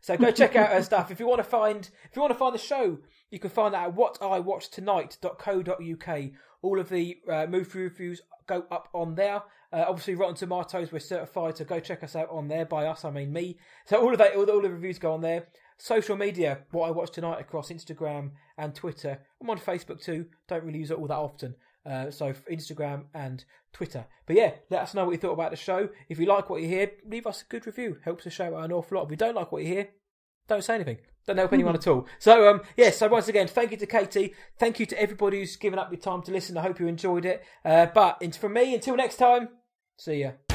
S2: So go check out her [laughs] stuff. If you want to find if you want to find the show, you can find that at whatiwatchedtonight.co.uk. All of the uh, movie reviews go up on there. Uh, obviously, Rotten Tomatoes, we're certified, so go check us out on there. By us, I mean me. So all of that, all the, all the reviews go on there. Social media, what I watch tonight across Instagram and Twitter. I'm on Facebook too. Don't really use it all that often. Uh, so Instagram and Twitter. But yeah, let us know what you thought about the show. If you like what you hear, leave us a good review. Helps the show out an awful lot. If you don't like what you hear, don't say anything. Don't help anyone at all. So um, yeah. So once again, thank you to Katie. Thank you to everybody who's given up your time to listen. I hope you enjoyed it. Uh, but from me, until next time, see ya.